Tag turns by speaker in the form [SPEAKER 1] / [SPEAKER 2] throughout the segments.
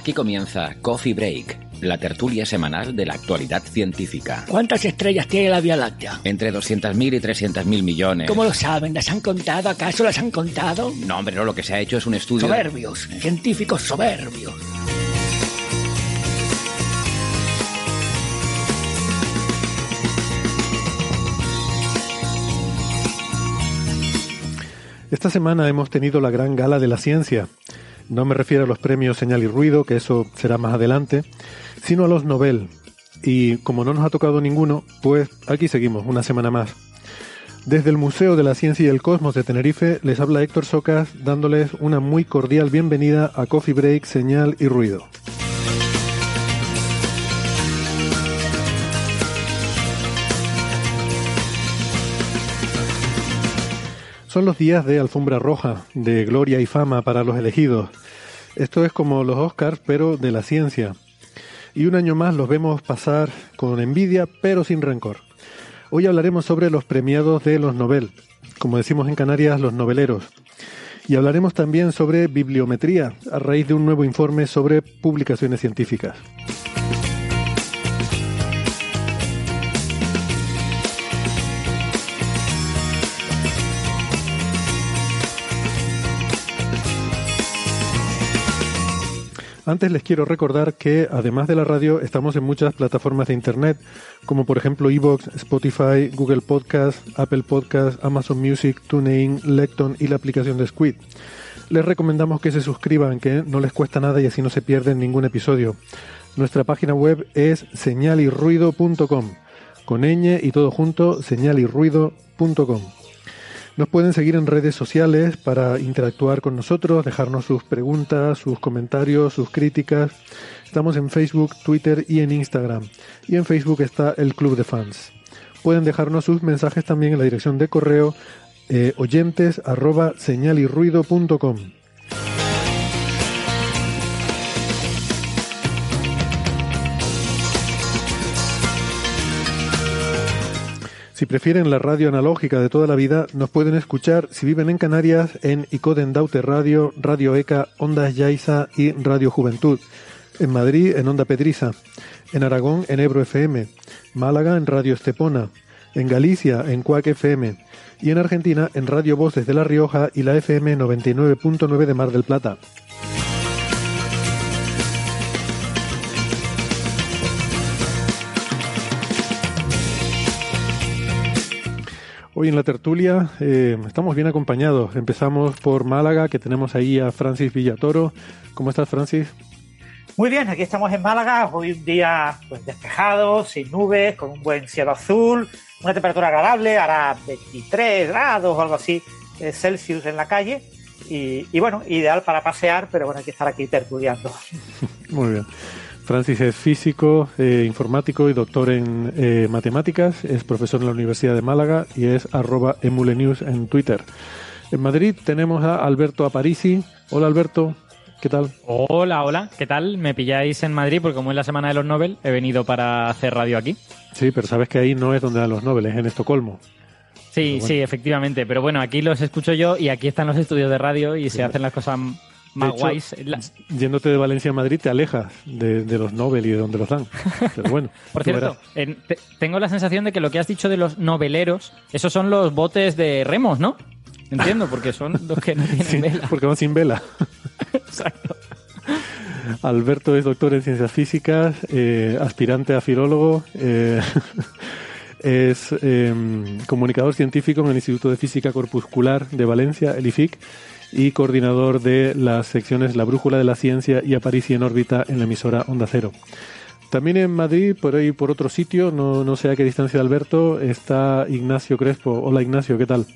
[SPEAKER 1] Aquí comienza Coffee Break, la tertulia semanal de la actualidad científica.
[SPEAKER 2] ¿Cuántas estrellas tiene la Vía Láctea?
[SPEAKER 1] Entre 200.000 y 300.000 millones.
[SPEAKER 2] ¿Cómo lo saben? ¿Las han contado? ¿Acaso las han contado?
[SPEAKER 1] No, hombre, no, lo que se ha hecho es un estudio...
[SPEAKER 2] Soberbios, científicos soberbios.
[SPEAKER 3] Esta semana hemos tenido la gran gala de la ciencia. No me refiero a los premios Señal y Ruido, que eso será más adelante, sino a los Nobel. Y como no nos ha tocado ninguno, pues aquí seguimos, una semana más. Desde el Museo de la Ciencia y el Cosmos de Tenerife les habla Héctor Socas dándoles una muy cordial bienvenida a Coffee Break, Señal y Ruido. Son los días de alfombra roja, de gloria y fama para los elegidos. Esto es como los Oscars, pero de la ciencia. Y un año más los vemos pasar con envidia, pero sin rencor. Hoy hablaremos sobre los premiados de los Nobel, como decimos en Canarias, los noveleros. Y hablaremos también sobre bibliometría, a raíz de un nuevo informe sobre publicaciones científicas. Antes les quiero recordar que además de la radio estamos en muchas plataformas de internet, como por ejemplo Evox, Spotify, Google Podcast, Apple Podcast, Amazon Music, TuneIn, Lecton y la aplicación de Squid. Les recomendamos que se suscriban, que no les cuesta nada y así no se pierden ningún episodio. Nuestra página web es señalirruido.com, con ñ y todo junto, señalirruido.com. Nos pueden seguir en redes sociales para interactuar con nosotros, dejarnos sus preguntas, sus comentarios, sus críticas. Estamos en Facebook, Twitter y en Instagram. Y en Facebook está el Club de Fans. Pueden dejarnos sus mensajes también en la dirección de correo eh. Si prefieren la radio analógica de toda la vida, nos pueden escuchar si viven en Canarias en Icoden Daute Radio, Radio ECA, Ondas Yaiza y Radio Juventud. En Madrid en Onda Pedriza. En Aragón en Ebro FM. Málaga en Radio Estepona. En Galicia en Cuac FM. Y en Argentina en Radio Voces de La Rioja y la FM 99.9 de Mar del Plata. Hoy en la tertulia eh, estamos bien acompañados. Empezamos por Málaga, que tenemos ahí a Francis Villatoro. ¿Cómo estás, Francis?
[SPEAKER 4] Muy bien, aquí estamos en Málaga. Hoy un día pues, despejado, sin nubes, con un buen cielo azul, una temperatura agradable, hará 23 grados o algo así eh, Celsius en la calle. Y, y bueno, ideal para pasear, pero bueno, hay que estar aquí tertuliando.
[SPEAKER 3] Muy bien. Francis es físico, eh, informático y doctor en eh, matemáticas, es profesor en la Universidad de Málaga y es arroba emulenews en Twitter. En Madrid tenemos a Alberto Aparici. Hola Alberto, ¿qué tal?
[SPEAKER 5] Hola, hola, ¿qué tal? Me pilláis en Madrid porque como es la semana de los Nobel, he venido para hacer radio aquí.
[SPEAKER 3] Sí, pero sabes que ahí no es donde dan los Nobel, es en Estocolmo.
[SPEAKER 5] Sí, bueno. sí, efectivamente. Pero bueno, aquí los escucho yo y aquí están los estudios de radio y se hacen las cosas más
[SPEAKER 3] hecho,
[SPEAKER 5] guays.
[SPEAKER 3] Yéndote de Valencia a Madrid te alejas de, de, los Nobel y de donde los dan. Pero bueno.
[SPEAKER 5] Por cierto, en, te, tengo la sensación de que lo que has dicho de los noveleros, esos son los botes de remos, ¿no? Entiendo, porque son los que no tienen
[SPEAKER 3] sí,
[SPEAKER 5] vela.
[SPEAKER 3] Porque van sin vela.
[SPEAKER 5] Exacto.
[SPEAKER 3] Alberto es doctor en ciencias físicas, eh, aspirante a filólogo. Eh, es eh, comunicador científico en el Instituto de Física Corpuscular de Valencia, el IFIC, y coordinador de las secciones La Brújula de la Ciencia y Aparici en órbita en la emisora Onda Cero. También en Madrid, por ahí por otro sitio, no, no sé a qué distancia de Alberto, está Ignacio Crespo. Hola Ignacio, ¿qué tal?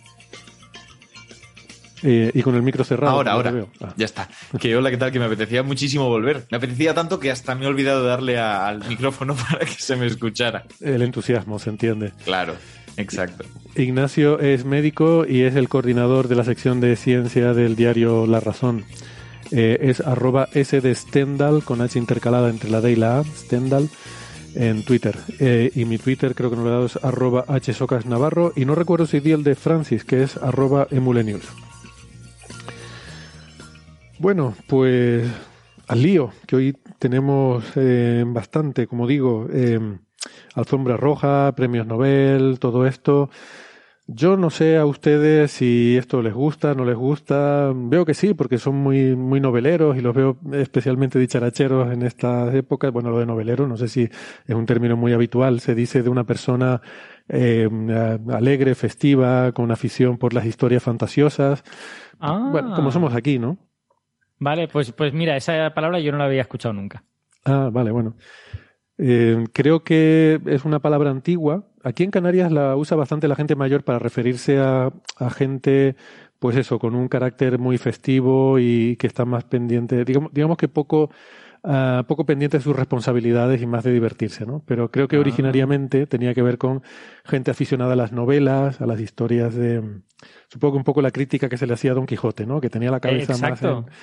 [SPEAKER 3] Eh, y con el micro cerrado.
[SPEAKER 6] Ahora, ahora.
[SPEAKER 3] veo. Ah.
[SPEAKER 6] Ya está. Que hola, ¿qué tal? Que me apetecía muchísimo volver. Me apetecía tanto que hasta me he olvidado de darle a- al micrófono para que se me escuchara.
[SPEAKER 3] El entusiasmo, se entiende.
[SPEAKER 6] Claro, exacto.
[SPEAKER 3] Ignacio es médico y es el coordinador de la sección de ciencia del diario La Razón. Eh, es arroba S de Stendhal, con H intercalada entre la D y la A, Stendhal, en Twitter. Eh, y mi Twitter creo que no lo he dado es arroba H Socas Navarro. Y no recuerdo si di el de Francis, que es arroba Emulenius. Bueno, pues al lío, que hoy tenemos eh, bastante, como digo, alfombra roja, premios Nobel, todo esto. Yo no sé a ustedes si esto les gusta, no les gusta. Veo que sí, porque son muy, muy noveleros y los veo especialmente dicharacheros en estas épocas. Bueno, lo de novelero, no sé si es un término muy habitual. Se dice de una persona eh, alegre, festiva, con afición por las historias fantasiosas.
[SPEAKER 5] Ah.
[SPEAKER 3] Bueno, como somos aquí, ¿no?
[SPEAKER 5] Vale, pues, pues mira, esa palabra yo no la había escuchado nunca.
[SPEAKER 3] Ah, vale, bueno. Eh, creo que es una palabra antigua. Aquí en Canarias la usa bastante la gente mayor para referirse a, a gente, pues eso, con un carácter muy festivo y que está más pendiente, digamos, digamos que poco, ah, poco pendiente de sus responsabilidades y más de divertirse, ¿no? Pero creo que
[SPEAKER 5] Ah.
[SPEAKER 3] originariamente tenía que ver con gente aficionada a las novelas, a las historias de, supongo que un poco la crítica que se le hacía a Don Quijote, ¿no? Que tenía la cabeza más
[SPEAKER 5] Exacto.
[SPEAKER 3] en,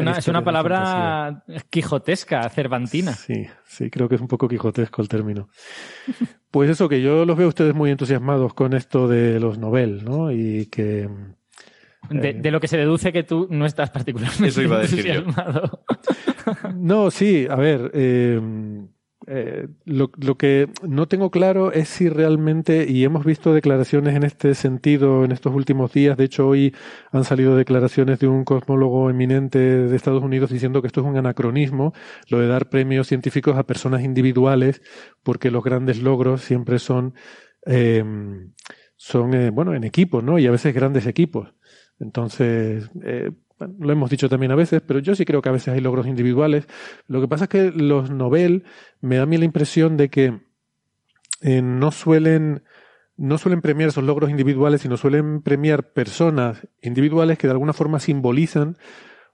[SPEAKER 5] Es una, es palabra quijotesca, cervantina.
[SPEAKER 3] Sí, sí, creo que es un poco quijotesco el término. Pues eso, que yo los veo a ustedes muy entusiasmados con esto de los Nobel, ¿no? Y que...
[SPEAKER 5] De,
[SPEAKER 3] Eh.
[SPEAKER 5] de lo que se deduce que tú no estás particularmente
[SPEAKER 6] Eso iba a decir yo.
[SPEAKER 5] entusiasmado.
[SPEAKER 3] No, sí, a ver, eh, eh, lo, que no tengo claro es si realmente, y hemos visto declaraciones en este sentido en estos últimos días, de hecho hoy han salido declaraciones de un cosmólogo eminente de Estados Unidos diciendo que esto es un anacronismo, lo de dar premios científicos a personas individuales, porque los grandes logros siempre son, eh, son eh, bueno, en equipos, ¿no? Y a veces grandes equipos. Entonces, eh, bueno, lo hemos dicho también a veces, pero yo sí creo que a veces hay logros individuales. Lo que pasa es que los Nobel me da a mí la impresión de que eh, no suelen no suelen premiar esos logros individuales, sino suelen premiar personas individuales que de alguna forma simbolizan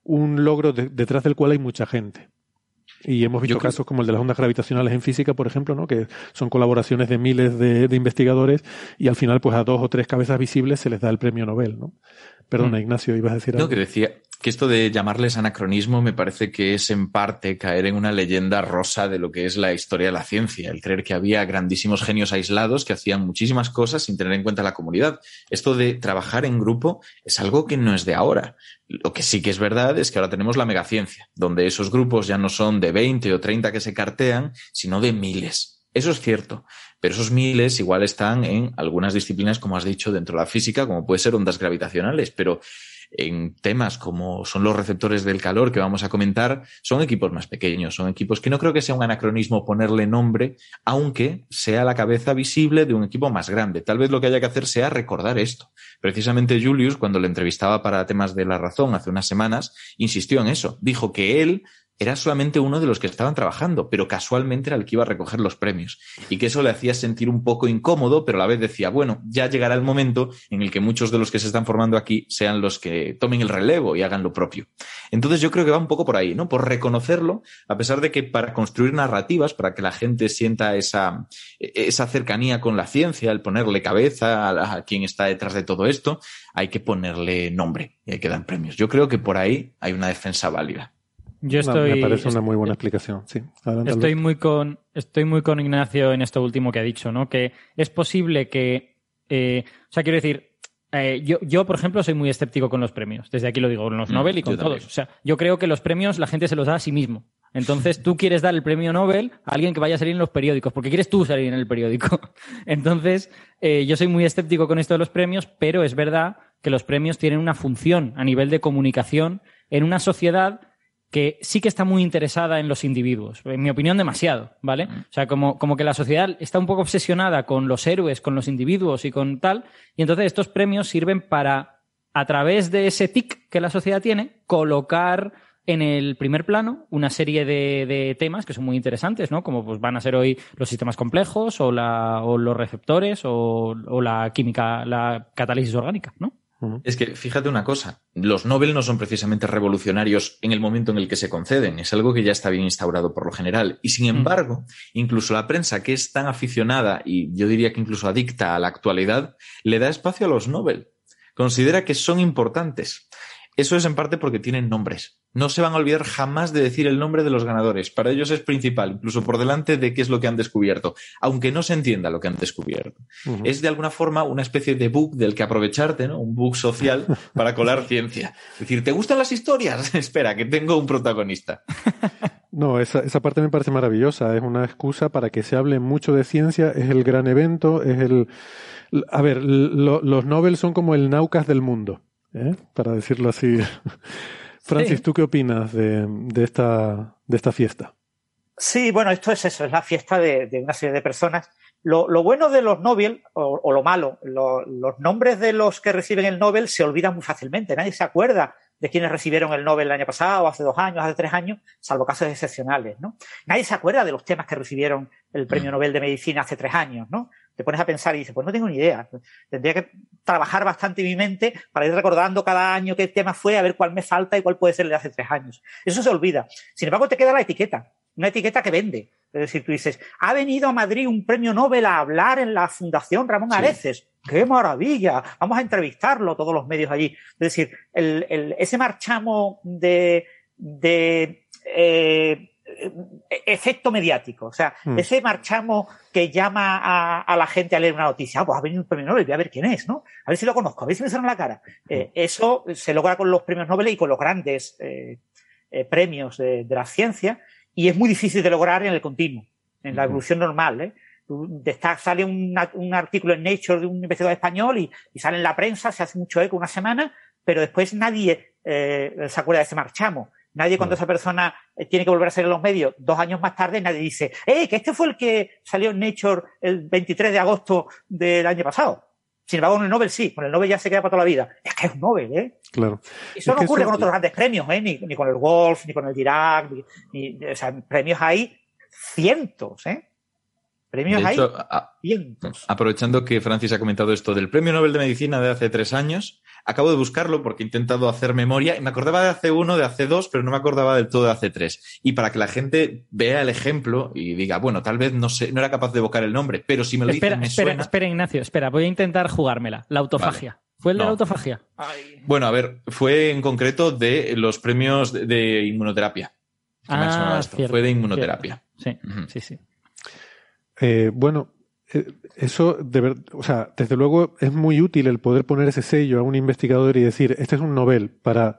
[SPEAKER 3] un logro de- detrás del cual hay mucha gente. Y hemos visto
[SPEAKER 6] Yo creo-
[SPEAKER 3] casos como el de las ondas gravitacionales en física, por ejemplo, ¿no? que son colaboraciones de miles de, de investigadores y al final pues a dos o tres cabezas visibles se les da el premio Nobel. ¿no? Perdona,
[SPEAKER 5] Mm.
[SPEAKER 3] Ignacio, ibas a decir
[SPEAKER 6] No,
[SPEAKER 3] algo.
[SPEAKER 6] que decía que esto de llamarles anacronismo me parece que es en parte caer en una leyenda rosa de lo que es la historia de la ciencia, el creer que había grandísimos genios aislados que hacían muchísimas cosas sin tener en cuenta la comunidad. Esto de trabajar en grupo es algo que no es de ahora. Lo que sí que es verdad es que ahora tenemos la megaciencia, donde esos grupos ya no son de 20 o 30 que se cartean, sino de miles. Eso es cierto, pero esos miles igual están en algunas disciplinas, como has dicho, dentro de la física, como puede ser ondas gravitacionales, pero en temas como son los receptores del calor que vamos a comentar, son equipos más pequeños, son equipos que no creo que sea un anacronismo ponerle nombre, aunque sea la cabeza visible de un equipo más grande. Tal vez lo que haya que hacer sea recordar esto. Precisamente Julius, cuando le entrevistaba para temas de la razón hace unas semanas, insistió en eso. Dijo que él era solamente uno de los que estaban trabajando, pero casualmente era el que iba a recoger los premios. Y que eso le hacía sentir un poco incómodo, pero a la vez decía, bueno, ya llegará el momento en el que muchos de los que se están formando aquí sean los que tomen el relevo y hagan lo propio. Entonces yo creo que va un poco por ahí, ¿no? Por reconocerlo, a pesar de que para construir narrativas, para que la gente sienta esa, esa cercanía con la ciencia, el ponerle cabeza a, a quien está detrás de todo esto, hay que ponerle nombre y hay que dar premios. Yo creo que por ahí hay una defensa válida.
[SPEAKER 5] Yo
[SPEAKER 3] No,
[SPEAKER 5] estoy,
[SPEAKER 3] me parece una muy buena explicación. Sí, adelante,
[SPEAKER 5] Estoy muy con estoy muy con Ignacio en esto último que ha dicho, ¿no? Que es posible que, eh, o sea, quiero decir, eh, yo, yo por ejemplo soy muy escéptico con los premios. Desde aquí lo digo con los
[SPEAKER 6] Mm,
[SPEAKER 5] Nobel y con
[SPEAKER 6] yo
[SPEAKER 5] todos.
[SPEAKER 6] también.
[SPEAKER 5] O sea, yo creo que los premios la gente se los da a sí mismo. Entonces tú quieres dar el premio Nobel a alguien que vaya a salir en los periódicos, porque quieres tú salir en el periódico. Entonces, eh, yo soy muy escéptico con esto de los premios, pero es verdad que los premios tienen una función a nivel de comunicación en una sociedad que sí que está muy interesada en los individuos. En mi opinión, demasiado, ¿vale? O sea, como, como que la sociedad está un poco obsesionada con los héroes, con los individuos y con tal, y entonces estos premios sirven para a través de ese tic que la sociedad tiene, colocar en el primer plano una serie de, de, temas que son muy interesantes, ¿no? Como pues van a ser hoy los sistemas complejos o, la, o los receptores o, o, la química, la catálisis orgánica, ¿no?
[SPEAKER 6] Es que fíjate una cosa, los Nobel no son precisamente revolucionarios en el momento en el que se conceden, es algo que ya está bien instaurado por lo general. Y sin embargo, incluso la prensa que es tan aficionada y yo diría que incluso adicta a la actualidad, le da espacio a los Nobel. Considera que son importantes. Eso es en parte porque tienen nombres. No se van a olvidar jamás de decir el nombre de los ganadores. Para ellos es principal, incluso por delante de qué es lo que han descubierto, aunque no se entienda lo que han descubierto. Uh -huh. Es de alguna forma una especie de bug del que aprovecharte, ¿no? Un bug social para colar ciencia. Es decir, ¿te gustan las historias? Espera, que tengo un protagonista.
[SPEAKER 3] No, esa, esa parte me parece maravillosa. Es una excusa para que se hable mucho de ciencia. Es el gran evento. Es el. A ver, lo, los Nobel son como el Naucas del mundo, ¿eh? para decirlo así. Francis, sí. ¿tú qué opinas de, de, esta, de esta fiesta?
[SPEAKER 4] Sí, bueno, esto es eso, es la fiesta de, de una serie de personas. Lo, lo, bueno de los Nobel, o, o lo malo, lo, los nombres de los que reciben el Nobel se olvidan muy fácilmente. Nadie se acuerda de quienes recibieron el Nobel el año pasado, hace dos años, hace tres años, salvo casos excepcionales, ¿no? Nadie se acuerda de los temas que recibieron el Premio Nobel de Medicina hace tres años, ¿no? Te pones a pensar y dices, pues no tengo ni idea. Tendría que trabajar bastante mi mente para ir recordando cada año qué tema fue, a ver cuál me falta y cuál puede ser el de hace tres años. Eso se olvida. Sin embargo, te queda la etiqueta. Una etiqueta que vende. Es decir, tú dices, ha venido a Madrid un premio Nobel a hablar en la Fundación Ramón Areces. Sí. ¡Qué maravilla! Vamos a entrevistarlo, todos los medios allí. Es decir, el, el, ese marchamo de, de eh, efecto mediático. O sea, mm. ese marchamo que llama a, a, la gente a leer una noticia, ah, pues ha venido un premio Nobel, voy a ver quién es, ¿no? A ver si lo conozco, a ver si me suena la cara. Eh, eso se logra con los premios Nobel y con los grandes eh, eh, premios de, de, la ciencia y es muy difícil de lograr en el continuo, en la evolución normal, ¿eh? Está, sale una, un artículo en Nature de un investigador español y, y, sale en la prensa, se hace mucho eco una semana, pero después nadie eh, se acuerda de ese marchamo. Nadie cuando esa persona eh, tiene que volver a salir en los medios dos años más tarde, nadie dice, ¡eh, que este fue el que salió en Nature el 23 de agosto del año pasado! Sin embargo, con el Nobel sí, con el Nobel ya se queda para toda la vida. Es que es un Nobel, ¿eh?
[SPEAKER 3] Claro.
[SPEAKER 4] Eso
[SPEAKER 3] es
[SPEAKER 4] no ocurre
[SPEAKER 3] eso...
[SPEAKER 4] con otros grandes premios, ¿eh? Ni, ni, con el Wolf, ni con el Dirac, ni, ni, o sea, premios hay cientos, ¿eh? Premios
[SPEAKER 6] hecho,
[SPEAKER 4] hay
[SPEAKER 6] a,
[SPEAKER 4] cientos.
[SPEAKER 6] Aprovechando que Francis ha comentado esto del Premio Nobel de Medicina de hace tres años, acabo de buscarlo porque he intentado hacer memoria y me acordaba de hace uno, de hace dos, pero no me acordaba del todo de hace tres. Y para que la gente vea el ejemplo y diga, bueno, tal vez no sé, no era capaz de evocar el nombre, pero si me lo
[SPEAKER 5] espera,
[SPEAKER 6] dicen, me
[SPEAKER 5] espera,
[SPEAKER 6] suena.
[SPEAKER 5] Espera, Ignacio, espera, voy a intentar jugármela. La autofagia. Vale. ¿Fue el no. de la autofagia?
[SPEAKER 4] Ay.
[SPEAKER 6] Bueno, a ver, fue en concreto de los premios de, de inmunoterapia.
[SPEAKER 5] Ah, cierto,
[SPEAKER 6] fue de inmunoterapia.
[SPEAKER 5] Cierto. Sí, uh -huh. sí, sí.
[SPEAKER 3] Eh, bueno, eso, de o sea, desde luego es muy útil el poder poner ese sello a un investigador y decir, este es un Nobel, para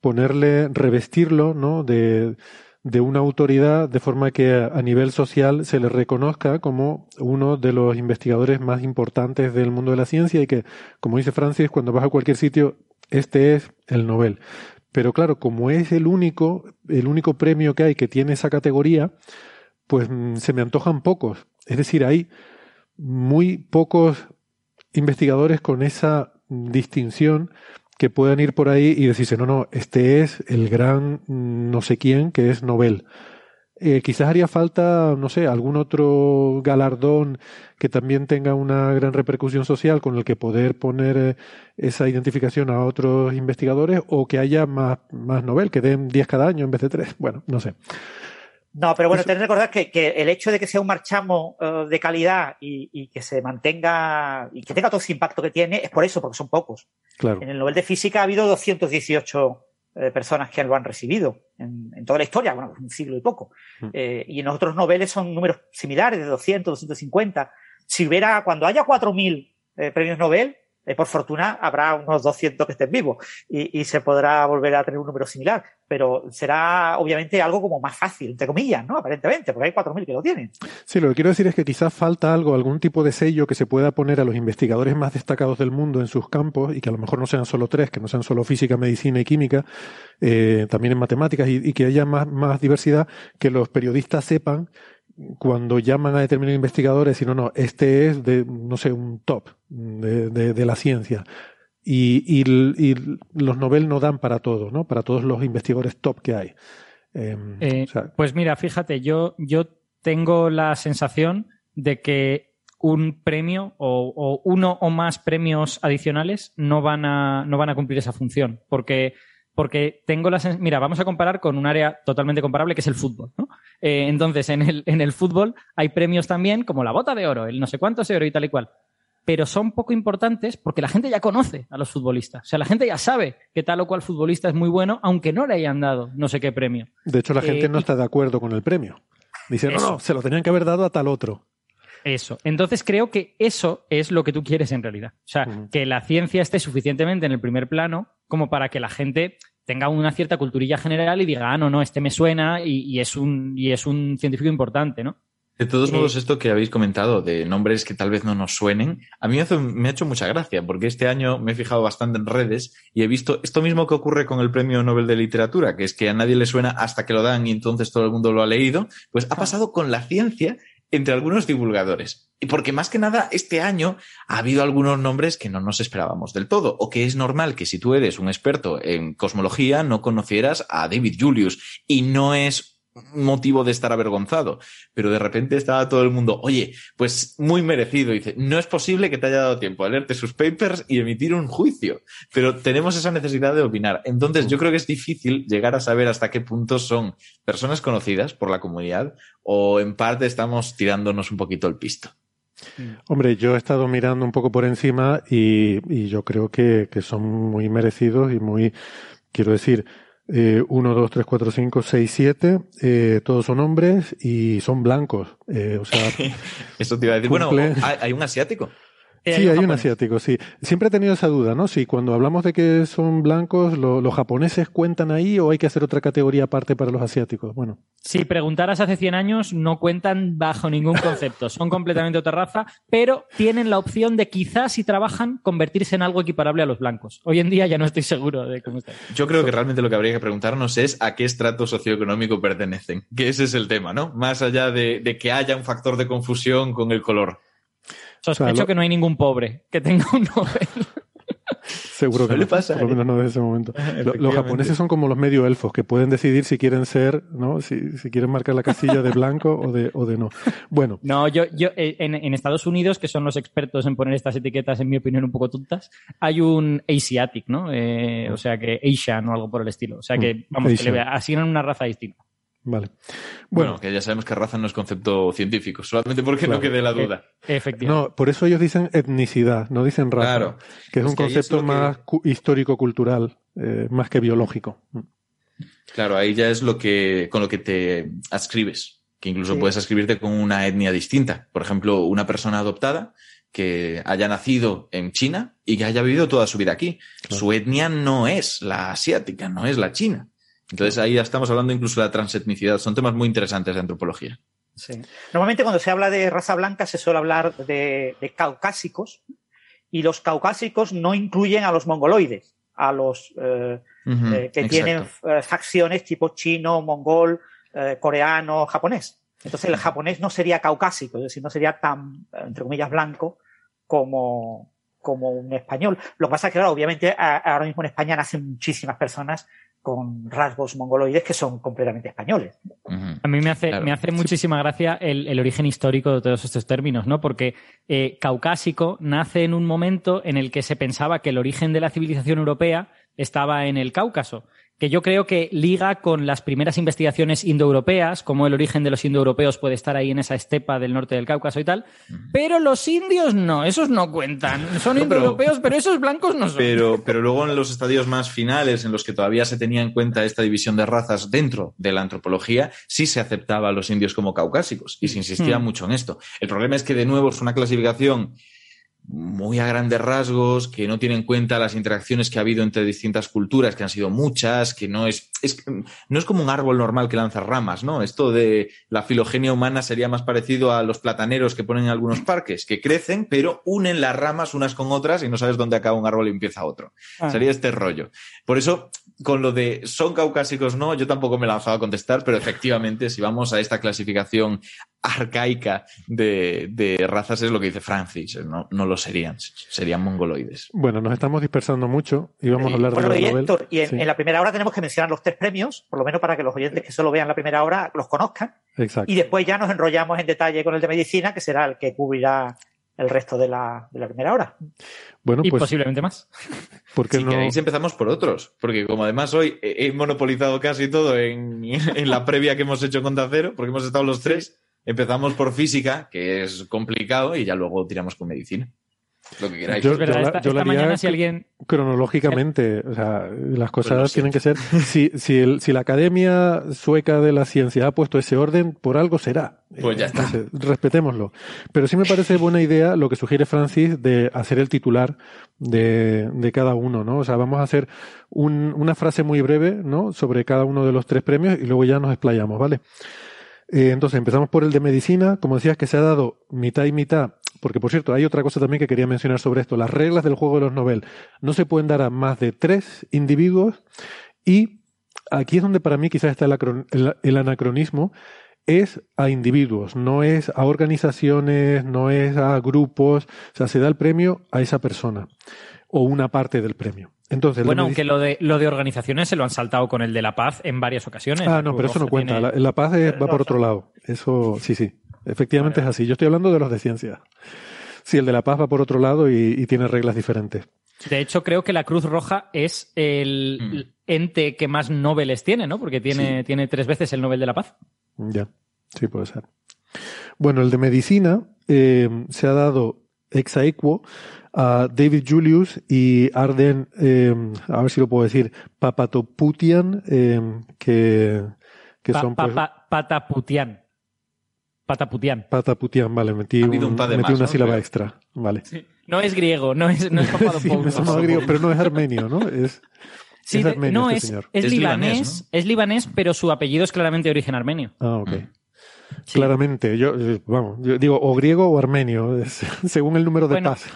[SPEAKER 3] ponerle, revestirlo, ¿no? De, de una autoridad de forma que a nivel social se le reconozca como uno de los investigadores más importantes del mundo de la ciencia y que, como dice Francis, cuando vas a cualquier sitio, este es el Nobel. Pero claro, como es el único, el único premio que hay que tiene esa categoría, pues mm, se me antojan pocos. Es decir, hay muy pocos investigadores con esa distinción que puedan ir por ahí y decirse, no, no, este es el gran no sé quién que es Nobel. Eh, quizás haría falta, no sé, algún otro galardón que también tenga una gran repercusión social con el que poder poner eh, esa identificación a otros investigadores o que haya más, más Nobel, que den 10 cada año en vez de 3. Bueno, no sé.
[SPEAKER 4] No, pero bueno, tenés que recordar que, que, el hecho de que sea un marchamo uh, de calidad y, y, que se mantenga y que tenga todo ese impacto que tiene es por eso, porque son pocos.
[SPEAKER 3] Claro.
[SPEAKER 4] En el Nobel de Física ha habido 218 eh, personas que lo han recibido en, en, toda la historia, bueno, un siglo y poco. Mm. Eh, y en otros noveles son números similares, de 200, 250. Si hubiera, cuando haya 4.000 eh, premios Nobel, eh, por fortuna habrá unos 200 que estén vivos y, se podrá volver a tener un número similar, pero será obviamente algo como más fácil, entre comillas, ¿no? Aparentemente, porque hay 4.000 que lo tienen.
[SPEAKER 3] Sí, lo que quiero decir es que quizás falta algo, algún tipo de sello que se pueda poner a los investigadores más destacados del mundo en sus campos y que a lo mejor no sean solo tres, que no sean solo física, medicina y química, eh, también en matemáticas y, que haya más diversidad, que los periodistas sepan cuando llaman a determinados investigadores, sino no, este es de, no sé, un top de, de, de la ciencia. Y, y, y, los Nobel no dan para todo, ¿no? Para todos los investigadores top que hay.
[SPEAKER 5] Eh, eh, o sea, pues mira, fíjate, yo, yo tengo la sensación de que un premio o, o, uno o más premios adicionales no van a, no van a cumplir esa función. Porque, porque tengo la sensación. Mira, vamos a comparar con un área totalmente comparable que es el fútbol. ¿no? Eh, entonces, en el, en el fútbol hay premios también como la bota de oro, el no sé cuántos oro y tal y cual. Pero son poco importantes porque la gente ya conoce a los futbolistas. O sea, la gente ya sabe que tal o cual futbolista es muy bueno, aunque no le hayan dado no sé qué premio.
[SPEAKER 3] De hecho, la gente no está de acuerdo con el premio. Dice, no, no, se lo tenían que haber dado a tal otro.
[SPEAKER 5] Eso. Entonces creo que eso es lo que tú quieres en realidad. O sea, uh -huh. que la ciencia esté suficientemente en el primer plano como para que la gente tenga una cierta culturilla general y diga, ah, no, no, este me suena y, y es, un, y es un científico importante, ¿no?
[SPEAKER 6] De todos modos, esto que habéis comentado de nombres que tal vez no nos suenen, a mí me, hace, me ha hecho mucha gracia, porque este año me he fijado bastante en redes y he visto esto mismo que ocurre con el Premio Nobel de Literatura, que es que a nadie le suena hasta que lo dan y entonces todo el mundo lo ha leído, pues ha pasado con la ciencia entre algunos divulgadores. Y porque más que nada este año ha habido algunos nombres que no nos esperábamos del todo, o que es normal que si tú eres un experto en cosmología no conocieras a David Julius y no es motivo de estar avergonzado, pero de repente estaba todo el mundo, oye, pues muy merecido, dice, no es posible que te haya dado tiempo a leerte sus papers y emitir un juicio, pero tenemos esa necesidad de opinar. Entonces yo creo que es difícil llegar a saber hasta qué punto son personas conocidas por la comunidad o en parte estamos tirándonos un poquito el pisto.
[SPEAKER 3] Hombre, yo he estado mirando un poco por encima y, y yo creo que, que son muy merecidos y muy, quiero decir, eh, 1, 2, 3, 4, 5, 6, 7, eh, todos son hombres y son blancos. Eh, o sea,
[SPEAKER 6] Eso te iba a decir. Cumple... Bueno, hay, hay un asiático.
[SPEAKER 3] Sí, hay un asiático, sí. Siempre he tenido esa duda, ¿no? Si cuando hablamos de que son blancos, lo, ¿los japoneses cuentan ahí o hay que hacer otra categoría aparte para los asiáticos? Bueno.
[SPEAKER 5] Si preguntaras hace 100 años, no cuentan bajo ningún concepto. Son completamente otra raza, pero tienen la opción de quizás, si trabajan, convertirse en algo equiparable a los blancos. Hoy en día ya no estoy seguro de cómo está.
[SPEAKER 6] Yo creo que realmente lo que habría que preguntarnos es a qué estrato socioeconómico pertenecen. Que ese es el tema, ¿no? Más allá de, de que haya un factor de confusión con el color.
[SPEAKER 5] Sospecho o sea, lo... que no hay ningún pobre que tenga un Nobel.
[SPEAKER 3] Seguro que no, pasa, por lo menos no desde ese momento. Los japoneses son como los medio elfos que pueden decidir si quieren ser, ¿no? Si, si quieren marcar la casilla de blanco o de, o de no. Bueno.
[SPEAKER 5] No, yo, yo en, en, Estados Unidos, que son los expertos en poner estas etiquetas, en mi opinión, un poco tontas, hay un Asiatic, ¿no? Eh, o sea que Asian o algo por el estilo. O sea que, vamos, Asian. que le asignan una raza distinta.
[SPEAKER 3] Vale.
[SPEAKER 6] Bueno, bueno, que ya sabemos que raza no es concepto científico, solamente porque claro. no quede la duda.
[SPEAKER 5] E efectivamente.
[SPEAKER 3] No, por eso ellos dicen etnicidad, no dicen raza, claro. que es, es un que concepto es más que... histórico-cultural, eh, más que biológico.
[SPEAKER 6] Claro, ahí ya es lo que con lo que te adscribes, que incluso sí. puedes ascribirte con una etnia distinta. Por ejemplo, una persona adoptada que haya nacido en China y que haya vivido toda su vida aquí. Claro. Su etnia no es la asiática, no es la china. Entonces ahí ya estamos hablando incluso de la transetnicidad. Son temas muy interesantes de antropología.
[SPEAKER 4] Sí. Normalmente cuando se habla de raza blanca se suele hablar de, de caucásicos y los caucásicos no incluyen a los mongoloides, a los eh, uh -huh, eh, que exacto. tienen eh, facciones tipo chino, mongol, coreano, japonés. Entonces el japonés no sería caucásico, es decir, no sería tan, entre comillas, blanco como, como un español. Lo que pasa es que, claro, obviamente ahora mismo en España nacen muchísimas personas con rasgos mongoloides que son completamente españoles.
[SPEAKER 5] Uh -huh. A mí me hace, claro. me hace muchísima gracia el, el, origen histórico de todos estos términos, ¿no? Porque eh, caucásico nace en un momento en el que se pensaba que el origen de la civilización europea estaba en el Cáucaso que yo creo que liga con las primeras investigaciones indoeuropeas, como el origen de los indoeuropeos puede estar ahí en esa estepa del norte del Cáucaso y tal. Pero los indios no, esos no cuentan. Son no, indoeuropeos, pero, pero, esos blancos no son.
[SPEAKER 6] Pero, pero luego en los estadios más finales, en los que todavía se tenía en cuenta esta división de razas dentro de la antropología, sí se aceptaba a los indios como caucásicos y se insistía hmm. mucho en esto. El problema es que, de nuevo, es una clasificación muy a grandes rasgos, que no tiene en cuenta las interacciones que ha habido entre distintas culturas, que han sido muchas, que no es, es, no es como un árbol normal que lanza ramas, ¿no? Esto de la filogenia humana sería más parecido a los plataneros que ponen en algunos parques, que crecen, pero unen las ramas unas con otras y no sabes dónde acaba un árbol y empieza otro. Ah. Sería este rollo. Por eso, con lo de son caucásicos no, yo tampoco me he lanzado a contestar, pero efectivamente, si vamos a esta clasificación arcaica de, de, razas es lo que dice Francis. No, no, lo serían, serían mongoloides.
[SPEAKER 3] Bueno, nos estamos dispersando mucho y vamos a hablar
[SPEAKER 4] bueno,
[SPEAKER 3] de
[SPEAKER 4] y,
[SPEAKER 3] la
[SPEAKER 4] Héctor, y en, en, la primera hora tenemos que mencionar los tres premios, por lo menos para que los oyentes que solo vean la primera hora los conozcan.
[SPEAKER 3] Exacto.
[SPEAKER 4] Y después ya nos enrollamos en detalle con el de medicina, que será el que cubrirá el resto de la, de la primera hora.
[SPEAKER 3] Bueno,
[SPEAKER 5] y
[SPEAKER 3] pues,
[SPEAKER 5] posiblemente más.
[SPEAKER 3] Porque
[SPEAKER 6] si
[SPEAKER 3] no...
[SPEAKER 6] queréis empezamos por otros, porque como además hoy he monopolizado casi todo en, en la previa que hemos hecho con Cero, porque hemos estado los tres, empezamos por física, que es complicado, y ya luego tiramos con medicina. Lo que queráis.
[SPEAKER 3] Yo,
[SPEAKER 5] Es verdad,
[SPEAKER 3] yo la-
[SPEAKER 5] esta,
[SPEAKER 3] yo la
[SPEAKER 5] esta
[SPEAKER 3] haría
[SPEAKER 5] mañana si alguien...
[SPEAKER 3] cronológicamente, o sea, las cosas
[SPEAKER 6] Pues
[SPEAKER 3] tienen que ser. Si, si, el- si la Academia Sueca de la Ciencia ha puesto ese orden, por algo será.
[SPEAKER 6] Pues ya está.
[SPEAKER 3] Entonces, respetémoslo. Pero sí me parece buena idea lo que sugiere Francis de hacer el titular de, de cada uno, ¿no? O sea, vamos a hacer un- una frase muy breve, ¿no? Sobre cada uno de los tres premios y luego ya nos explayamos, ¿vale? Eh, entonces empezamos por el de medicina, como decías que se ha dado mitad y mitad, porque por cierto hay otra cosa también que quería mencionar sobre esto, las reglas del juego de los Nobel no se pueden dar a más de tres individuos y aquí es donde para mí quizás está el, acron- el- el anacronismo, es a individuos, no es a organizaciones, no es a grupos, o sea, se da el premio a esa persona o una parte del premio. Entonces,
[SPEAKER 5] Bueno, aunque lo de, lo de organizaciones se lo han saltado con el de la paz en varias ocasiones.
[SPEAKER 3] Ah, no, pero eso no cuenta.
[SPEAKER 5] tiene-
[SPEAKER 3] La, la paz es- va por otro lado. Eso, sí, sí. Efectivamente es así. Yo estoy hablando de los de ciencia. Sí, el de la paz va por otro lado y, y tiene reglas diferentes.
[SPEAKER 5] De hecho, creo que la Cruz Roja es el
[SPEAKER 6] Mm.
[SPEAKER 5] ente que más Nobeles tiene, ¿no? Porque tiene, tiene tres veces el Nobel de la Paz.
[SPEAKER 3] Ya, sí puede ser. Bueno, el de medicina eh, se ha dado ex aequo a David Julius y Arden, eh, a ver si lo puedo decir, Papatoputian, eh, que, que
[SPEAKER 5] Pa-
[SPEAKER 3] son
[SPEAKER 5] pa-
[SPEAKER 3] pues,
[SPEAKER 5] pa- Pataputian. Pataputian.
[SPEAKER 3] Pataputian, vale, metí,
[SPEAKER 6] Ha
[SPEAKER 3] un-
[SPEAKER 6] un
[SPEAKER 3] metí
[SPEAKER 6] más,
[SPEAKER 3] una
[SPEAKER 6] ¿no?
[SPEAKER 3] sílaba
[SPEAKER 6] Creo.
[SPEAKER 3] extra, vale.
[SPEAKER 5] No es griego, no es, no es
[SPEAKER 3] Sí, me sonaba griego, pero no es armenio, ¿no? Es,
[SPEAKER 5] Sí,
[SPEAKER 3] es
[SPEAKER 5] de-
[SPEAKER 3] armenio
[SPEAKER 5] no,
[SPEAKER 3] este
[SPEAKER 5] es,
[SPEAKER 3] señor.
[SPEAKER 5] es
[SPEAKER 6] Es
[SPEAKER 5] libanés,
[SPEAKER 6] libanés,
[SPEAKER 5] es libanés, pero su apellido es claramente de origen armenio.
[SPEAKER 3] Ah, ok.
[SPEAKER 6] Mm.
[SPEAKER 5] Sí.
[SPEAKER 3] Claramente, yo, eh, vamos, yo digo o griego o armenio, es- según el número de
[SPEAKER 5] Bueno,
[SPEAKER 3] paz.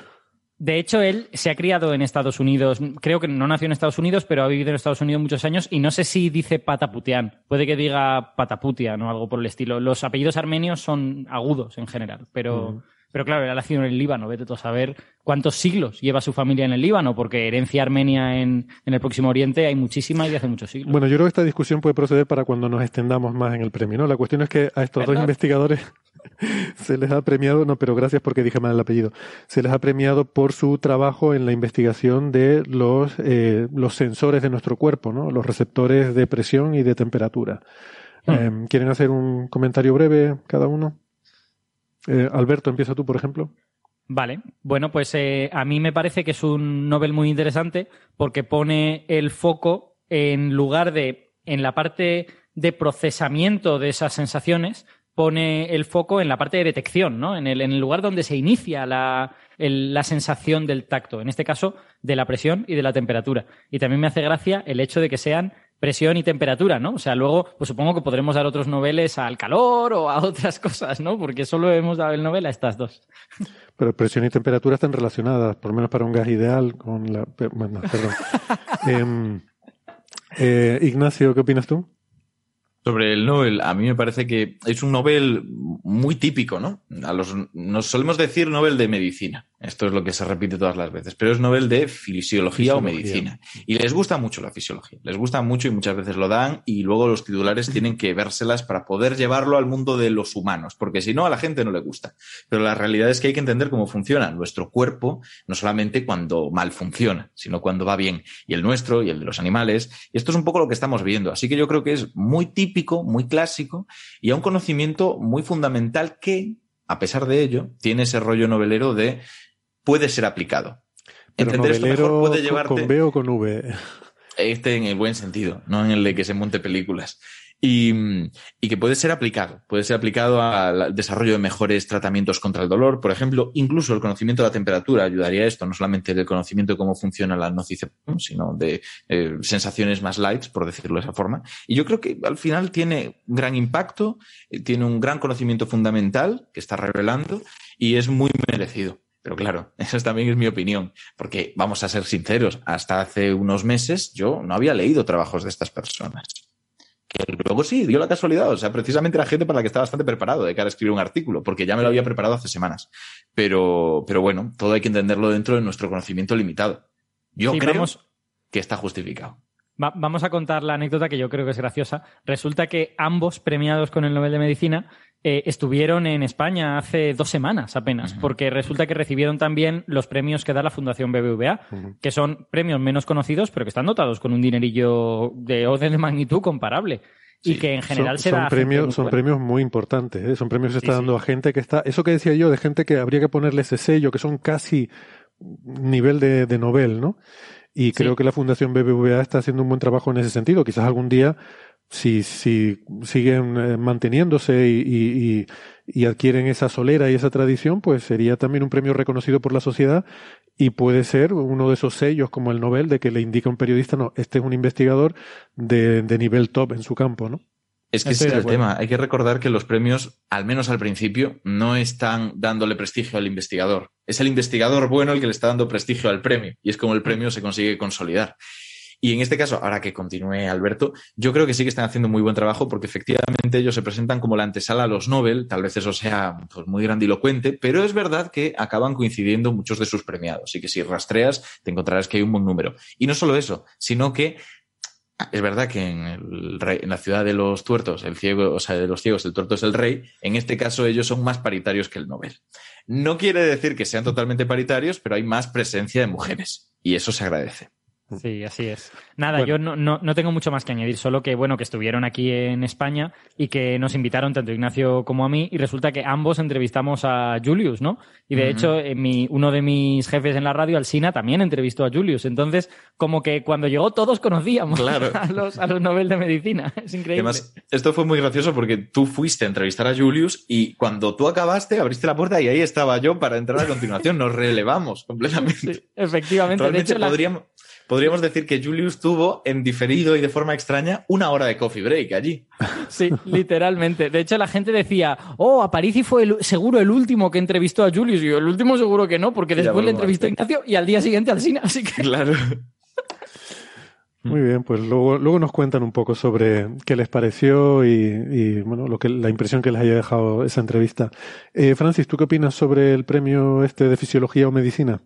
[SPEAKER 5] De hecho, él se ha criado en Estados Unidos. Creo que no nació en Estados Unidos, pero ha vivido en Estados Unidos muchos años y no sé si dice Pataputian. Puede que diga Pataputian o algo por el estilo. Los apellidos armenios son agudos en general, pero. Pero claro, él ha nacido en el Líbano. Vete tú a saber cuántos siglos lleva su familia en el Líbano, porque herencia armenia en, en el Próximo Oriente hay muchísima y de hace muchos siglos.
[SPEAKER 3] Bueno, yo creo que esta discusión puede proceder para cuando nos extendamos más en el premio, ¿no? La cuestión es que a estos dos investigadores se les ha premiado, no, pero gracias porque dije mal el apellido, se les ha premiado por su trabajo en la investigación de los, eh, los sensores de nuestro cuerpo, ¿no? Los receptores de presión y de temperatura.
[SPEAKER 5] Hmm.
[SPEAKER 3] Eh, ¿Quieren hacer un comentario breve cada uno? Eh, Alberto, empieza tú, por ejemplo.
[SPEAKER 5] Vale, bueno, pues eh, a mí me parece que es un Nobel muy interesante porque pone el foco en lugar de en la parte de procesamiento de esas sensaciones, pone el foco en la parte de detección, ¿no? En el, en el lugar donde se inicia la, la sensación del tacto, en este caso de la presión y de la temperatura. Y también me hace gracia el hecho de que sean presión y temperatura, ¿no? O sea, luego, pues supongo que podremos dar otros noveles al calor o a otras cosas, ¿no? Porque solo hemos dado el Nobel a estas dos.
[SPEAKER 3] Pero presión y temperatura están relacionadas, por lo menos para un gas ideal, con la... Bueno, perdón. Em, eh, Ignacio, ¿qué opinas tú?
[SPEAKER 6] Sobre el Nobel, a mí me parece que es un Nobel muy típico, ¿no? A los, nos solemos decir Nobel de medicina. Esto es lo que se repite todas las veces. Pero es Nobel de fisiología, o medicina. Y les gusta mucho la fisiología. Les gusta mucho y muchas veces lo dan. Y luego los titulares tienen que vérselas para poder llevarlo al mundo de los humanos. Porque si no, a la gente no le gusta. Pero la realidad es que hay que entender cómo funciona nuestro cuerpo, no solamente cuando mal funciona, sino cuando va bien. Y el nuestro y el de los animales. Y esto es un poco lo que estamos viendo. Así que yo creo que es muy típico, muy clásico y a un conocimiento muy fundamental que, a pesar de ello, tiene ese rollo novelero de puede ser aplicado.
[SPEAKER 3] Pero
[SPEAKER 6] Entender esto mejor puede llevarte
[SPEAKER 3] con B o con V.
[SPEAKER 6] este en el buen sentido, no en el de que se monte películas. Y, y que puede ser aplicado, puede ser aplicado al desarrollo de mejores tratamientos contra el dolor, por ejemplo, incluso el conocimiento de la temperatura ayudaría a esto, no solamente el conocimiento de cómo funciona la nocicepción, sino de eh, sensaciones más light, por decirlo de esa forma. Y yo creo que al final tiene un gran impacto, eh, tiene un gran conocimiento fundamental que está revelando y es muy merecido. Pero claro, esa también es mi opinión, porque vamos a ser sinceros, hasta hace unos meses yo no había leído trabajos de estas personas. Que luego sí, dio la casualidad. O sea, precisamente la gente para la que está bastante preparado de cara a escribir un artículo, porque ya me lo había preparado hace semanas. Pero, pero bueno, todo hay que entenderlo dentro de nuestro conocimiento limitado. Yo
[SPEAKER 5] Sí,
[SPEAKER 6] creo
[SPEAKER 5] vamos-
[SPEAKER 6] que está justificado.
[SPEAKER 5] Va- vamos a contar la anécdota que yo creo que es graciosa. Resulta que ambos premiados con el Nobel de Medicina eh, estuvieron en España hace dos semanas apenas, porque resulta que recibieron también los premios que da la Fundación BBVA, que son premios menos conocidos, pero que están dotados con un dinerillo de orden de magnitud comparable. Y que en general
[SPEAKER 3] son,
[SPEAKER 5] se da
[SPEAKER 3] son
[SPEAKER 5] a gente
[SPEAKER 3] premios,
[SPEAKER 5] muy
[SPEAKER 3] son
[SPEAKER 5] buena.
[SPEAKER 3] premios muy importantes, ¿eh? son premios que se está
[SPEAKER 5] sí.
[SPEAKER 3] dando a gente que está, eso que decía yo, de gente que habría que ponerle ese sello, que son casi nivel de, de Nobel, ¿no? Y creo que la Fundación BBVA está haciendo un buen trabajo en ese sentido. Quizás algún día, si, si siguen eh, manteniéndose y, y- y- y adquieren esa solera y esa tradición, pues sería también un premio reconocido por la sociedad y puede ser uno de esos sellos como el Nobel de que le indica a un periodista, no, este es un investigador de, de nivel top en su campo, ¿no?
[SPEAKER 6] Es que
[SPEAKER 5] Estoy
[SPEAKER 6] ese es el tema. Hay que recordar que los premios, al menos al principio, no están dándole prestigio al investigador. Es el investigador bueno el que le está dando prestigio al premio. Y es como el premio se consigue consolidar. Y en este caso, ahora que continúe Alberto, yo creo que sí que están haciendo muy buen trabajo porque efectivamente ellos se presentan como la antesala a los Nobel. Tal vez eso sea pues, muy grandilocuente, pero es verdad que acaban coincidiendo muchos de sus premiados. Y que si rastreas, te encontrarás que hay un buen número. Y no solo eso, sino que es verdad que en, el rey- en la ciudad de los tuertos, el ciego, o sea, de los ciegos, el tuerto es el rey. En este caso, ellos son más paritarios que el Nobel. No quiere decir que sean totalmente paritarios, pero hay más presencia de mujeres. Y eso se agradece.
[SPEAKER 5] Sí, así es. Nada,
[SPEAKER 3] Bueno.
[SPEAKER 5] yo no, no, no tengo mucho más que añadir, solo que bueno, que estuvieron aquí en España y que nos invitaron tanto Ignacio como a mí, y resulta que ambos entrevistamos a Julius, ¿no? Y de hecho, eh, mi, uno de mis jefes en la radio, Alsina, también entrevistó a Julius. Entonces, como que cuando llegó todos conocíamos
[SPEAKER 6] Claro.
[SPEAKER 5] a, los, a los Nobel de Medicina. Es increíble.
[SPEAKER 6] Además, esto fue muy gracioso porque tú fuiste a entrevistar a Julius y cuando tú acabaste, abriste la puerta y ahí estaba yo para entrar a continuación. Nos relevamos completamente.
[SPEAKER 5] Sí, efectivamente. De
[SPEAKER 6] Realmente
[SPEAKER 5] la-
[SPEAKER 6] podríamos, decir que Julius tuvo en diferido y de forma extraña una hora de coffee break allí.
[SPEAKER 5] Sí, literalmente. De hecho, la gente decía, oh, Aparici fue el- seguro el último que entrevistó a Julius. Y yo, el último seguro que no, porque después le entrevistó a. Ignacio y al día siguiente al Sina. Así que
[SPEAKER 6] Claro.
[SPEAKER 3] Muy bien, pues luego, luego nos cuentan un poco sobre qué les pareció y, y, bueno, lo que, la impresión que les haya dejado esa entrevista. Eh, Francis, ¿tú qué opinas sobre el premio este de fisiología o medicina?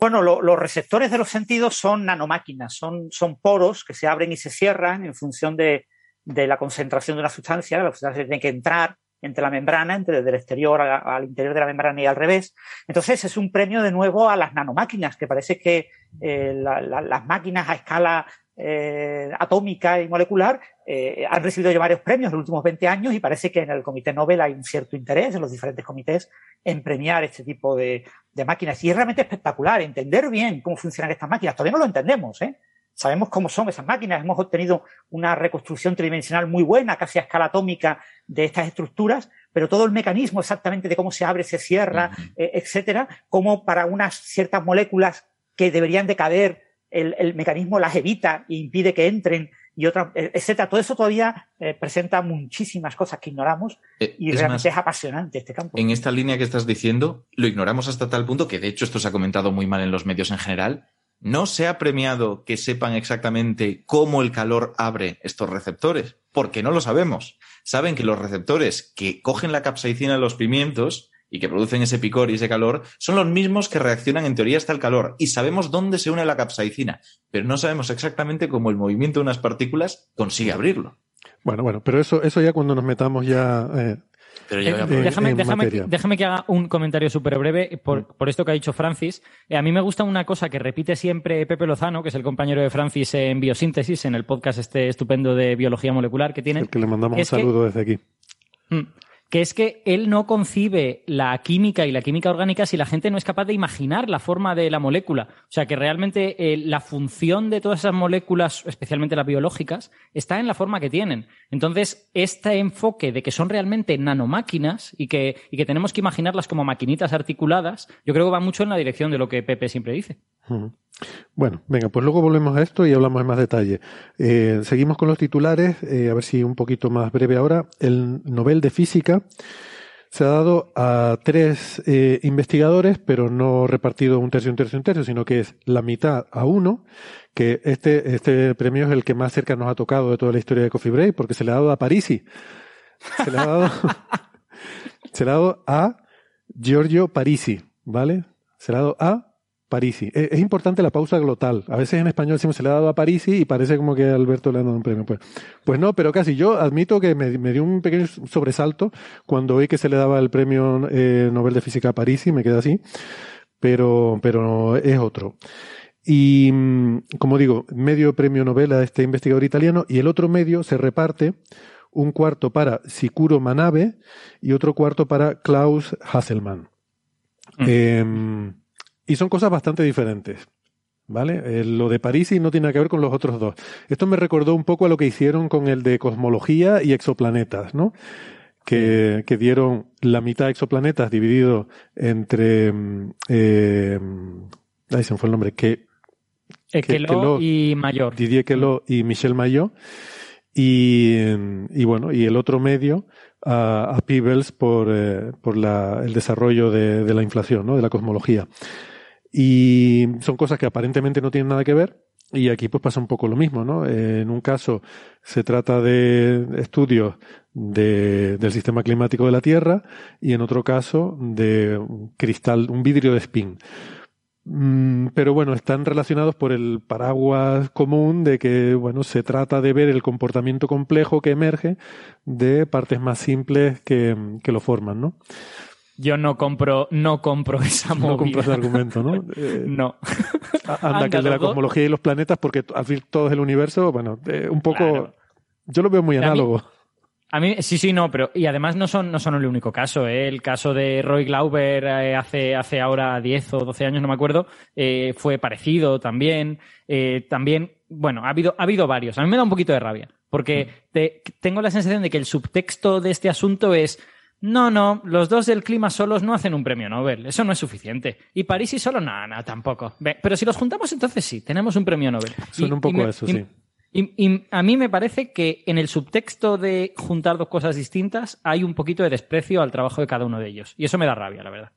[SPEAKER 4] Bueno, lo- los receptores de los sentidos son nanomáquinas, son, poros que se abren y se cierran en función de, la concentración de una sustancia. La sustancia tiene que entrar entre la membrana, entre del exterior al interior de la membrana y al revés. Entonces es un premio de nuevo a las nanomáquinas, que parece que eh, la- la- las máquinas a escala eh, atómica y molecular eh, han recibido ya varios premios en los últimos 20 años y parece que en el Comité Nobel hay un cierto interés en los diferentes comités en premiar este tipo de, de máquinas. Y es realmente espectacular entender bien cómo funcionan estas máquinas. Todavía no lo entendemos, ¿eh? Sabemos cómo son esas máquinas, hemos obtenido una reconstrucción tridimensional muy buena, casi a escala atómica, de estas estructuras, pero todo el mecanismo exactamente de cómo se abre, se cierra, eh, etcétera, como para unas ciertas moléculas que deberían de caber, el, el mecanismo las evita e impide que entren y otras, eh, etcétera. Todo eso todavía eh, presenta muchísimas cosas que ignoramos
[SPEAKER 6] Eh,
[SPEAKER 4] y
[SPEAKER 6] es
[SPEAKER 4] realmente
[SPEAKER 6] más,
[SPEAKER 4] es apasionante este campo.
[SPEAKER 6] en esta línea que estás diciendo, lo ignoramos hasta tal punto que de hecho esto se ha comentado muy mal en los medios en general. No se ha premiado que sepan exactamente cómo el calor abre estos receptores, porque no lo sabemos. Saben que los receptores que cogen la capsaicina de los pimientos y que producen ese picor y ese calor son los mismos que reaccionan en teoría hasta el calor y sabemos dónde se une la capsaicina, pero no sabemos exactamente cómo el movimiento de unas partículas consigue abrirlo.
[SPEAKER 3] Bueno, bueno, pero eso, eso ya cuando nos metamos ya... eh,
[SPEAKER 6] Pero ya voy a
[SPEAKER 5] Eh, déjame,
[SPEAKER 3] en
[SPEAKER 5] déjame,
[SPEAKER 3] materia.
[SPEAKER 5] déjame que haga un comentario súper breve por, por esto que ha dicho Francis. Eh, a mí me gusta una cosa que repite siempre Pepe Lozano, que es el compañero de Francis en Biosíntesis, en el podcast este estupendo de biología molecular que tienen.
[SPEAKER 3] el que le mandamos
[SPEAKER 5] Es
[SPEAKER 3] un
[SPEAKER 5] que-
[SPEAKER 3] saludo desde aquí.
[SPEAKER 5] Mm. Que es que él no concibe la química y la química orgánica si la gente no es capaz de imaginar la forma de la molécula. O sea, que realmente eh, la función de todas esas moléculas, especialmente las biológicas, está en la forma que tienen. Entonces, este enfoque de que son realmente nanomáquinas y que, y que tenemos que imaginarlas como maquinitas articuladas, yo creo que va mucho en la dirección de lo que Pepe siempre dice.
[SPEAKER 3] Bueno, venga, pues luego volvemos a esto y hablamos en más detalle. Eh, seguimos con los titulares, eh, a ver si un poquito más breve ahora. El Nobel de Física se ha dado a tres eh, investigadores, pero no repartido un tercio, un tercio, un tercio, sino que es la mitad a uno, que este, este premio es el que más cerca nos ha tocado de toda la historia de Coffee Break, porque se le ha dado a Parisi. Se le ha dado, se le ha dado a Giorgio Parisi, ¿vale? Se le ha dado a Parisi. Es, es, importante la pausa glotal. A veces en español decimos se le ha dado a Parisi y parece como que Alberto le ha dado un premio. Pues, pues no, pero casi. Yo admito que me, me dio un pequeño sobresalto cuando vi que se le daba el premio eh, Nobel de Física a Parisi, me quedé así. Pero, pero es otro. Y, como digo, medio premio Nobel a este investigador italiano y el otro medio se reparte un cuarto para Sicuro Manabe y otro cuarto para Klaus Hasselmann. Mm. Eh, y son cosas bastante diferentes. ¿Vale? Eh, lo de Parisi no tiene nada que ver con los otros dos. Esto me recordó un poco a lo que hicieron con el de cosmología y exoplanetas, ¿no? Que, que dieron la mitad de exoplanetas dividido entre. Eh, ahí se me fue el nombre. Que,
[SPEAKER 5] Queloz y Mayor.
[SPEAKER 3] Didier Queloz y Michel Mayor. Y, y, bueno, y el otro medio a, a Peebles por, eh, por la, el desarrollo de, de la inflación, ¿no? De la cosmología. Y son cosas que aparentemente no tienen nada que ver. Y aquí pues pasa un poco lo mismo, ¿no? En un caso se trata de estudios de, del sistema climático de la Tierra y en otro caso de cristal, un vidrio de spin. Mm, pero bueno, están relacionados por el paraguas común de que, bueno, se trata de ver el comportamiento complejo que emerge de partes más simples que, que lo forman, ¿no?
[SPEAKER 5] Yo no compro, no compro esa movida.
[SPEAKER 3] No compro ese argumento, ¿no?
[SPEAKER 5] Eh, no.
[SPEAKER 3] Anda, que el de la cosmología y los planetas, porque al fin todo es el universo, bueno, eh, un poco. Claro. Yo lo veo muy análogo.
[SPEAKER 5] A mí, sí, sí, no, pero y además no son, no son el único caso. ¿eh? El caso de Roy Glauber eh, hace, hace ahora 10 o 12 años, no me acuerdo, eh, fue parecido también. Eh, también, bueno, ha habido, ha habido varios. A mí me da un poquito de rabia, porque te, tengo la sensación de que el subtexto de este asunto es no, no, los dos del clima solos no hacen un premio Nobel, eso no es suficiente. Y París y solo, no, no, tampoco. Pero si los juntamos, entonces sí, tenemos un premio Nobel.
[SPEAKER 3] Suena un poco
[SPEAKER 5] y me,
[SPEAKER 3] eso,
[SPEAKER 5] y,
[SPEAKER 3] sí.
[SPEAKER 5] Y, y, a mí me parece que en el subtexto de juntar dos cosas distintas hay un poquito de desprecio al trabajo de cada uno de ellos. Y eso me da rabia, la verdad.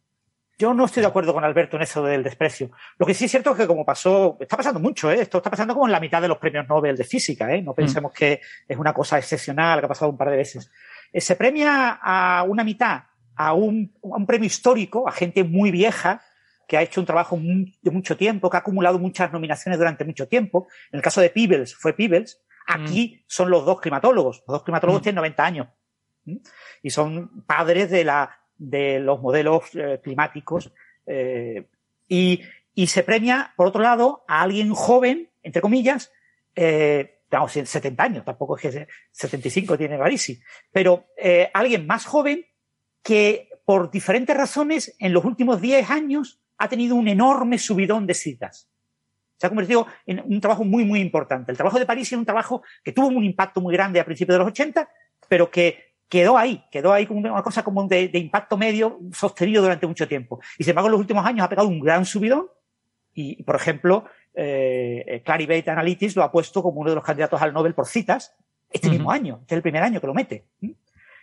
[SPEAKER 4] Yo no estoy de acuerdo con Alberto en eso del desprecio. Lo que sí es cierto es que como pasó, está pasando mucho, ¿eh? esto está pasando como en la mitad de los premios Nobel de física, ¿eh? no pensemos mm. que es una cosa excepcional que ha pasado un par de veces. Eh, se premia a una mitad a un, a un premio histórico, a gente muy vieja, que ha hecho un trabajo de mucho tiempo, que ha acumulado muchas nominaciones durante mucho tiempo. En el caso de Peebles, fue Peebles. Aquí mm. son los dos climatólogos. Los dos climatólogos mm. tienen 90 años. Y son padres de, la, de los modelos eh, climáticos. Eh, y, y, se premia, por otro lado, a alguien joven, entre comillas, eh, vamos, 70 años, tampoco es que 75 tiene Barisi, pero eh, alguien más joven que por diferentes razones en los últimos 10 años ha tenido un enorme subidón de citas. Se ha convertido en un trabajo muy, muy importante. El trabajo de París es un trabajo que tuvo un impacto muy grande a principios de los 80, pero que quedó ahí, quedó ahí como una cosa como de, de impacto medio sostenido durante mucho tiempo. Y sin embargo, en los últimos años ha pegado un gran subidón y, por ejemplo, eh, Clarivate Analytics lo ha puesto como uno de los candidatos al Nobel por citas este uh -huh. mismo año. Este es el primer año que lo mete.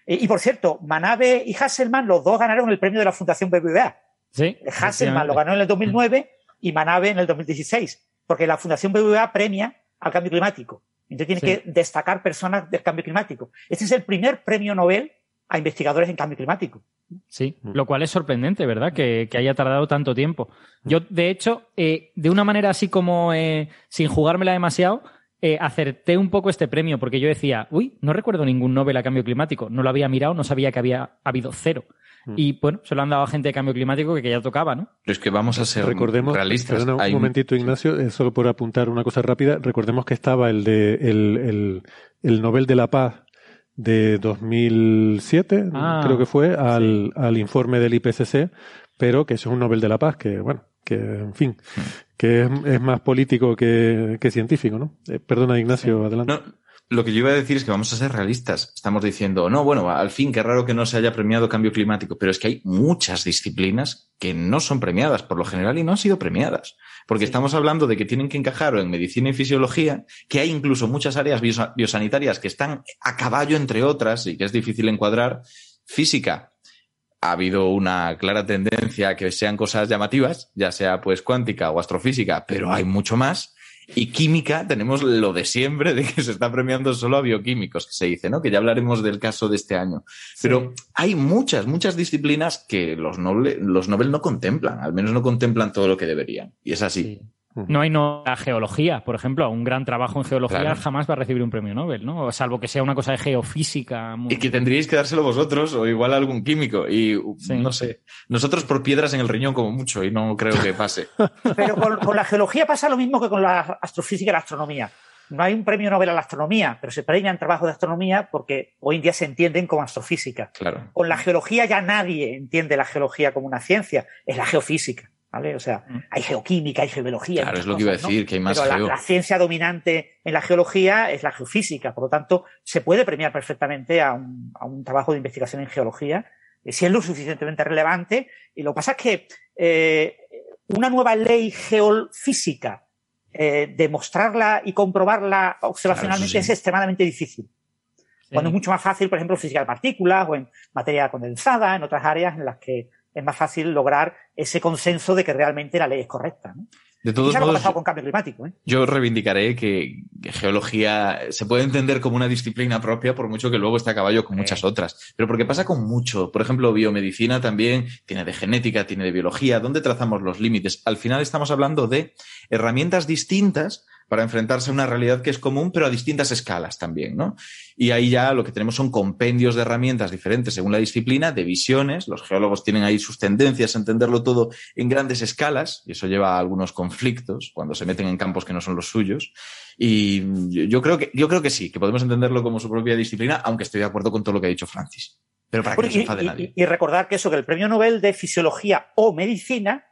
[SPEAKER 4] Y por cierto, Manabe y Hasselmann, los dos ganaron el premio de la Fundación BBVA.
[SPEAKER 5] Sí.
[SPEAKER 4] Hasselmann lo ganó en el 2009 y Manabe en el 2016, porque la Fundación BBVA premia al cambio climático. Entonces tiene sí. que destacar personas del cambio climático. Este es el primer premio Nobel a investigadores en cambio climático.
[SPEAKER 5] Sí, lo cual es sorprendente, ¿verdad? Que, que haya tardado tanto tiempo. Yo, de hecho, eh, de una manera así como eh, sin jugármela demasiado, eh, acerté un poco este premio porque yo decía, uy, no recuerdo ningún Nobel a cambio climático, no lo había mirado, no sabía que había habido cero. Mm. Y bueno, se lo han dado a gente de cambio climático que, que ya tocaba, ¿no?
[SPEAKER 6] Pero es que vamos a ser
[SPEAKER 3] recordemos,
[SPEAKER 6] realistas.
[SPEAKER 3] Perdona, un momentito, Ignacio, eh, solo por apuntar una cosa rápida. Recordemos que estaba el de el, el, el Nobel de la Paz de 2007, ah, creo que fue, al, sí. al informe del IPCC, pero que eso es un Nobel de la Paz, que bueno, que en fin, que es, es más político que, que, científico, ¿no? Eh, perdona, Ignacio, sí. adelante.
[SPEAKER 6] No, lo que yo iba a decir es que vamos a ser realistas. Estamos diciendo, no, bueno, al fin, qué raro que no se haya premiado cambio climático, pero es que hay muchas disciplinas que no son premiadas por lo general y no han sido premiadas. Porque estamos hablando de que tienen que encajar en medicina y fisiología, que hay incluso muchas áreas biosanitarias que están a caballo entre otras y que es difícil encuadrar. Física, ha habido una clara tendencia a que sean cosas llamativas, ya sea pues cuántica o astrofísica, pero hay mucho más. Y química, tenemos lo de siempre, de que se está premiando solo a bioquímicos, que se dice, ¿no? Que ya hablaremos del caso de este año. Pero hay muchas, muchas disciplinas que los, noble, los Nobel no contemplan, al menos no contemplan todo lo que deberían. Y es así.
[SPEAKER 5] No hay no la geología, por ejemplo, un gran trabajo en geología jamás va a recibir un premio Nobel, ¿no? Salvo que sea una cosa de geofísica.
[SPEAKER 6] Y que tendríais que dárselo vosotros o igual a algún químico. Y no sé. Nosotros por piedras en el riñón como mucho y no creo que pase.
[SPEAKER 4] Pero con, la geología pasa lo mismo que con la astrofísica y la astronomía. No hay un premio Nobel a la astronomía, pero se premian trabajos de astronomía porque hoy en día se entienden como astrofísica.
[SPEAKER 6] Claro.
[SPEAKER 4] Con la geología ya nadie entiende la geología como una ciencia, es la geofísica. ¿Vale? O sea, mm. hay geoquímica, hay geología.
[SPEAKER 6] Claro, es lo que iba a decir, que hay más
[SPEAKER 4] Pero la, ciencia dominante en la geología es la geofísica, por lo tanto, se puede premiar perfectamente a un, a un trabajo de investigación en geología eh, si es lo suficientemente relevante. Y lo que pasa es que eh, una nueva ley geofísica, eh, demostrarla y comprobarla observacionalmente es extremadamente difícil. Cuando es mucho más fácil, por ejemplo, física de partículas o en materia condensada, en otras áreas en las que es más fácil lograr ese consenso de que realmente la ley es correcta. ¿no?
[SPEAKER 6] De todos
[SPEAKER 4] modos, con cambio climático. ¿eh?
[SPEAKER 6] Yo reivindicaré que, geología se puede entender como una disciplina propia, por mucho que luego esté a caballo con muchas otras. Pero porque pasa con mucho. Por ejemplo, biomedicina también tiene de genética, tiene de biología. ¿Dónde trazamos los límites? Al final estamos hablando de herramientas distintas para enfrentarse a una realidad que es común, pero a distintas escalas también, ¿no? Y ahí ya lo que tenemos son compendios de herramientas diferentes según la disciplina, de visiones. Los geólogos tienen ahí sus tendencias a entenderlo todo en grandes escalas, y eso lleva a algunos conflictos cuando se meten en campos que no son los suyos. Y yo creo que, yo creo que sí, que podemos entenderlo como su propia disciplina, aunque estoy de acuerdo con todo lo que ha dicho Francis. Pero para que no se enfade nadie.
[SPEAKER 4] Y, recordar que eso, que el premio Nobel de Fisiología o Medicina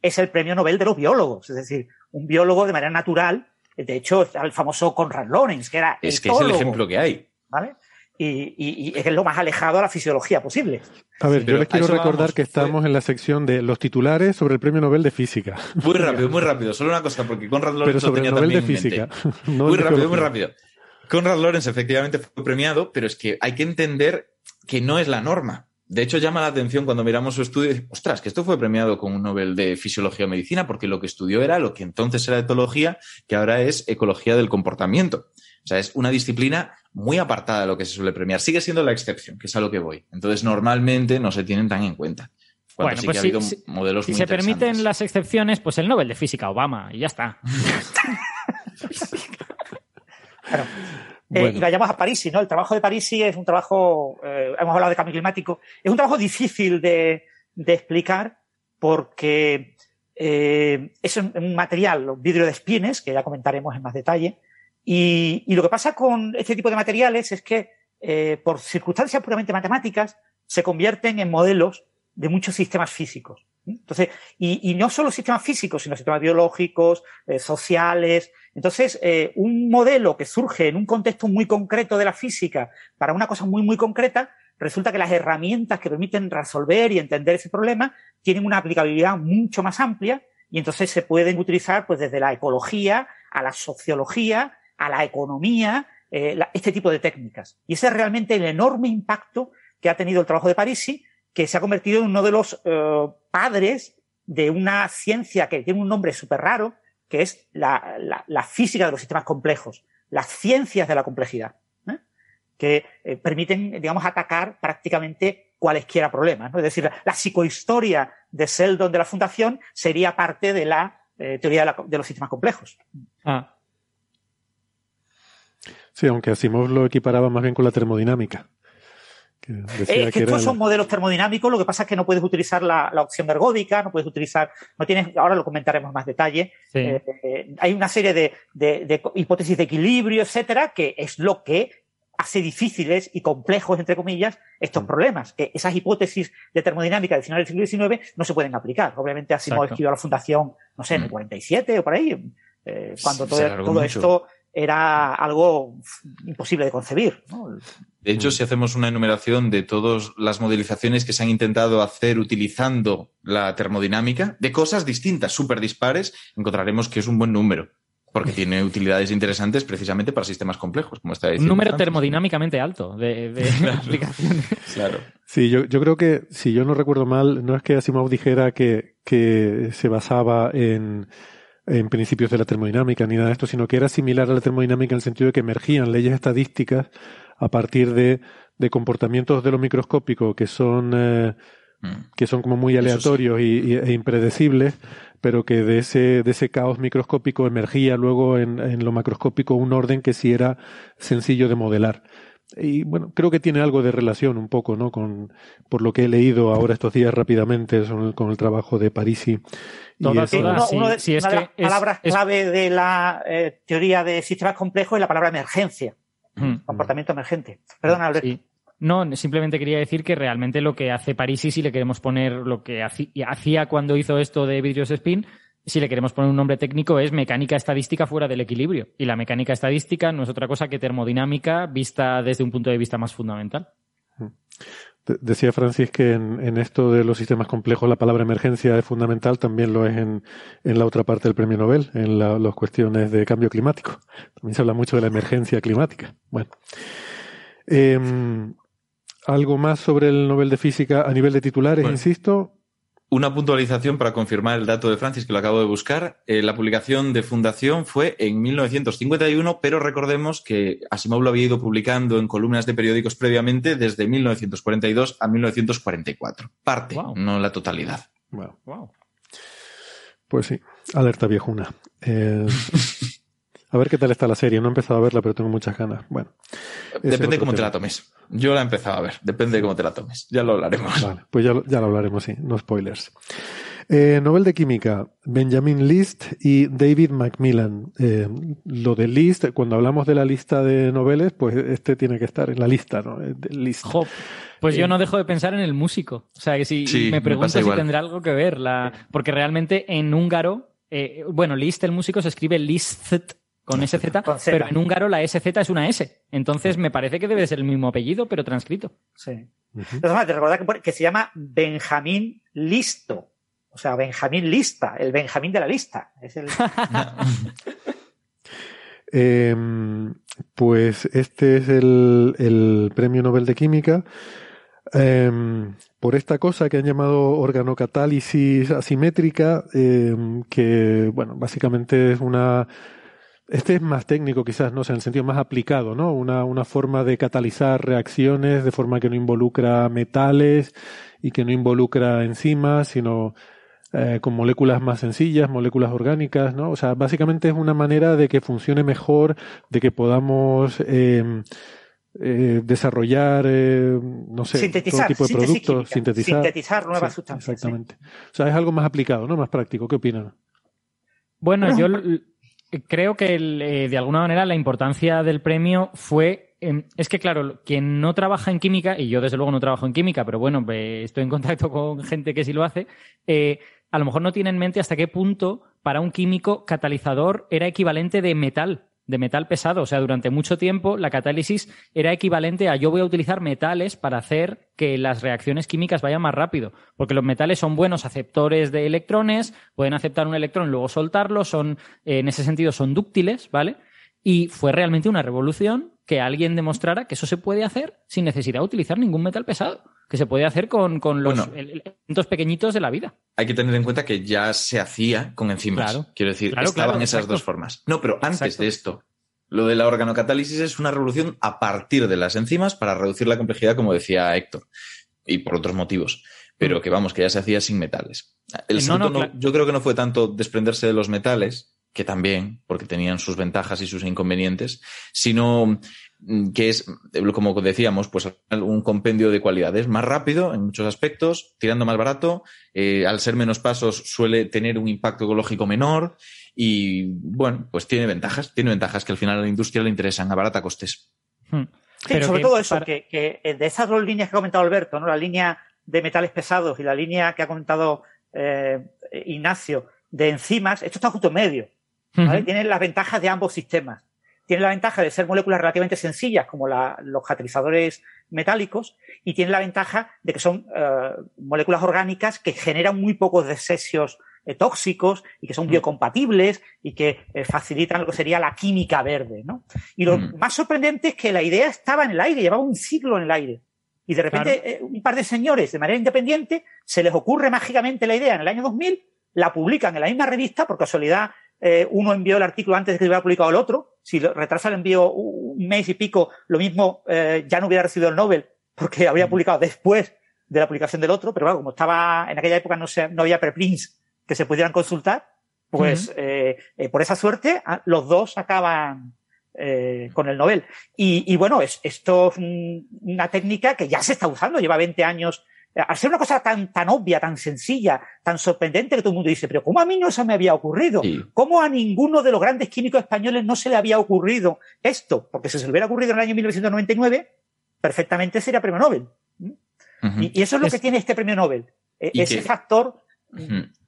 [SPEAKER 4] es el premio Nobel de los biólogos. Es decir, un biólogo de manera natural de hecho, el famoso Conrad Lorenz, que era.
[SPEAKER 6] Es que es el ejemplo que hay.
[SPEAKER 4] ¿Vale? Y, es lo más alejado a la fisiología posible.
[SPEAKER 3] A ver, yo les quiero recordar que estamos en la sección de los titulares sobre el Premio Nobel de Física.
[SPEAKER 6] Muy rápido, muy rápido. Solo una cosa, porque Conrad Lorenz
[SPEAKER 3] Pero sobre
[SPEAKER 6] tenía
[SPEAKER 3] el Nobel
[SPEAKER 6] también
[SPEAKER 3] de Física.
[SPEAKER 6] muy rápido, muy rápido. Conrad Lorenz efectivamente fue premiado, pero es que hay que entender que no es la norma. De hecho, llama la atención cuando miramos su estudio y ostras, que esto fue premiado con un Nobel de Fisiología o Medicina, porque lo que estudió era lo que entonces era etología, que ahora es ecología del comportamiento. O sea, es una disciplina muy apartada de lo que se suele premiar. Sigue siendo la excepción, que es a lo que voy. Entonces, normalmente no se tienen tan en cuenta.
[SPEAKER 5] Bueno, pues si, modelos si se permiten las excepciones, pues el Nobel de Física Obama, y ya está.
[SPEAKER 4] claro. Eh, y vayamos a París, ¿no? El trabajo de París es un trabajo, eh, hemos hablado de cambio climático, es un trabajo difícil de, explicar porque eh, es un, material, un vidrio de espines, que ya comentaremos en más detalle, y, lo que pasa con este tipo de materiales es que por circunstancias puramente matemáticas se convierten en modelos de muchos sistemas físicos. Entonces, y, no solo sistemas físicos, sino sistemas biológicos, eh, sociales. Entonces, eh, un modelo que surge en un contexto muy concreto de la física para una cosa muy, muy concreta, resulta que las herramientas que permiten resolver y entender ese problema tienen una aplicabilidad mucho más amplia y entonces se pueden utilizar pues desde la ecología a la sociología, a la economía, eh, este tipo de técnicas. Y ese es realmente el enorme impacto que ha tenido el trabajo de Parisi, que se ha convertido en uno de los eh, padres de una ciencia que tiene un nombre súper raro, que es la, física de los sistemas complejos, las ciencias de la complejidad, ¿eh? que eh, permiten, digamos, atacar prácticamente cualesquiera problemas. Es decir, la, psicohistoria de Seldon de la Fundación sería parte de la teoría de, los sistemas complejos. Ah.
[SPEAKER 3] Sí, aunque Asimov lo equiparaba más bien con la termodinámica.
[SPEAKER 4] Que que, estos son modelos termodinámicos, lo que pasa es que no puedes utilizar la, opción ergódica, no puedes utilizar, no tienes, ahora lo comentaremos en más detalle. Eh, eh, hay una serie de, hipótesis de equilibrio, etcétera, que es lo que hace difíciles y complejos, entre comillas, estos mm. problemas. Que esas hipótesis de termodinámica del final del siglo XIX no se pueden aplicar. Obviamente, así hemos escrito la fundación, no sé, en el 47 mm. o por ahí, eh, cuando todo, todo esto era algo imposible de concebir.
[SPEAKER 6] De hecho, si hacemos una enumeración de todas las modelizaciones que se han intentado hacer utilizando la termodinámica, de cosas distintas, súper dispares, encontraremos que es un buen número. Porque tiene utilidades interesantes precisamente para sistemas complejos, como está diciendo.
[SPEAKER 5] Un número termodinámicamente alto de, aplicaciones.
[SPEAKER 6] Claro.
[SPEAKER 3] Sí, yo, yo creo que, si yo no recuerdo mal, no es que Asimov dijera que, que se basaba en, en principios de la termodinámica ni nada de esto, sino que era similar a la termodinámica en el sentido de que emergían leyes estadísticas a partir de, de comportamientos de lo microscópico que son, eh, que son como muy
[SPEAKER 6] sí.
[SPEAKER 3] aleatorios y, y- e impredecibles, pero que de ese, de ese caos microscópico emergía luego en, en lo macroscópico un orden que sí era sencillo de modelar. Y bueno, creo que tiene algo de relación un poco, ¿no? Con, por lo que he leído ahora estos días rápidamente con el, con el trabajo de Parisi. Y
[SPEAKER 5] Toda-
[SPEAKER 3] eso-
[SPEAKER 5] toda-
[SPEAKER 4] Uno-
[SPEAKER 5] sí,
[SPEAKER 4] uno de,
[SPEAKER 5] sí, es
[SPEAKER 4] una de
[SPEAKER 5] que
[SPEAKER 4] las
[SPEAKER 5] es-
[SPEAKER 4] palabras
[SPEAKER 5] es-
[SPEAKER 4] clave de la eh, teoría de sistemas complejos es la palabra emergencia,
[SPEAKER 5] Hmm.
[SPEAKER 4] comportamiento emergente. Perdona, Alberto.
[SPEAKER 5] Sí. No, simplemente quería decir que realmente lo que hace Parisi, si le queremos poner lo que hacía cuando hizo esto de vidrios spin, si le queremos poner un nombre técnico, es mecánica estadística fuera del equilibrio. Y la mecánica estadística no es otra cosa que termodinámica vista desde un punto de vista más fundamental.
[SPEAKER 3] De- Decía Francis que en, en esto de los sistemas complejos la palabra emergencia es fundamental, también lo es en, en la otra parte del premio Nobel, en la- las cuestiones de cambio climático. También se habla mucho de la emergencia climática. Bueno. Em, algo más sobre el Nobel de Física a nivel de titulares,
[SPEAKER 6] Bueno.
[SPEAKER 3] insisto.
[SPEAKER 6] Una puntualización para confirmar el dato de Francis, que lo acabo de buscar. Eh, la publicación de Fundación fue en 1951, pero recordemos que Asimov lo había ido publicando en columnas de periódicos previamente desde 1942 a 1944. Parte,
[SPEAKER 5] Wow.
[SPEAKER 6] no la totalidad.
[SPEAKER 3] Bueno,
[SPEAKER 5] Wow.
[SPEAKER 3] pues sí, alerta viejuna. Eh, a ver qué tal está la serie. No he empezado a verla, pero tengo muchas ganas. Bueno.
[SPEAKER 6] Depende cómo te la tomes. Yo la he empezado a ver. Depende de cómo te la tomes. Ya lo hablaremos.
[SPEAKER 3] Vale, pues ya, lo- ya lo hablaremos, sí, no spoilers. Eh, Nobel de Química, Benjamin List y David Macmillan. Eh, lo de List, cuando hablamos de la lista de noveles, pues este tiene que estar en la lista, ¿no? Eh, de List.
[SPEAKER 5] Jo, pues
[SPEAKER 3] Eh,
[SPEAKER 5] yo no dejo de pensar en el músico. O sea, que si
[SPEAKER 6] Sí, me pasa
[SPEAKER 5] si tendrá algo que ver. La... Porque realmente en húngaro, eh, bueno, Liszt, el músico, se escribe Liszt con SZ,
[SPEAKER 4] Con Z.
[SPEAKER 5] pero en húngaro la SZ es una S. Entonces me parece que debe ser el mismo apellido, pero transcrito.
[SPEAKER 4] Sí. De todas maneras, te recordar que, se llama Benjamín Listo. O sea, Benjamín Lista, el Benjamín de la lista. Es el...
[SPEAKER 3] Eh, pues este es el, el premio Nobel de Química. Eh, por esta cosa que han llamado organocatálisis asimétrica, eh, que, bueno, básicamente es una. Este es más técnico, quizás, no sé, en el sentido más aplicado, ¿no? Una, una forma de catalizar reacciones de forma que no involucra metales y que no involucra enzimas, sino eh, con moléculas más sencillas, moléculas orgánicas, ¿no? O sea, básicamente es una manera de que funcione mejor, de que podamos eh, eh, desarrollar, eh, no sé,
[SPEAKER 4] Sintetizar,
[SPEAKER 3] todo tipo de productos,
[SPEAKER 4] química,
[SPEAKER 3] sintetizar.
[SPEAKER 4] sintetizar nuevas
[SPEAKER 3] Sí,
[SPEAKER 4] sustancias,
[SPEAKER 3] Exactamente. O sea, es algo más aplicado, ¿no? Más práctico. ¿Qué opinan?
[SPEAKER 5] Bueno, yo creo que el, eh, de alguna manera la importancia del premio fue. em, es que, claro, quien no trabaja en química, y yo desde luego no trabajo en química, pero bueno, estoy en contacto con gente que sí lo hace, eh, a lo mejor no tiene en mente hasta qué punto para un químico catalizador era equivalente de metal, de metal pesado. O sea, durante mucho tiempo la catálisis era equivalente a yo voy a utilizar metales para hacer que las reacciones químicas vayan más rápido. Porque los metales son buenos aceptores de electrones, pueden aceptar un electrón y luego soltarlo, son, eh, en ese sentido son dúctiles, ¿vale? Y fue realmente una revolución que alguien demostrara que eso se puede hacer sin necesidad de utilizar ningún metal pesado. Que se puede hacer con, con los
[SPEAKER 6] Bueno.
[SPEAKER 5] elementos pequeñitos de la vida.
[SPEAKER 6] Hay que tener en cuenta que ya se hacía con enzimas.
[SPEAKER 5] Claro.
[SPEAKER 6] Quiero decir,
[SPEAKER 5] Claro,
[SPEAKER 6] estaban
[SPEAKER 5] claro,
[SPEAKER 6] esas
[SPEAKER 5] exacto.
[SPEAKER 6] dos formas. No, pero antes
[SPEAKER 5] Exacto.
[SPEAKER 6] de esto, lo de la organocatálisis es una revolución a partir de las enzimas para reducir la complejidad, como decía Héctor, y por otros motivos. Pero que vamos, que ya se hacía sin metales. El
[SPEAKER 5] Eh, no,
[SPEAKER 6] salto
[SPEAKER 5] no,
[SPEAKER 6] no-
[SPEAKER 5] cla-
[SPEAKER 6] yo creo que no fue tanto desprenderse de los metales, que también, porque tenían sus ventajas y sus inconvenientes, sino mm, que es, eh, como decíamos, pues un compendio de cualidades más rápido en muchos aspectos, tirando más barato, eh, al ser menos pasos suele tener un impacto ecológico menor y bueno, pues tiene ventajas, tiene ventajas que al final a la industria le interesan a barata costes.
[SPEAKER 5] Hmm.
[SPEAKER 4] Sí,
[SPEAKER 5] Pero
[SPEAKER 4] sobre
[SPEAKER 5] que
[SPEAKER 4] todo eso,
[SPEAKER 5] para-
[SPEAKER 4] que, que eh, de esas dos líneas que ha comentado Alberto, ¿no? la línea de metales pesados y la línea que ha comentado eh, Ignacio de enzimas, esto está justo en medio. ¿vale? Tienen las ventajas de ambos sistemas. Tiene la ventaja de ser moléculas relativamente sencillas, como la- los catalizadores metálicos, y tiene la ventaja de que son eh, moléculas orgánicas que generan muy pocos desechos eh, tóxicos y que son biocompatibles y que eh, facilitan lo que sería la química verde. ¿no? Y lo
[SPEAKER 6] Mm.
[SPEAKER 4] más sorprendente es que la idea estaba en el aire, llevaba un siglo en el aire. Y de repente eh, un par de señores de manera independiente se les ocurre mágicamente la idea en el año 2000, la publican en la misma revista, por casualidad uno envió el artículo antes de que hubiera publicado el otro, si retrasa el envío un mes y pico, lo mismo eh, ya no hubiera recibido el Nobel porque habría publicado después de la publicación del otro, pero bueno, como estaba en aquella época no, se, no había preprints que se pudieran consultar, pues eh, eh, por esa suerte ah, los dos acaban eh, con el Nobel. Y, y bueno, es, esto es una técnica que ya se está usando, lleva 20 años. Al ser una cosa tan, tan obvia, tan sencilla, tan sorprendente que todo el mundo dice, pero ¿cómo a mí no se me había ocurrido? ¿Cómo a ninguno de los grandes químicos españoles no se le había ocurrido esto? Porque si se le hubiera ocurrido en el año 1999, perfectamente sería premio Nobel. y, y, eso es lo que tiene este premio Nobel. E, ese factor.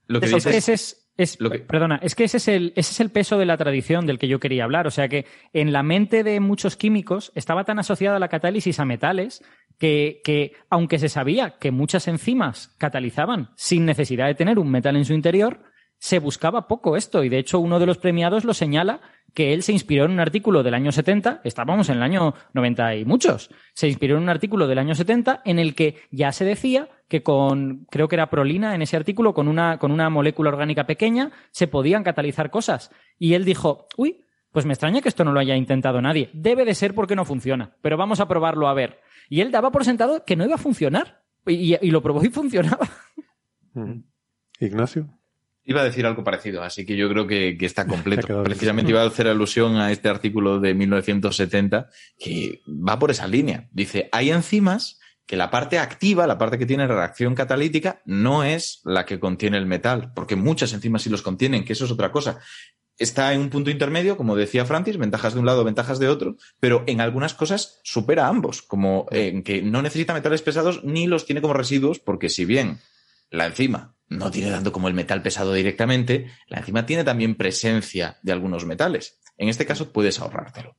[SPEAKER 5] Lo que dices, es, Perdona, es que ese es, el, ese es el peso de la tradición del que yo quería hablar. O sea que en la mente de muchos químicos estaba tan asociada la catálisis a metales que, que, aunque se sabía que muchas enzimas catalizaban sin necesidad de tener un metal en su interior, se buscaba poco esto. Y de hecho, uno de los premiados lo señala que él se inspiró en un artículo del año 70, estábamos en el año 90 y muchos, se inspiró en un artículo del año 70 en el que ya se decía que con, creo que era prolina en ese artículo, con una, con una molécula orgánica pequeña, se podían catalizar cosas. Y él dijo, uy, pues me extraña que esto no lo haya intentado nadie. Debe de ser porque no funciona, pero vamos a probarlo a ver. Y él daba por sentado que no iba a funcionar. Y, y lo probó y funcionaba.
[SPEAKER 3] Mm. Ignacio.
[SPEAKER 6] Iba a decir algo parecido, así que yo creo que, está completo. Precisamente iba a hacer alusión a este artículo de 1970 que va por esa línea. Dice, hay enzimas que la parte activa, la parte que tiene reacción catalítica, no es la que contiene el metal, porque muchas enzimas sí los contienen, que eso es otra cosa. Está en un punto intermedio, como decía Francis, ventajas de un lado, ventajas de otro, pero en algunas cosas supera a ambos, como en que no necesita metales pesados ni los tiene como residuos, porque si bien la enzima no tiene tanto como el metal pesado directamente, la enzima tiene también presencia de algunos metales. En este caso puedes ahorrártelo.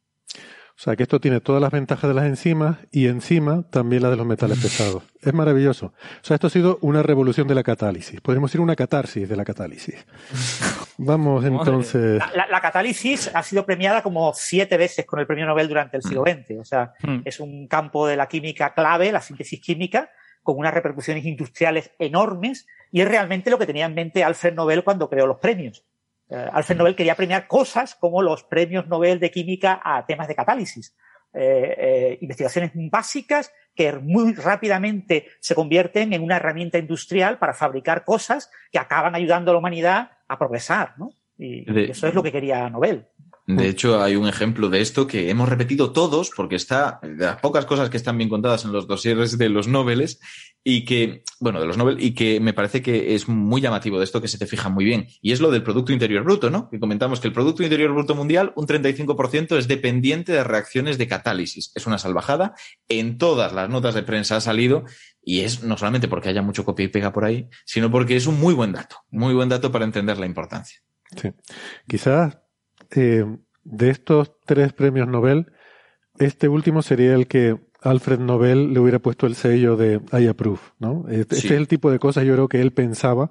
[SPEAKER 3] O sea que esto tiene todas las ventajas de las enzimas y encima también la de los metales pesados. Es maravilloso. O sea, esto ha sido una revolución de la catálisis. Podemos ir una catarsis de la catálisis. Vamos entonces.
[SPEAKER 4] La, catálisis ha sido premiada como siete veces con el premio Nobel durante el siglo XX. O sea, mm. es un campo de la química clave, la síntesis química, con unas repercusiones industriales enormes y es realmente lo que tenía en mente Alfred Nobel cuando creó los premios. Eh, Alfred Nobel quería premiar cosas como los premios Nobel de química a temas de catálisis. Eh, eh, investigaciones básicas que muy rápidamente se convierten en una herramienta industrial para fabricar cosas que acaban ayudando a la humanidad a progresar, ¿no? y eso es lo que quería Nobel.
[SPEAKER 6] De hecho, hay un ejemplo de esto que hemos repetido todos, porque está de las pocas cosas que están bien contadas en los dosieres de los Nobeles, y que, bueno, de los Nobel, y que me parece que es muy llamativo de esto que se te fija muy bien. Y es lo del Producto Interior Bruto, ¿no? Que comentamos que el Producto Interior Bruto Mundial, un 35% es dependiente de reacciones de catálisis. Es una salvajada. En todas las notas de prensa ha salido, y es no solamente porque haya mucho copia y pega por ahí, sino porque es un muy buen dato, muy buen dato para entender la importancia.
[SPEAKER 3] Sí. Quizás eh, de estos tres premios Nobel, este último sería el que Alfred Nobel le hubiera puesto el sello de I approve, ¿no? Este, este es el tipo de cosas yo creo que él pensaba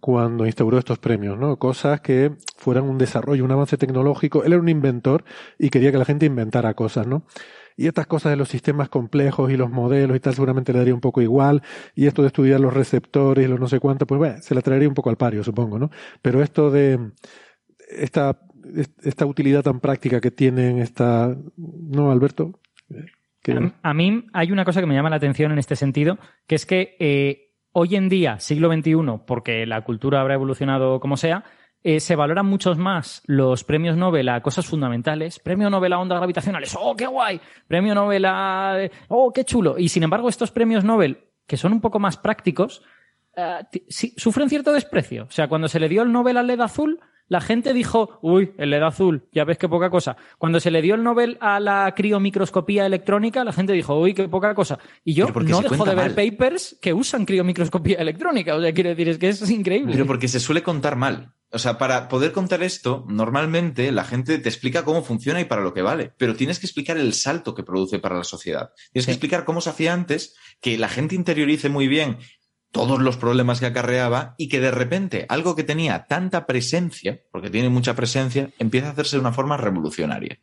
[SPEAKER 3] cuando instauró estos premios, ¿no? Cosas que fueran un desarrollo, un avance tecnológico. Él era un inventor y quería que la gente inventara cosas, ¿no? Y estas cosas de los sistemas complejos y los modelos y tal seguramente le daría un poco igual. Y esto de estudiar los receptores y los no sé cuánto, pues bueno, se la traería un poco al pario, supongo, ¿no? Pero esto de esta, esta utilidad tan práctica que tienen esta, ¿no, Alberto?
[SPEAKER 5] A, mí hay una cosa que me llama la atención en este sentido, que es que eh, hoy en día, siglo XXI, porque la cultura habrá evolucionado como sea, eh, se valoran muchos más los premios Nobel a cosas fundamentales. Premio Nobel a ondas gravitacionales, ¡oh, qué guay! Premio Nobel a... ¡oh, qué chulo! Y sin embargo, estos premios Nobel, que son un poco más prácticos, eh, sufren cierto desprecio. O sea, cuando se le dio el Nobel al LED azul, la gente dijo, uy, el LED azul, ya ves qué poca cosa. Cuando se le dio el Nobel a la criomicroscopía electrónica, la gente dijo, uy, qué poca cosa. Y yo no dejo de ver papers que usan criomicroscopía electrónica. O sea, quiero decir, es que es increíble.
[SPEAKER 6] Pero porque se suele contar mal. O sea, para poder contar esto, normalmente la gente te explica cómo funciona y para lo que vale, pero tienes que explicar el salto que produce para la sociedad. Tienes que explicar cómo se hacía antes, que la gente interiorice muy bien todos los problemas que acarreaba y que de repente algo que tenía tanta presencia, porque tiene mucha presencia, empieza a hacerse de una forma revolucionaria.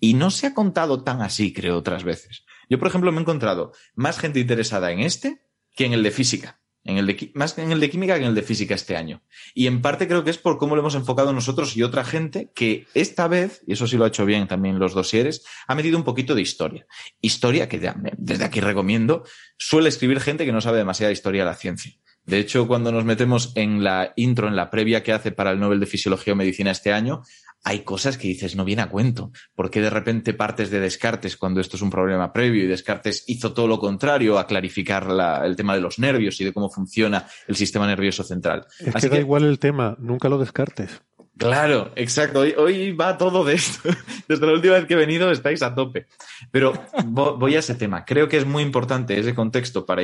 [SPEAKER 6] Y no se ha contado tan así, creo, otras veces. Yo, por ejemplo, me he encontrado más gente interesada en este que en el de física. En el de, más en el de química que en el de física este año. Y en parte creo que es por cómo lo hemos enfocado nosotros y otra gente que esta vez, y eso sí lo ha hecho bien también los dosieres, ha metido un poquito de historia. Historia que desde aquí recomiendo, suele escribir gente que no sabe demasiada historia de la ciencia. De hecho, cuando nos metemos en la intro, en la previa que hace para el Nobel de Fisiología o Medicina este año, hay cosas que dices, no viene a cuento. ¿Por qué de repente partes de Descartes cuando esto es un problema previo y Descartes hizo todo lo contrario a clarificar el tema de los nervios y de cómo funciona el sistema nervioso central?
[SPEAKER 3] Es que da igual el tema, nunca lo descartes.
[SPEAKER 6] Claro, exacto. Hoy, hoy, va todo de esto. Desde la última vez que he venido estáis a tope. Pero voy a ese tema. Creo que es muy importante ese contexto para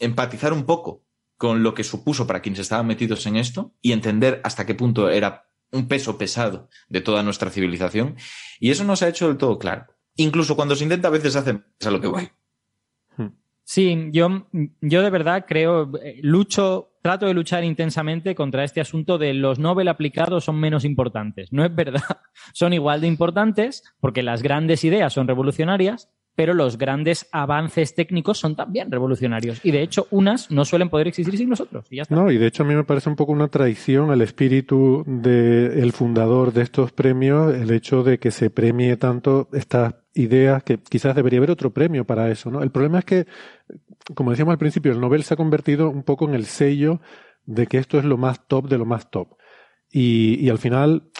[SPEAKER 6] empatizar un poco con lo que supuso para quienes estaban metidos en esto y entender hasta qué punto era un peso pesado de toda nuestra civilización. Y eso no se ha hecho del todo claro. Incluso cuando se intenta, a veces hace a lo que voy.
[SPEAKER 5] Sí, yo, yo de verdad creo, eh, lucho, trato de luchar intensamente contra este asunto de los Nobel aplicados son menos importantes. No es verdad, son igual de importantes porque las grandes ideas son revolucionarias, pero los grandes avances técnicos son también revolucionarios. Y de hecho, unas no suelen poder existir sin nosotros. Y ya está.
[SPEAKER 3] No, y de hecho a mí me parece un poco una traición al espíritu del fundador de estos premios el hecho de que se premie tanto estas ideas que quizás debería haber otro premio para eso. ¿no? El problema es que, como decíamos al principio, el Nobel se ha convertido un poco en el sello de que esto es lo más top de lo más top. Y, y al final,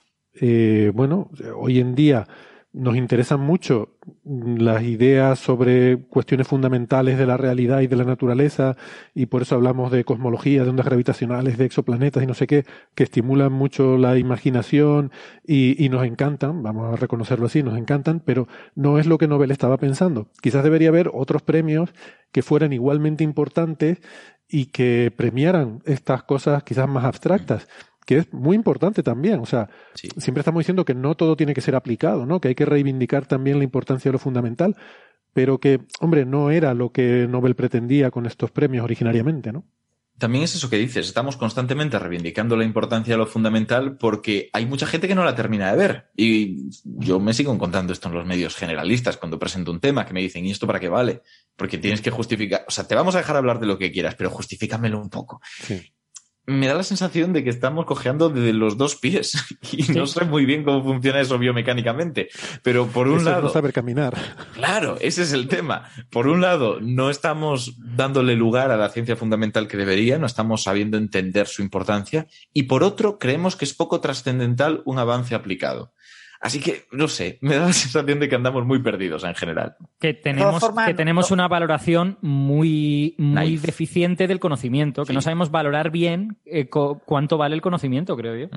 [SPEAKER 3] eh, bueno, hoy en día nos interesan mucho las ideas sobre cuestiones fundamentales de la realidad y de la naturaleza, y por eso hablamos de cosmología, de ondas gravitacionales, de exoplanetas y no sé qué, que estimulan mucho la imaginación y, nos encantan, vamos a reconocerlo así, nos encantan, pero no es lo que Nobel estaba pensando. Quizás debería haber otros premios que fueran igualmente importantes y que premiaran estas cosas quizás más abstractas que es muy importante también. O sea, siempre estamos diciendo que no todo tiene que ser aplicado, ¿no? Que hay que reivindicar también la importancia de lo fundamental, pero que, hombre, no era lo que Nobel pretendía con estos premios originariamente, ¿no?
[SPEAKER 6] También es eso que dices, estamos constantemente reivindicando la importancia de lo fundamental porque hay mucha gente que no la termina de ver. Y yo me sigo encontrando esto en los medios generalistas cuando presento un tema que me dicen, ¿y esto para qué vale? Porque tienes que justificar, o sea, te vamos a dejar hablar de lo que quieras, pero justifícamelo un poco. Sí me da la sensación de que estamos cojeando de los dos pies y no sé muy bien cómo funciona eso biomecánicamente. Pero por un lado.
[SPEAKER 3] no saber caminar.
[SPEAKER 6] Claro, ese es el tema. Por un lado, no estamos dándole lugar a la ciencia fundamental que debería, no estamos sabiendo entender su importancia. Y por otro, creemos que es poco trascendental un avance aplicado. Así que, no sé, me da la sensación de que andamos muy perdidos en general.
[SPEAKER 5] Que tenemos, que tenemos una valoración muy, muy deficiente del conocimiento, que no sabemos valorar bien eh, cuánto vale el conocimiento, creo yo.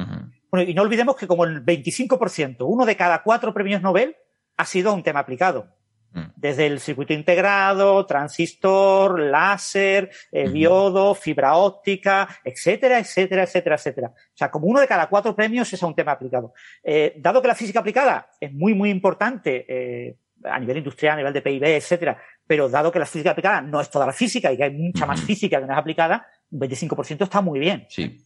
[SPEAKER 4] Bueno, y no olvidemos que como el 25%, uno de cada cuatro premios Nobel ha sido un tema aplicado. Mm. Desde el circuito integrado, transistor, láser, eh, diodo, fibra óptica, etcétera, etcétera, etcétera, etcétera. O sea, como uno de cada cuatro premios es a un tema aplicado. Eh, dado que la física aplicada es muy, muy importante eh, a nivel industrial, a nivel de PIB, etcétera, pero dado que la física aplicada no es toda la física y que hay mucha más física que no es aplicada, un 25% está muy bien.
[SPEAKER 6] Sí.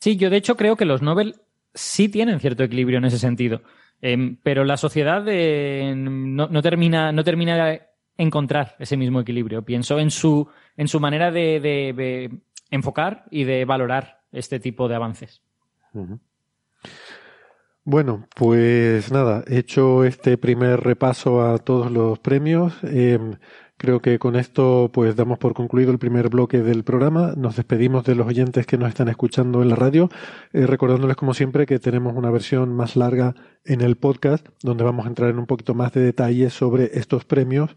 [SPEAKER 5] Sí, yo de hecho creo que los Nobel sí tienen cierto equilibrio en ese sentido. Em, pero la sociedad eh, no, termina, no termina de encontrar ese mismo equilibrio. Pienso en su, en su manera de, enfocar y de valorar este tipo de avances.
[SPEAKER 3] Bueno, pues nada, hecho este primer repaso a todos los premios. Em, Creo que con esto pues damos por concluido el primer bloque del programa. Nos despedimos de los oyentes que nos están escuchando en la radio, eh, recordándoles como siempre que tenemos una versión más larga en el podcast donde vamos a entrar en un poquito más de detalles sobre estos premios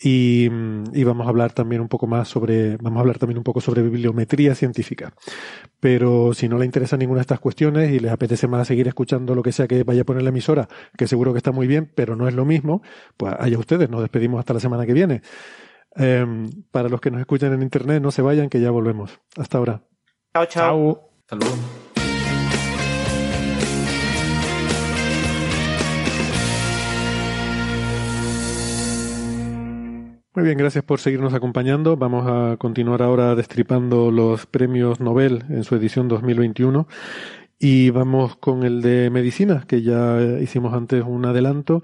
[SPEAKER 3] y, y, vamos a hablar también un poco más sobre, vamos a hablar también un poco sobre bibliometría científica. Pero si no le interesa ninguna de estas cuestiones y les apetece más seguir escuchando lo que sea que vaya a poner la emisora, que seguro que está muy bien, pero no es lo mismo, pues allá ustedes, nos despedimos hasta la semana que viene. Eh, para los que nos escuchan en internet, no se vayan, que ya volvemos. Hasta ahora.
[SPEAKER 4] Chao, chao.
[SPEAKER 6] Hasta luego.
[SPEAKER 3] Muy bien, gracias por seguirnos acompañando. Vamos a continuar ahora destripando los premios Nobel en su edición 2021 y vamos con el de medicina, que ya hicimos antes un adelanto,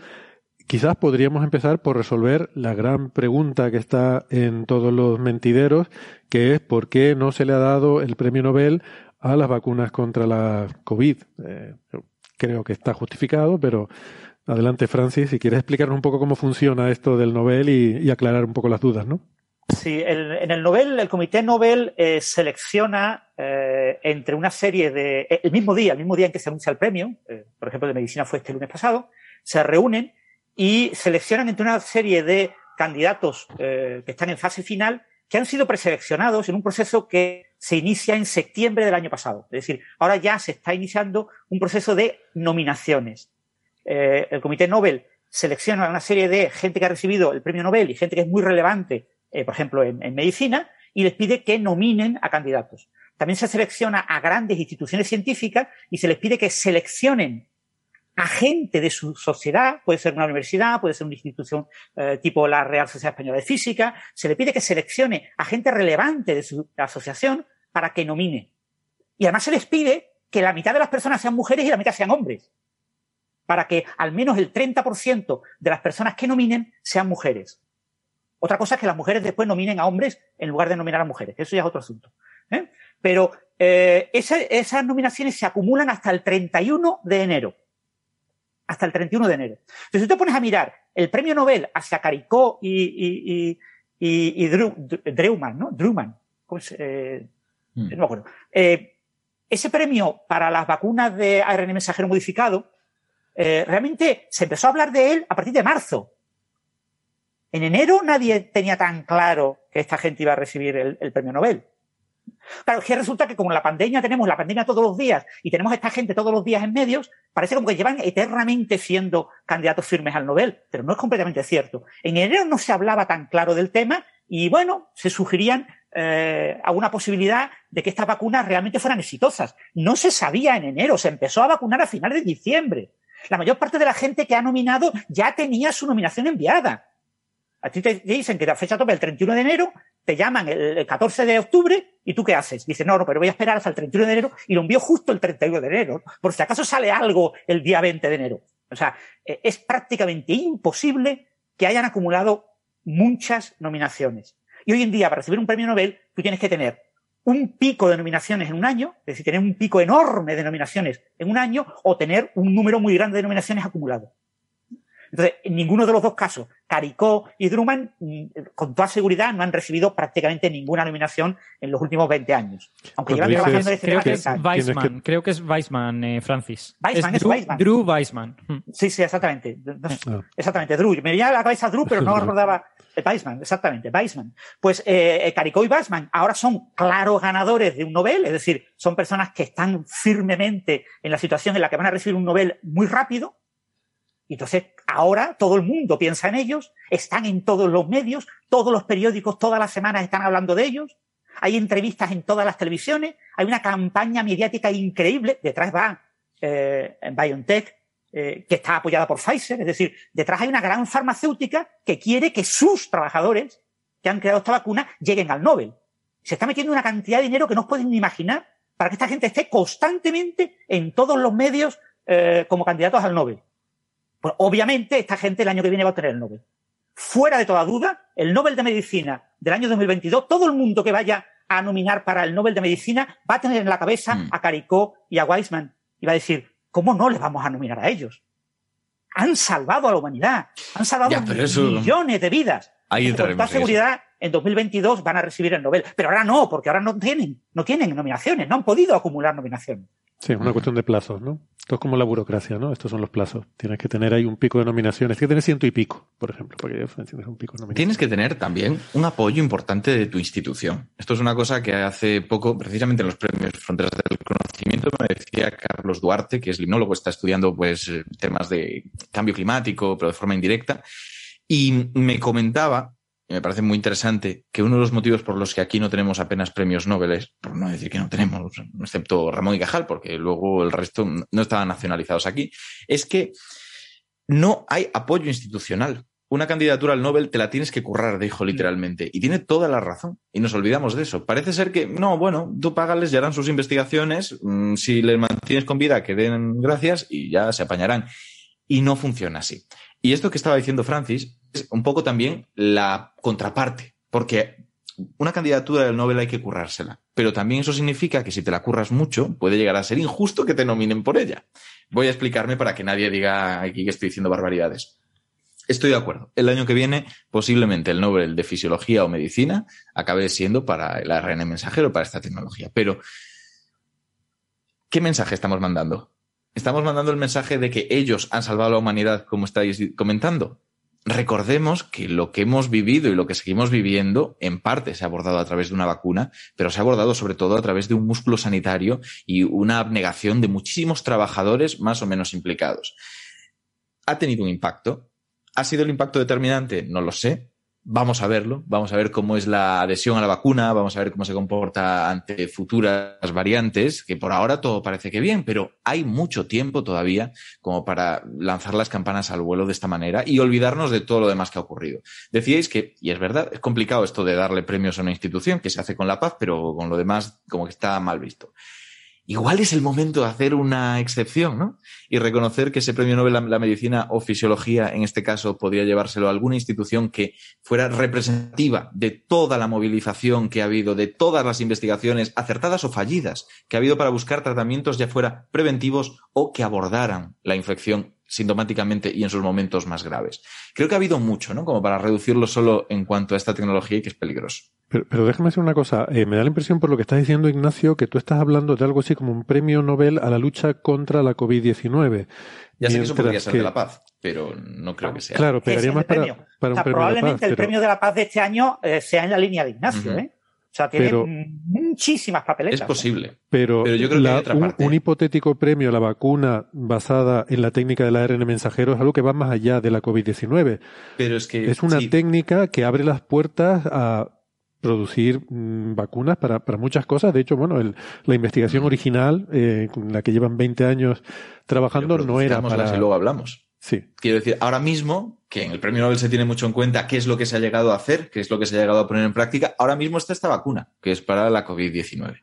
[SPEAKER 3] quizás podríamos empezar por resolver la gran pregunta que está en todos los mentideros, que es por qué no se le ha dado el premio Nobel a las vacunas contra la COVID. Eh, creo que está justificado, pero adelante, Francis, si quieres explicarnos un poco cómo funciona esto del Nobel y, aclarar un poco las dudas, ¿no?
[SPEAKER 4] Sí, en el Nobel, el Comité Nobel eh, selecciona eh, entre una serie de. El mismo día, el mismo día en que se anuncia el premio, por ejemplo, de medicina fue este lunes pasado, se reúnen y seleccionan entre una serie de candidatos que están en fase final que han sido preseleccionados en un proceso que se inicia en septiembre del año pasado. Es decir, ahora ya se está iniciando un proceso de nominaciones. Eh, el Comité Nobel selecciona una serie de gente que ha recibido el premio Nobel y gente que es muy relevante, eh, por ejemplo, en, en medicina, y les pide que nominen a candidatos. También se selecciona a grandes instituciones científicas y se les pide que seleccionen a gente de su sociedad, puede ser una universidad, puede ser una institución eh, tipo la Real Sociedad Española de Física, se le pide que seleccione a gente relevante de su asociación para que nomine. Y además se les pide que la mitad de las personas sean mujeres y la mitad sean hombres, para que al menos el 30% de las personas que nominen sean mujeres. Otra cosa es que las mujeres después nominen a hombres en lugar de nominar a mujeres. Eso ya es otro asunto. ¿eh? Pero eh, esas nominaciones se acumulan hasta el 31 de enero hasta el 31 de enero. Entonces, si te pones a mirar el premio Nobel hacia Caricó y, y, y, Dreuman, ¿no? Dreuman, eh, hmm. no me acuerdo. Ese premio para las vacunas de ARN mensajero modificado, eh, realmente se empezó a hablar de él a partir de marzo. En enero nadie tenía tan claro que esta gente iba a recibir el premio Nobel. Claro, que resulta que como la pandemia tenemos la pandemia todos los días y tenemos a esta gente todos los días en medios, parece como que llevan eternamente siendo candidatos firmes al Nobel, pero no es completamente cierto. En enero no se hablaba tan claro del tema y bueno, se sugerían eh, alguna posibilidad de que estas vacunas realmente fueran exitosas. No se sabía en enero, se empezó a vacunar a finales de diciembre. La mayor parte de la gente que ha nominado ya tenía su nominación enviada. A ti te dicen que la fecha tope el 31 de enero te llaman el 14 de octubre y tú qué haces? Dices, no, no, pero voy a esperar hasta el 31 de enero y lo envío justo el 31 de enero, por si acaso sale algo el día 20 de enero. O sea, eh, es prácticamente imposible que hayan acumulado muchas nominaciones. Y hoy en día, para recibir un premio Nobel, tú tienes que tener un pico de nominaciones en un año, es decir, tener un pico enorme de nominaciones en un año, o tener un número muy grande de nominaciones acumulado. Entonces, en ninguno de los dos casos, Caricó y Drummond, mm, con toda seguridad, no han recibido prácticamente ninguna nominación en los últimos 20 años. Aunque llevan trabajando
[SPEAKER 5] en este creo, que es Weissman, creo que es Weissman, eh, Francis.
[SPEAKER 4] Weissman, es,
[SPEAKER 5] Drew,
[SPEAKER 4] Weissman.
[SPEAKER 5] Drew Weissman.
[SPEAKER 4] Sí, sí, exactamente. Ah. Exactamente, Drew. Me venía a la cabeza Drew, pero no recordaba. Weissman, exactamente, Weissman. Pues eh, Caricó y Weissman ahora son claros ganadores de un Nobel, es decir, son personas que están firmemente en la situación en la que van a recibir un Nobel muy rápido, y entonces ahora todo el mundo piensa en ellos, están en todos los medios, todos los periódicos todas las semanas están hablando de ellos, hay entrevistas en todas las televisiones, hay una campaña mediática increíble, detrás va eh, BioNTech, eh, que está apoyada por Pfizer, es decir, detrás hay una gran farmacéutica que quiere que sus trabajadores que han creado esta vacuna lleguen al Nobel. Se está metiendo una cantidad de dinero que no os pueden ni imaginar para que esta gente esté constantemente en todos los medios eh, como candidatos al Nobel. Pues obviamente esta gente el año que viene va a tener el Nobel. Fuera de toda duda, el Nobel de Medicina del año 2022, todo el mundo que vaya a nominar para el Nobel de Medicina va a tener en la cabeza mm. a Caricó y a Weissman y va a decir, ¿cómo no les vamos a nominar a ellos? Han salvado a la humanidad, han salvado millones de vidas.
[SPEAKER 6] Ahí
[SPEAKER 4] con toda seguridad, en 2022 van a recibir el Nobel. Pero ahora no, porque ahora no tienen, no tienen nominaciones, no han podido acumular nominaciones.
[SPEAKER 3] Sí, una cuestión de plazos, ¿no? Esto es como la burocracia, ¿no? Estos son los plazos. Tienes que tener ahí un pico de nominaciones. Tienes que tener ciento y pico, por ejemplo, porque un pico de nominaciones.
[SPEAKER 6] Tienes que tener también un apoyo importante de tu institución. Esto es una cosa que hace poco, precisamente en los premios Fronteras del Conocimiento, me decía Carlos Duarte, que es limnólogo, está estudiando pues temas de cambio climático, pero de forma indirecta, y me comentaba me parece muy interesante que uno de los motivos por los que aquí no tenemos apenas premios Nobel, por no decir que no tenemos, excepto Ramón y Cajal, porque luego el resto no estaban nacionalizados aquí, es que no hay apoyo institucional. Una candidatura al Nobel te la tienes que currar, dijo literalmente. Y tiene toda la razón. Y nos olvidamos de eso. Parece ser que, no, bueno, tú págales, ya harán sus investigaciones. Mm, si les mantienes con vida, que den gracias y ya se apañarán. Y no funciona así. Y esto que estaba diciendo Francis es un poco también la contraparte, porque una candidatura del Nobel hay que currársela, pero también eso significa que si te la curras mucho, puede llegar a ser injusto que te nominen por ella. Voy a explicarme para que nadie diga aquí que estoy diciendo barbaridades. Estoy de acuerdo. El año que viene, posiblemente el Nobel de Fisiología o Medicina acabe siendo para el ARN mensajero, para esta tecnología. Pero, ¿qué mensaje estamos mandando? ¿Estamos mandando el mensaje de que ellos han salvado a la humanidad, como estáis comentando? Recordemos que lo que hemos vivido y lo que seguimos viviendo, en parte se ha abordado a través de una vacuna, pero se ha abordado sobre todo a través de un músculo sanitario y una abnegación de muchísimos trabajadores más o menos implicados. ¿Ha tenido un impacto? ¿Ha sido el impacto determinante? No lo sé, Vamos a verlo, vamos a ver cómo es la adhesión a la vacuna, vamos a ver cómo se comporta ante futuras variantes, que por ahora todo parece que bien, pero hay mucho tiempo todavía como para lanzar las campanas al vuelo de esta manera y olvidarnos de todo lo demás que ha ocurrido. Decíais que, y es verdad, es complicado esto de darle premios a una institución que se hace con la paz, pero con lo demás como que está mal visto igual es el momento de hacer una excepción, ¿no? Y reconocer que ese premio Nobel a la medicina o fisiología, en este caso, podría llevárselo a alguna institución que fuera representativa de toda la movilización que ha habido, de todas las investigaciones, acertadas o fallidas, que ha habido para buscar tratamientos ya fuera preventivos o que abordaran la infección sintomáticamente y en sus momentos más graves. Creo que ha habido mucho, ¿no? Como para reducirlo solo en cuanto a esta tecnología y que es peligroso.
[SPEAKER 3] Pero, déjame decir una cosa. Eh, me da la impresión por lo que estás diciendo, Ignacio, que tú estás hablando de algo así como un premio Nobel a la lucha contra la COVID-19.
[SPEAKER 6] Ya sé que eso podría ser de la paz, pero no creo que sea.
[SPEAKER 3] Claro, pegaría más para, un premio
[SPEAKER 4] Probablemente
[SPEAKER 3] el
[SPEAKER 4] premio de la paz de este año eh, sea en la línea de Ignacio, ¿eh? O sea, tiene muchísimas papeletas.
[SPEAKER 6] Es ¿eh? posible.
[SPEAKER 3] Pero, yo creo que hay otra parte. Un, hipotético premio a la vacuna basada en la técnica del ARN mensajero es algo que va más allá de la COVID-19.
[SPEAKER 6] Pero es que.
[SPEAKER 3] Es una técnica que abre las puertas a producir mm, vacunas para, para, muchas cosas. De hecho, bueno, el, la investigación original, eh, la que llevan 20 años trabajando, no era para...
[SPEAKER 6] Y luego hablamos.
[SPEAKER 3] Sí.
[SPEAKER 6] Quiero decir, ahora mismo, que en el premio Nobel se tiene mucho en cuenta qué es lo que se ha llegado a hacer, qué es lo que se ha llegado a poner en práctica, ahora mismo está esta vacuna, que es para la COVID-19.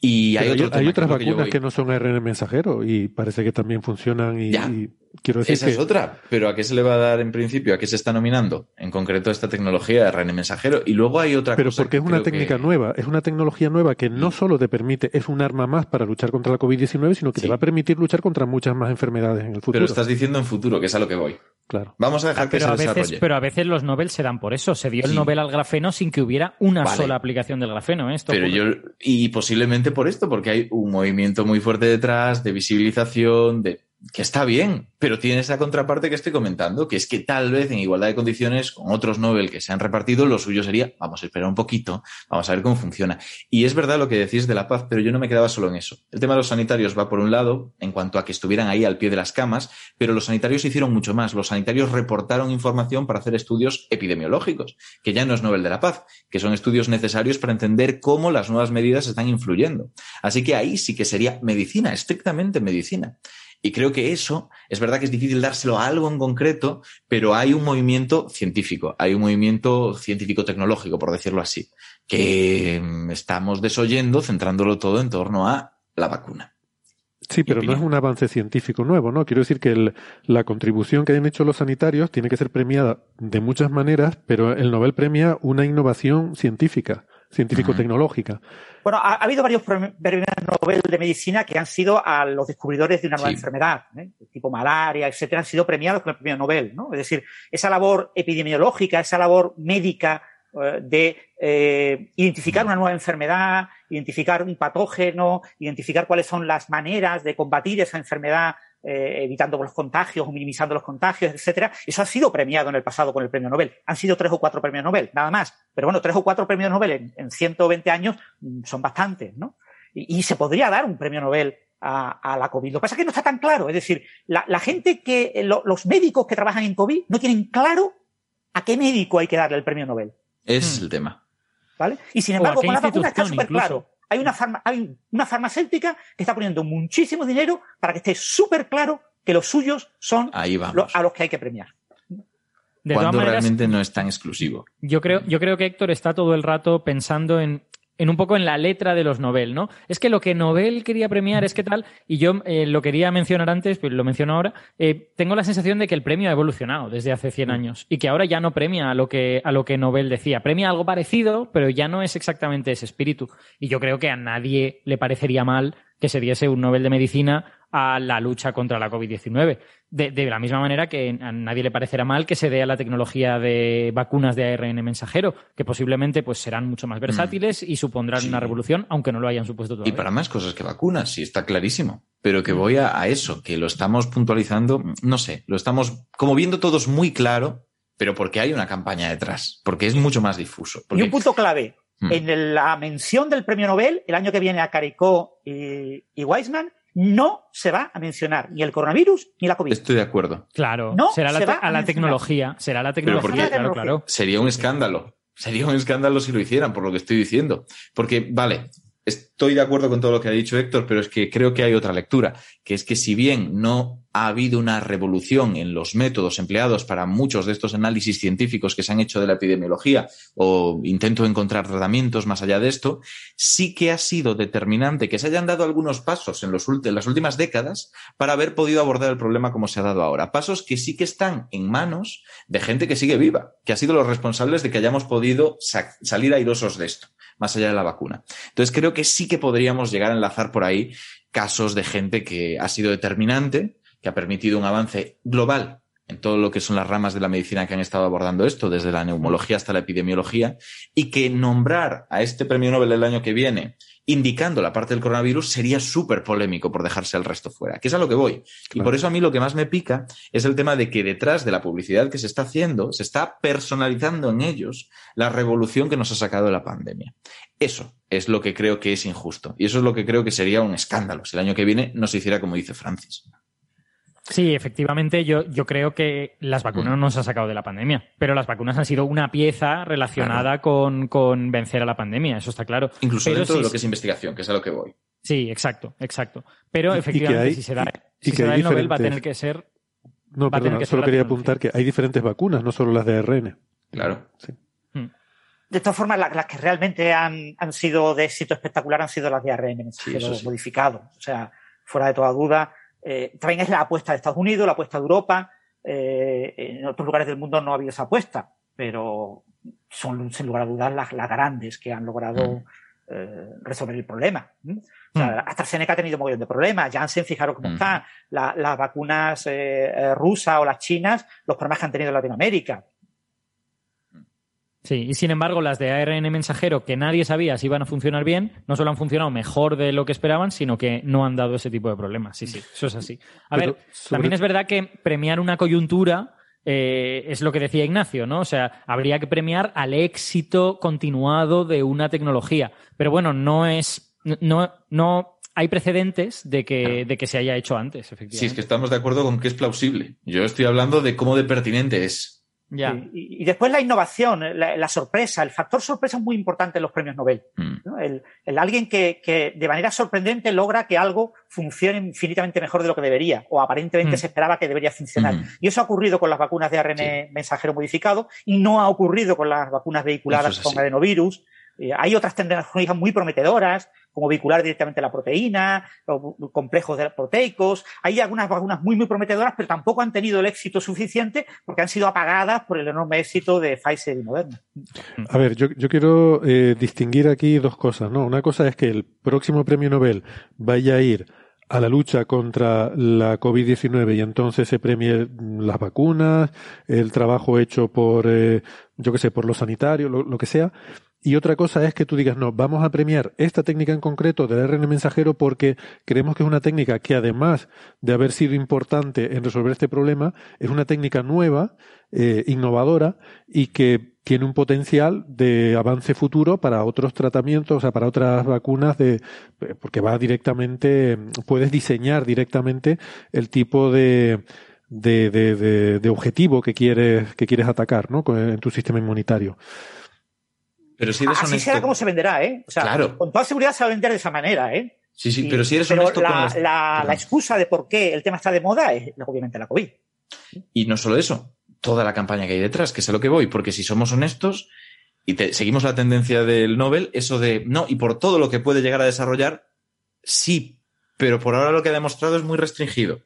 [SPEAKER 6] Y hay,
[SPEAKER 3] otras vacunas que, no son ARN mensajero y parece que también funcionan y, quiero decir
[SPEAKER 6] Esa es otra, pero ¿a qué se le va a dar en principio? ¿A qué se está nominando? En concreto esta tecnología de ARN mensajero. Y luego hay otra
[SPEAKER 3] pero
[SPEAKER 6] cosa.
[SPEAKER 3] Pero porque es una técnica nueva, es una tecnología nueva que no mm. solo te permite, es un arma más para luchar contra la COVID-19, sino que te va a permitir luchar contra muchas más enfermedades en el futuro.
[SPEAKER 6] Pero estás diciendo en futuro, que es a lo que voy.
[SPEAKER 3] Claro.
[SPEAKER 6] Vamos a dejar ah, que
[SPEAKER 5] pero
[SPEAKER 6] se
[SPEAKER 5] a veces, Pero a veces los Nobel se dan por eso. Se dio el Nobel al grafeno sin que hubiera una sola aplicación del grafeno. ¿eh? Esto
[SPEAKER 6] pero yo, y posiblemente por esto, porque hay un movimiento muy fuerte detrás de visibilización, de que está bien, pero tiene esa contraparte que estoy comentando, que es que tal vez en igualdad de condiciones con otros Nobel que se han repartido, lo suyo sería, vamos a esperar un poquito, vamos a ver cómo funciona. Y es verdad lo que decís de la paz, pero yo no me quedaba solo en eso. El tema de los sanitarios va por un lado, en cuanto a que estuvieran ahí al pie de las camas, pero los sanitarios hicieron mucho más. Los sanitarios reportaron información para hacer estudios epidemiológicos, que ya no es Nobel de la Paz, que son estudios necesarios para entender cómo las nuevas medidas están influyendo. Así que ahí sí que sería medicina, estrictamente medicina. Y creo que eso es verdad que es difícil dárselo a algo en concreto, pero hay un movimiento científico, hay un movimiento científico-tecnológico, por decirlo así, que mm, estamos desoyendo, centrándolo todo en torno a la vacuna.
[SPEAKER 3] Sí, pero no es un avance científico nuevo, ¿no? Quiero decir que la contribución que hayan hecho los sanitarios tiene que ser premiada de muchas maneras, pero el Nobel premia una innovación científica científico-tecnológica.
[SPEAKER 4] Bueno, ha, habido varios premios Nobel de medicina que han sido a los descubridores de una nueva enfermedad, ¿eh? tipo malaria, etcétera, han sido premiados con el premio Nobel, ¿no? Es decir, esa labor epidemiológica, esa labor médica eh, de eh, identificar una nueva enfermedad, identificar un patógeno, identificar cuáles son las maneras de combatir esa enfermedad eh, evitando los contagios o minimizando los contagios, etcétera. Eso ha sido premiado en el pasado con el premio Nobel. Han sido tres o cuatro premios Nobel, nada más. Pero bueno, tres o cuatro premios Nobel en, 120 años mm, son bastantes, ¿no? Y, se podría dar un premio Nobel a, la COVID. Lo que pasa es que no está tan claro. Es decir, la, gente que, eh, los médicos que trabajan en COVID no tienen claro a qué médico hay que darle el premio Nobel.
[SPEAKER 6] Es hmm. el tema.
[SPEAKER 4] ¿Vale? Y sin embargo, con la vacuna está súper claro hay una, hay una farmacéutica que está poniendo muchísimo dinero para que esté súper claro que los suyos son a los que hay que premiar.
[SPEAKER 6] Cuando realmente no es tan exclusivo.
[SPEAKER 5] Yo creo, yo creo que Héctor está todo el rato pensando en en un poco en la letra de los Nobel, ¿no? Es que lo que Nobel quería premiar es que tal, y yo eh, lo quería mencionar antes, pero lo menciono ahora, eh, tengo la sensación de que el premio ha evolucionado desde hace 100 años y que ahora ya no premia a lo que, a lo que Nobel decía. Premia algo parecido, pero ya no es exactamente ese espíritu. Y yo creo que a nadie le parecería mal que se diese un Nobel de Medicina a la lucha contra la COVID-19. De, de, la misma manera que a nadie le parecerá mal que se dé a la tecnología de vacunas de ARN mensajero, que posiblemente pues, serán mucho más versátiles y supondrán
[SPEAKER 6] Sí.
[SPEAKER 5] una revolución, aunque no lo hayan supuesto
[SPEAKER 6] Y
[SPEAKER 5] todavía.
[SPEAKER 6] para más cosas que vacunas, sí, está clarísimo. Pero que voy a, a eso, que lo estamos puntualizando, no sé, lo estamos como viendo todos muy claro, pero porque hay una campaña detrás, porque es mucho más difuso.
[SPEAKER 4] Y
[SPEAKER 6] Porque,
[SPEAKER 4] un punto clave.
[SPEAKER 6] Hmm.
[SPEAKER 4] En el- la mención del premio Nobel, el año que viene a Caricó y, y Weizmann, no se va a mencionar ni el coronavirus ni la COVID.
[SPEAKER 6] Estoy de acuerdo.
[SPEAKER 5] Claro,
[SPEAKER 4] No,
[SPEAKER 5] será la
[SPEAKER 4] se
[SPEAKER 5] te-
[SPEAKER 4] va a
[SPEAKER 5] a la tecnología, será la
[SPEAKER 6] Pero
[SPEAKER 5] tecnología,
[SPEAKER 6] porque-
[SPEAKER 5] claro, claro.
[SPEAKER 6] Sería un escándalo. Sería un escándalo si lo hicieran, por lo que estoy diciendo. Porque, vale, estoy de acuerdo con todo lo que ha dicho Héctor, pero es que creo que hay otra lectura, que es que si bien no ha habido una revolución en los métodos empleados para muchos de estos análisis científicos que se han hecho de la epidemiología o intento encontrar tratamientos más allá de esto, sí que ha sido determinante que se hayan dado algunos pasos en, los en las últimas décadas para haber podido abordar el problema como se ha dado ahora. Pasos que sí que están en manos de gente que sigue viva, que ha sido los responsables de que hayamos podido sa- salir airosos de esto, más allá de la vacuna. Entonces creo que sí que podríamos llegar a enlazar por ahí casos de gente que ha sido determinante, que ha permitido un avance global en todo lo que son las ramas de la medicina que han estado abordando esto, desde la neumología hasta la epidemiología, y que nombrar a este premio Nobel el año que viene indicando la parte del coronavirus sería súper polémico por dejarse al resto fuera, que es a lo que voy. Y por eso a mí lo que más me pica es el tema de que detrás de la publicidad que se está haciendo, se está personalizando en ellos la revolución que nos ha sacado la pandemia. Eso es lo que creo que es injusto. Y eso es lo que creo que sería un escándalo si el año que viene no se hiciera como dice Francis.
[SPEAKER 5] Sí, efectivamente, yo, yo creo que las vacunas no nos han sacado de la pandemia, pero las vacunas han sido una pieza relacionada con, con vencer a la pandemia, eso está claro.
[SPEAKER 6] Incluso
[SPEAKER 5] Pero
[SPEAKER 6] dentro
[SPEAKER 5] sí,
[SPEAKER 6] de lo que es investigación, que es a lo que voy.
[SPEAKER 5] Sí, exacto, exacto. Pero
[SPEAKER 3] Y- y que
[SPEAKER 5] efectivamente,
[SPEAKER 3] hay-
[SPEAKER 5] si se da,
[SPEAKER 3] y
[SPEAKER 5] si se da el Nobel va a tener que ser.
[SPEAKER 3] No, perdona,
[SPEAKER 5] que
[SPEAKER 3] solo
[SPEAKER 5] la
[SPEAKER 3] quería apuntar que hay diferentes vacunas, no solo las de ARN.
[SPEAKER 6] Claro.
[SPEAKER 3] Sí.
[SPEAKER 4] De todas formas, la- las que realmente han, han sido de éxito espectacular han sido las de ARN
[SPEAKER 6] sí.
[SPEAKER 4] modificado. O sea, fuera de toda duda. Eh, también es la apuesta de Estados Unidos, la apuesta de Europa. eh, en otros lugares del mundo no ha habido esa apuesta, pero son sin lugar a dudas las, las grandes que han logrado eh, resolver el problema. O sea, AstraZeneca ha tenido un montón de problemas. Janssen, fijaros cómo
[SPEAKER 6] Mm.
[SPEAKER 4] está. La- las vacunas rusas o las chinas, los problemas que han tenido en Latinoamérica.
[SPEAKER 5] Sí, y sin embargo, las de ARN mensajero, que nadie sabía si iban a funcionar bien, no solo han funcionado mejor de lo que esperaban, sino que no han dado ese tipo de problemas. Sí, sí, eso es así. A
[SPEAKER 3] Pero
[SPEAKER 5] ver,
[SPEAKER 3] sobre-
[SPEAKER 5] también es verdad que premiar una coyuntura eh, es lo que decía Ignacio, ¿no? O sea, habría que premiar al éxito continuado de una tecnología. Pero bueno, no es. No, no hay precedentes de que, de que se haya hecho antes, efectivamente.
[SPEAKER 6] Sí, es que estamos de acuerdo con que es plausible. Yo estoy hablando de cómo de pertinente es.
[SPEAKER 5] Ya.
[SPEAKER 4] Y, y después la innovación, la, la sorpresa, el factor sorpresa es muy importante en los premios Nobel.
[SPEAKER 6] Mm.
[SPEAKER 4] ¿no? El, el alguien que, que de manera sorprendente logra que algo funcione infinitamente mejor de lo que debería, o aparentemente
[SPEAKER 5] Mm.
[SPEAKER 4] se esperaba que debería funcionar.
[SPEAKER 6] Mm.
[SPEAKER 4] Y eso ha ocurrido con las vacunas de ARN
[SPEAKER 6] Sí.
[SPEAKER 4] mensajero modificado y no ha ocurrido con las vacunas vehiculadas
[SPEAKER 6] es
[SPEAKER 4] con adenovirus. Eh, hay otras tecnologías muy prometedoras, como vincular directamente la proteína, o complejos de- proteicos. Hay algunas vacunas muy, muy prometedoras, pero tampoco han tenido el éxito suficiente porque han sido apagadas por el enorme éxito de Pfizer y Moderna.
[SPEAKER 3] A ver, yo, yo quiero eh, distinguir aquí dos cosas, ¿no? Una cosa es que el próximo premio Nobel vaya a ir a la lucha contra la COVID-19 y entonces se premie las vacunas, el trabajo hecho por, eh, yo qué sé, por los sanitarios, lo que sea. Y otra cosa es que tú digas, no, vamos a premiar esta técnica en concreto del ARN mensajero porque creemos que es una técnica que además de haber sido importante en resolver este problema, es una técnica nueva, eh, innovadora y que tiene un potencial de avance futuro para otros tratamientos, o sea, para otras vacunas de, porque va directamente, puedes diseñar directamente el tipo de, de, de, de, objetivo que quieres, que quieres atacar, ¿no? En tu sistema inmunitario.
[SPEAKER 6] Pero si eres
[SPEAKER 4] Así
[SPEAKER 6] honesto.
[SPEAKER 4] será como se venderá, ¿eh? O sea,
[SPEAKER 6] Claro.
[SPEAKER 4] con toda seguridad se va a vender de esa manera, ¿eh?
[SPEAKER 6] Sí, sí, pero si eres
[SPEAKER 4] pero
[SPEAKER 6] honesto
[SPEAKER 4] la,
[SPEAKER 6] con
[SPEAKER 4] la, excusa de por qué el tema está de moda es obviamente la COVID.
[SPEAKER 6] Y no solo eso, toda la campaña que hay detrás, que es a lo que voy, porque si somos honestos, y seguimos la tendencia del Nobel, eso de, no, y por todo lo que puede llegar a desarrollar, sí, pero por ahora lo que ha demostrado es muy restringido.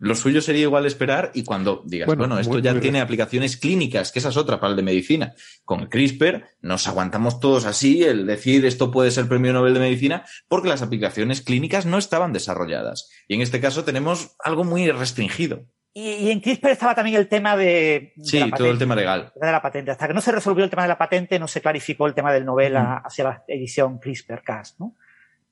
[SPEAKER 6] Lo suyo sería igual esperar y cuando digas, bueno, esto ya tiene aplicaciones clínicas, que esa es otra para el de medicina. Con CRISPR nos aguantamos todos así el decir esto puede ser premio Nobel de medicina porque las aplicaciones clínicas no estaban desarrolladas. Y en este caso tenemos algo muy restringido.
[SPEAKER 4] Y, en CRISPR estaba también el tema de.
[SPEAKER 6] sí, todo el tema legal.
[SPEAKER 4] De la patente. Hasta que no se resolvió el tema de la patente, no se clarificó el tema del Nobel hacia la edición CRISPR-Cas, ¿no?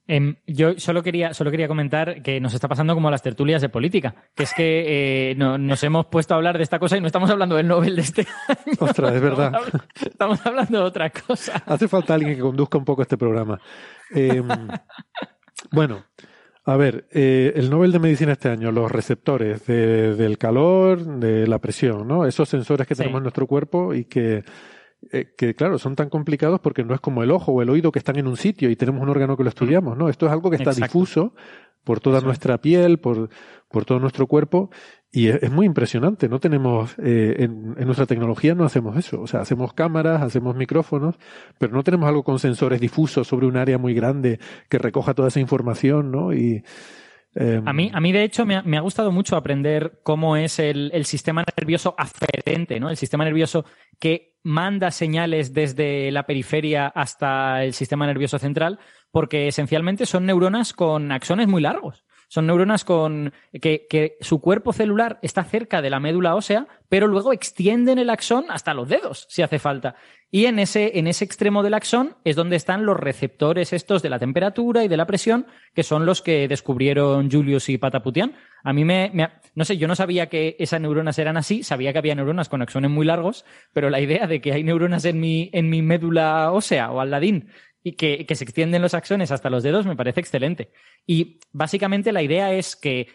[SPEAKER 5] Em, yo solo quería, solo quería comentar que nos está pasando como las tertulias de política, que es que eh, nos hemos puesto a hablar de esta cosa y no estamos hablando del Nobel de este año.
[SPEAKER 3] Ostras, es verdad.
[SPEAKER 5] Estamos, hablando de otra cosa.
[SPEAKER 3] Hace falta alguien que conduzca un poco este programa. Em, bueno, a ver, eh, el Nobel de Medicina este año, los receptores del calor, de la presión, ¿no? Esos sensores que tenemos en nuestro cuerpo y que eh, que claro, son tan complicados porque no es como el ojo o el oído que están en un sitio y tenemos un órgano que lo estudiamos, ¿no? Esto es algo que está difuso por toda nuestra piel, por, por todo nuestro cuerpo y es, muy impresionante. No tenemos, eh, en, en, nuestra tecnología no hacemos eso. O sea, hacemos cámaras, hacemos micrófonos, pero no tenemos algo con sensores difusos sobre un área muy grande que recoja toda esa información, ¿no? Y,
[SPEAKER 5] a, mí, a mí, de hecho, me ha, gustado mucho aprender cómo es el, el, sistema nervioso aferente, ¿no? El sistema nervioso que manda señales desde la periferia hasta el sistema nervioso central, porque esencialmente son neuronas con axones muy largos. Son neuronas con que, que, su cuerpo celular está cerca de la médula ósea, pero luego extienden el axón hasta los dedos, si hace falta. Y en ese, en ese extremo del axón es donde están los receptores estos de la temperatura y de la presión, que son los que descubrieron Julius y Pataputian. A mí me, me, no sé, yo no sabía que esas neuronas eran así, sabía que había neuronas con axones muy largos, pero la idea de que hay neuronas en mi, en mi médula ósea o al ladín y que, se extienden los axones hasta los dedos me parece excelente. Y básicamente la idea es que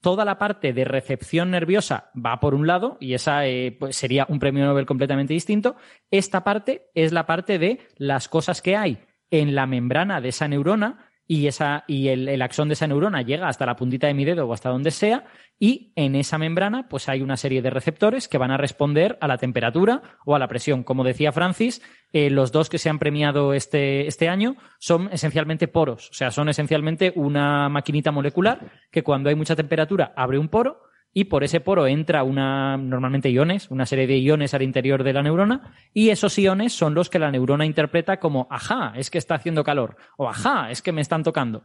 [SPEAKER 5] toda la parte de recepción nerviosa va por un lado y esa eh, pues sería un premio Nobel completamente distinto. Esta parte es la parte de las cosas que hay en la membrana de esa neurona y, esa, y el, axón de esa neurona llega hasta la puntita de mi dedo o hasta donde sea, y en esa membrana pues hay una serie de receptores que van a responder a la temperatura o a la presión. Como decía Francis, eh, los dos que se han premiado este, este año son esencialmente poros, o sea, son esencialmente una maquinita molecular que cuando hay mucha temperatura abre un poro y por ese poro entra una, normalmente iones, una serie de iones al interior de la neurona, y esos iones son los que la neurona interpreta como, ajá, es que está haciendo calor, o ajá, es que me están tocando.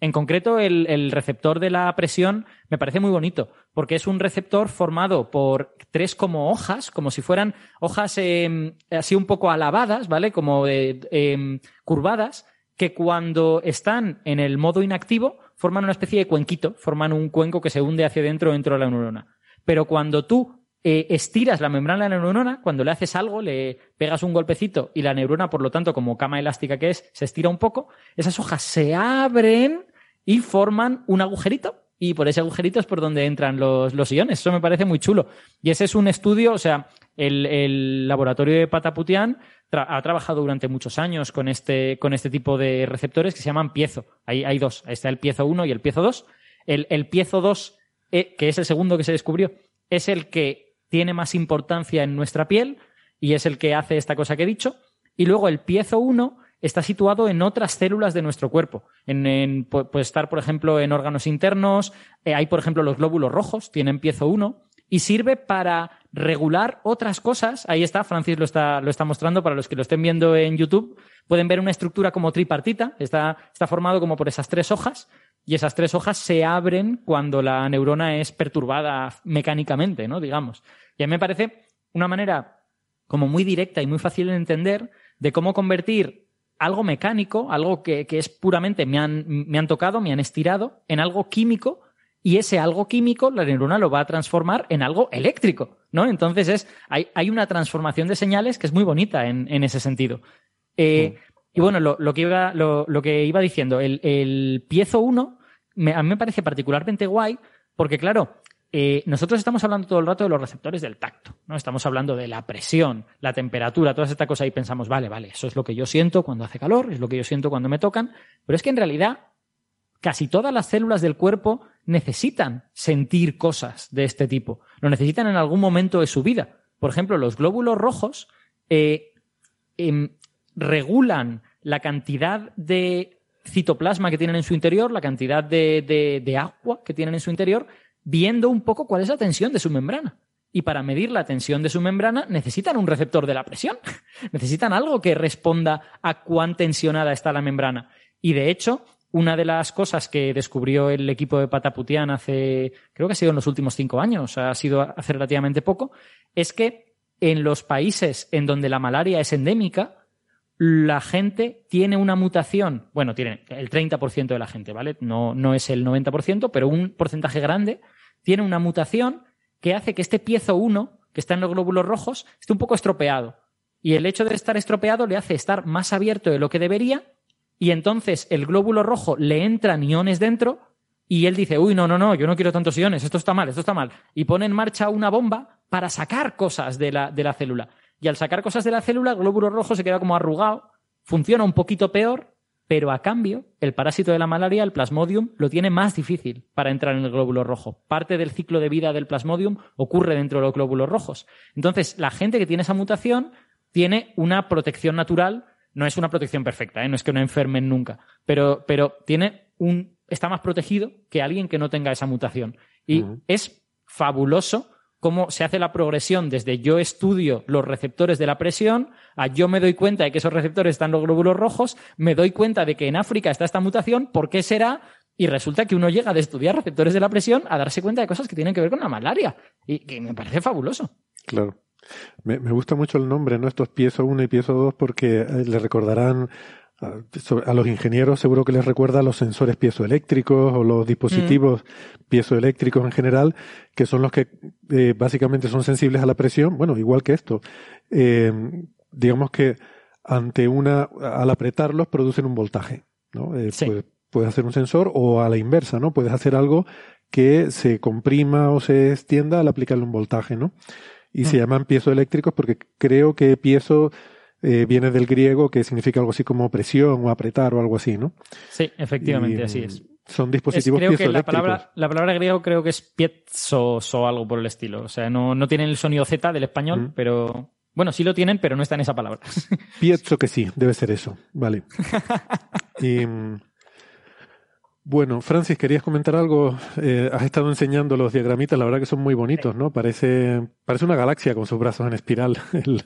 [SPEAKER 5] En concreto, el, receptor de la presión me parece muy bonito, porque es un receptor formado por tres como hojas, como si fueran hojas em, así un poco alabadas, ¿vale? Como em, curvadas, que cuando están en el modo inactivo forman una especie de cuenquito, forman un cuenco que se hunde hacia adentro dentro de la neurona. Pero cuando tú eh, estiras la membrana de la neurona, cuando le haces algo, le pegas un golpecito y la neurona, por lo tanto, como cama elástica que es, se estira un poco, esas hojas se abren y forman un agujerito. Y por ese agujerito es por donde entran los, los iones. Eso me parece muy chulo. Y ese es un estudio, o sea, el, laboratorio de Pataputian ha trabajado durante muchos años con este, con este tipo de receptores que se llaman piezo. Hay, hay dos. Está el piezo 1 y el piezo 2. El, piezo 2, eh, que es el segundo que se descubrió, es el que tiene más importancia en nuestra piel y es el que hace esta cosa que he dicho. Y luego el piezo 1 está situado en otras células de nuestro cuerpo. Puede estar, por ejemplo, en órganos internos. Eh, hay, por ejemplo, los glóbulos rojos, tienen piezo 1 y sirve para regular otras cosas. Ahí está, Francis lo está, lo está mostrando para los que lo estén viendo en YouTube. Pueden ver una estructura como tripartita, está, está formado como por esas tres hojas y esas tres hojas se abren cuando la neurona es perturbada mecánicamente, ¿no? Digamos. Y a mí me parece una manera como muy directa y muy fácil de entender de cómo convertir algo mecánico, algo que, que es puramente me han, me han tocado, me han estirado, en algo químico y ese algo químico la neurona lo va a transformar en algo eléctrico, ¿no? Entonces es, hay, hay una transformación de señales que es muy bonita en, en ese sentido. Eh, y bueno, lo, lo, que iba, lo, lo, que iba diciendo, el, el piezo 1 a mí me parece particularmente guay porque, claro, eh, nosotros estamos hablando todo el rato de los receptores del tacto, ¿no? Estamos hablando de la presión, la temperatura, todas estas cosas y pensamos, vale, vale, eso es lo que yo siento cuando hace calor, es lo que yo siento cuando me tocan, pero es que en realidad casi todas las células del cuerpo necesitan sentir cosas de este tipo. Lo necesitan en algún momento de su vida. Por ejemplo, los glóbulos rojos, eh, em, regulan la cantidad de citoplasma que tienen en su interior, la cantidad de, de agua que tienen en su interior, viendo un poco cuál es la tensión de su membrana. Y para medir la tensión de su membrana necesitan un receptor de la presión. necesitan algo que responda a cuán tensionada está la membrana. Y de hecho, una de las cosas que descubrió el equipo de Pataputian hace, creo que ha sido en los últimos cinco años, ha sido hace relativamente poco, es que en los países en donde la malaria es endémica, la gente tiene una mutación, bueno, tiene el 30% de la gente, ¿vale? No, no es el 90%, pero un porcentaje grande tiene una mutación que hace que este piezo 1, que está en los glóbulos rojos, esté un poco estropeado. Y el hecho de estar estropeado le hace estar más abierto de lo que debería y entonces el glóbulo rojo le entran iones dentro y él dice, uy, no, no, no, yo no quiero tantos iones, esto está mal, esto está mal. Y pone en marcha una bomba para sacar cosas de la, de la célula. Y al sacar cosas de la célula, el glóbulo rojo se queda como arrugado, funciona un poquito peor, pero a cambio, el parásito de la malaria, el plasmodium, lo tiene más difícil para entrar en el glóbulo rojo. Parte del ciclo de vida del plasmodium ocurre dentro de los glóbulos rojos. Entonces, la gente que tiene esa mutación tiene una protección natural, no es una protección perfecta, ¿eh? no es que no enfermen nunca, pero, pero tiene un, está más protegido que alguien que no tenga esa mutación. Y es fabuloso cómo se hace la progresión desde yo estudio los receptores de la presión a yo me doy cuenta de que esos receptores están en los glóbulos rojos, me doy cuenta de que en África está esta mutación, ¿por qué será? Y resulta que uno llega de estudiar receptores de la presión a darse cuenta de cosas que tienen que ver con la malaria. Y que me parece fabuloso.
[SPEAKER 3] Claro. Me, gusta mucho el nombre, ¿no? Estos piezo 1 y piezo 2 porque eh, le recordarán a los ingenieros seguro que les recuerda los sensores piezoeléctricos o los dispositivos mm. piezoeléctricos en general, que son los que eh, básicamente son sensibles a la presión. Bueno, igual que esto. Eh, digamos que ante una, al apretarlos producen un voltaje, ¿no? Eh, puedes, hacer un sensor o a la inversa, ¿no? Puedes hacer algo que se comprima o se extienda al aplicarle un voltaje, ¿no? Y se mm. llaman piezoeléctricos porque creo que piezo eh, viene del griego que significa algo así como presión o apretar o algo así, ¿no?
[SPEAKER 5] Sí, efectivamente, así es.
[SPEAKER 3] Son dispositivos
[SPEAKER 5] es, creo que la palabra, la palabra griego creo que es piezos o algo por el estilo. O sea, no, no tienen el sonido Z del español, mm. pero bueno, sí lo tienen, pero no está en esa palabra.
[SPEAKER 3] Pienso que sí, debe ser eso. Vale. y, bueno, Francis, ¿querías comentar algo? Eh, has estado enseñando los diagramitas, la verdad que son muy bonitos, ¿no? Parece, parece una galaxia con sus brazos en espiral, el,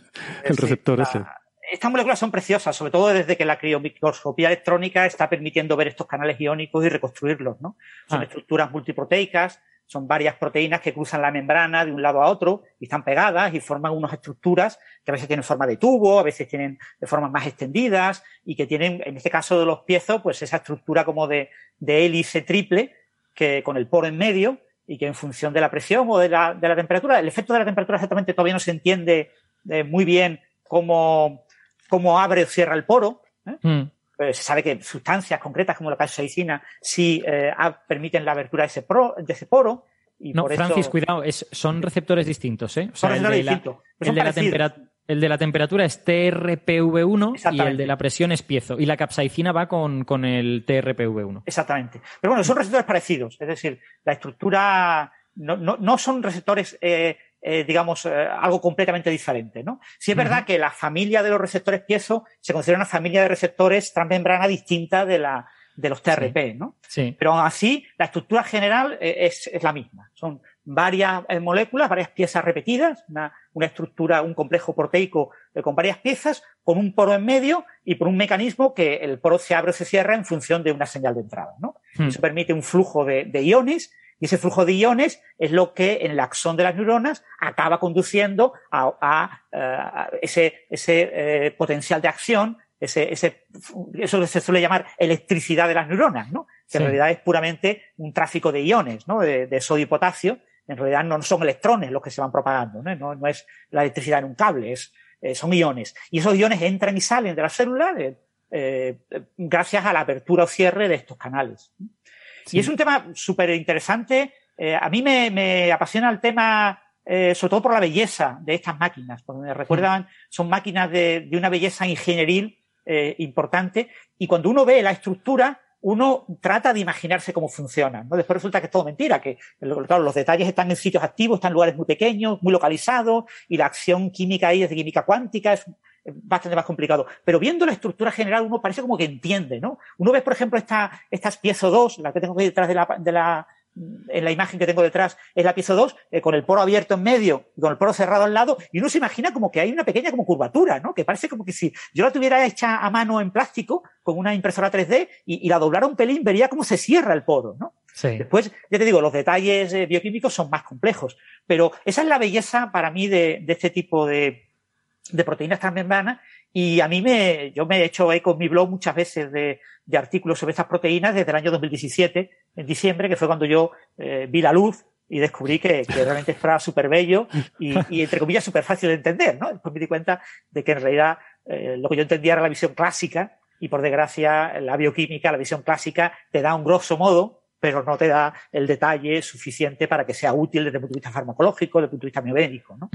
[SPEAKER 3] receptor ese
[SPEAKER 4] estas moléculas son preciosas, sobre todo desde que la criomicroscopía electrónica está permitiendo ver estos canales iónicos y reconstruirlos, ¿no? Son ah. estructuras multiproteicas, son varias proteínas que cruzan la membrana de un lado a otro y están pegadas y forman unas estructuras que a veces tienen forma de tubo, a veces tienen de formas más extendidas y que tienen, en este caso de los piezos, pues esa estructura como de, de hélice triple que con el poro en medio y que en función de la presión o de la, de la temperatura, el efecto de la temperatura exactamente todavía no se entiende eh, muy bien cómo, cómo abre o cierra el poro. ¿eh? Mm. Se sabe que sustancias concretas como la capsaicina sí eh, permiten la abertura de ese, de ese poro. Y
[SPEAKER 5] no, Francis, cuidado, son receptores distintos. ¿eh? son receptores distintos. El de, la el de la temperatura es TRPV1 y el de la presión es piezo. Y la capsaicina va con, con el TRPV1.
[SPEAKER 4] Exactamente. Pero bueno, son receptores parecidos. Es decir, la estructura no, no, no son receptores eh, eh, digamos, eh, algo completamente diferente, ¿no? Sí es verdad que la familia de los receptores piezo se considera una familia de receptores transmembrana distinta de la, de los TRP, ¿no?
[SPEAKER 5] Sí.
[SPEAKER 4] Pero aún así, la estructura general eh, es, es la misma. Son varias moléculas, varias piezas repetidas, una, una estructura, un complejo proteico con varias piezas, con un poro en medio y por un mecanismo que el poro se abre o se cierra en función de una señal de entrada, ¿no? Hmm. Eso permite un flujo de, de iones y ese flujo de iones es lo que en el axón de las neuronas acaba conduciendo a, eh, ese, ese eh, potencial de acción, ese, ese, eso se suele llamar electricidad de las neuronas, ¿no? Que en realidad es puramente un tráfico de iones, ¿no? De, sodio y potasio. En realidad no son electrones los que se van propagando, ¿no? No, es la electricidad en un cable, es, eh, son iones. Y esos iones entran y salen de la célula gracias a la apertura o cierre de estos canales. Y es un tema súper interesante. Eh, a mí me, apasiona el tema, eh, sobre todo por la belleza de estas máquinas, porque me recuerdan, son máquinas de, una belleza ingenieril eh, importante. Y cuando uno ve la estructura, uno trata de imaginarse cómo funcionan. ¿no? Después resulta que es todo mentira, que claro, los detalles están en sitios activos, están en lugares muy pequeños, muy localizados, y la acción química ahí es de química cuántica, es, bastante más complicado. Pero viendo la estructura general, uno parece como que entiende, ¿no? Uno ve, por ejemplo, esta, estas piezas 2, la que tengo aquí detrás de la, de la, en la imagen que tengo detrás es la pieza 2, eh, con el poro abierto en medio y con el poro cerrado al lado, y uno se imagina como que hay una pequeña como curvatura, ¿no? Que parece como que si yo la tuviera hecha a mano en plástico con una impresora 3D y, y la doblara un pelín, vería cómo se cierra el poro, ¿no?
[SPEAKER 5] Sí.
[SPEAKER 4] Después, ya te digo, los detalles eh, bioquímicos son más complejos, pero esa es la belleza para mí de, de este tipo de, de proteínas transmembranas y a mí me, yo me he hecho eco en mi blog muchas veces de, de artículos sobre estas proteínas desde el año 2017, en diciembre, que fue cuando yo eh, vi la luz y descubrí que, que realmente era súper bello y, y, entre comillas, súper fácil de entender, ¿no? Después me di cuenta de que en realidad eh, lo que yo entendía era la visión clásica y por desgracia la bioquímica, la visión clásica, te da un grosso modo pero no te da el detalle suficiente para que sea útil desde el punto de vista farmacológico, desde el punto de vista biomédico. ¿no?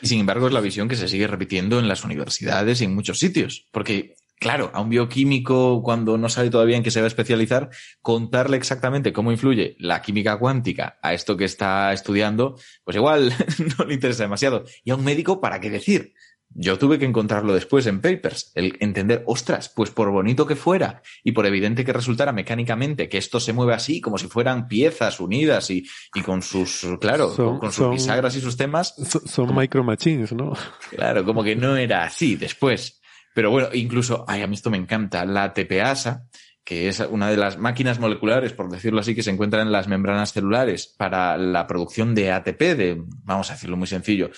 [SPEAKER 6] Y sin embargo es la visión que se sigue repitiendo en las universidades y en muchos sitios, porque claro, a un bioquímico cuando no sabe todavía en qué se va a especializar, contarle exactamente cómo influye la química cuántica a esto que está estudiando, pues igual no le interesa demasiado. Y a un médico, ¿para qué decir? Yo tuve que encontrarlo después en papers, el entender, ostras, pues por bonito que fuera y por evidente que resultara mecánicamente que esto se mueve así, como si fueran piezas unidas y, y con sus, claro, son, con sus son, bisagras y sus temas.
[SPEAKER 3] Son, son micro machines, ¿no?
[SPEAKER 6] Claro, como que no era así después. Pero bueno, incluso, ay, a mí esto me encanta, la TPasa, que es una de las máquinas moleculares, por decirlo así, que se encuentran en las membranas celulares para la producción de ATP, de, vamos a decirlo muy sencillo,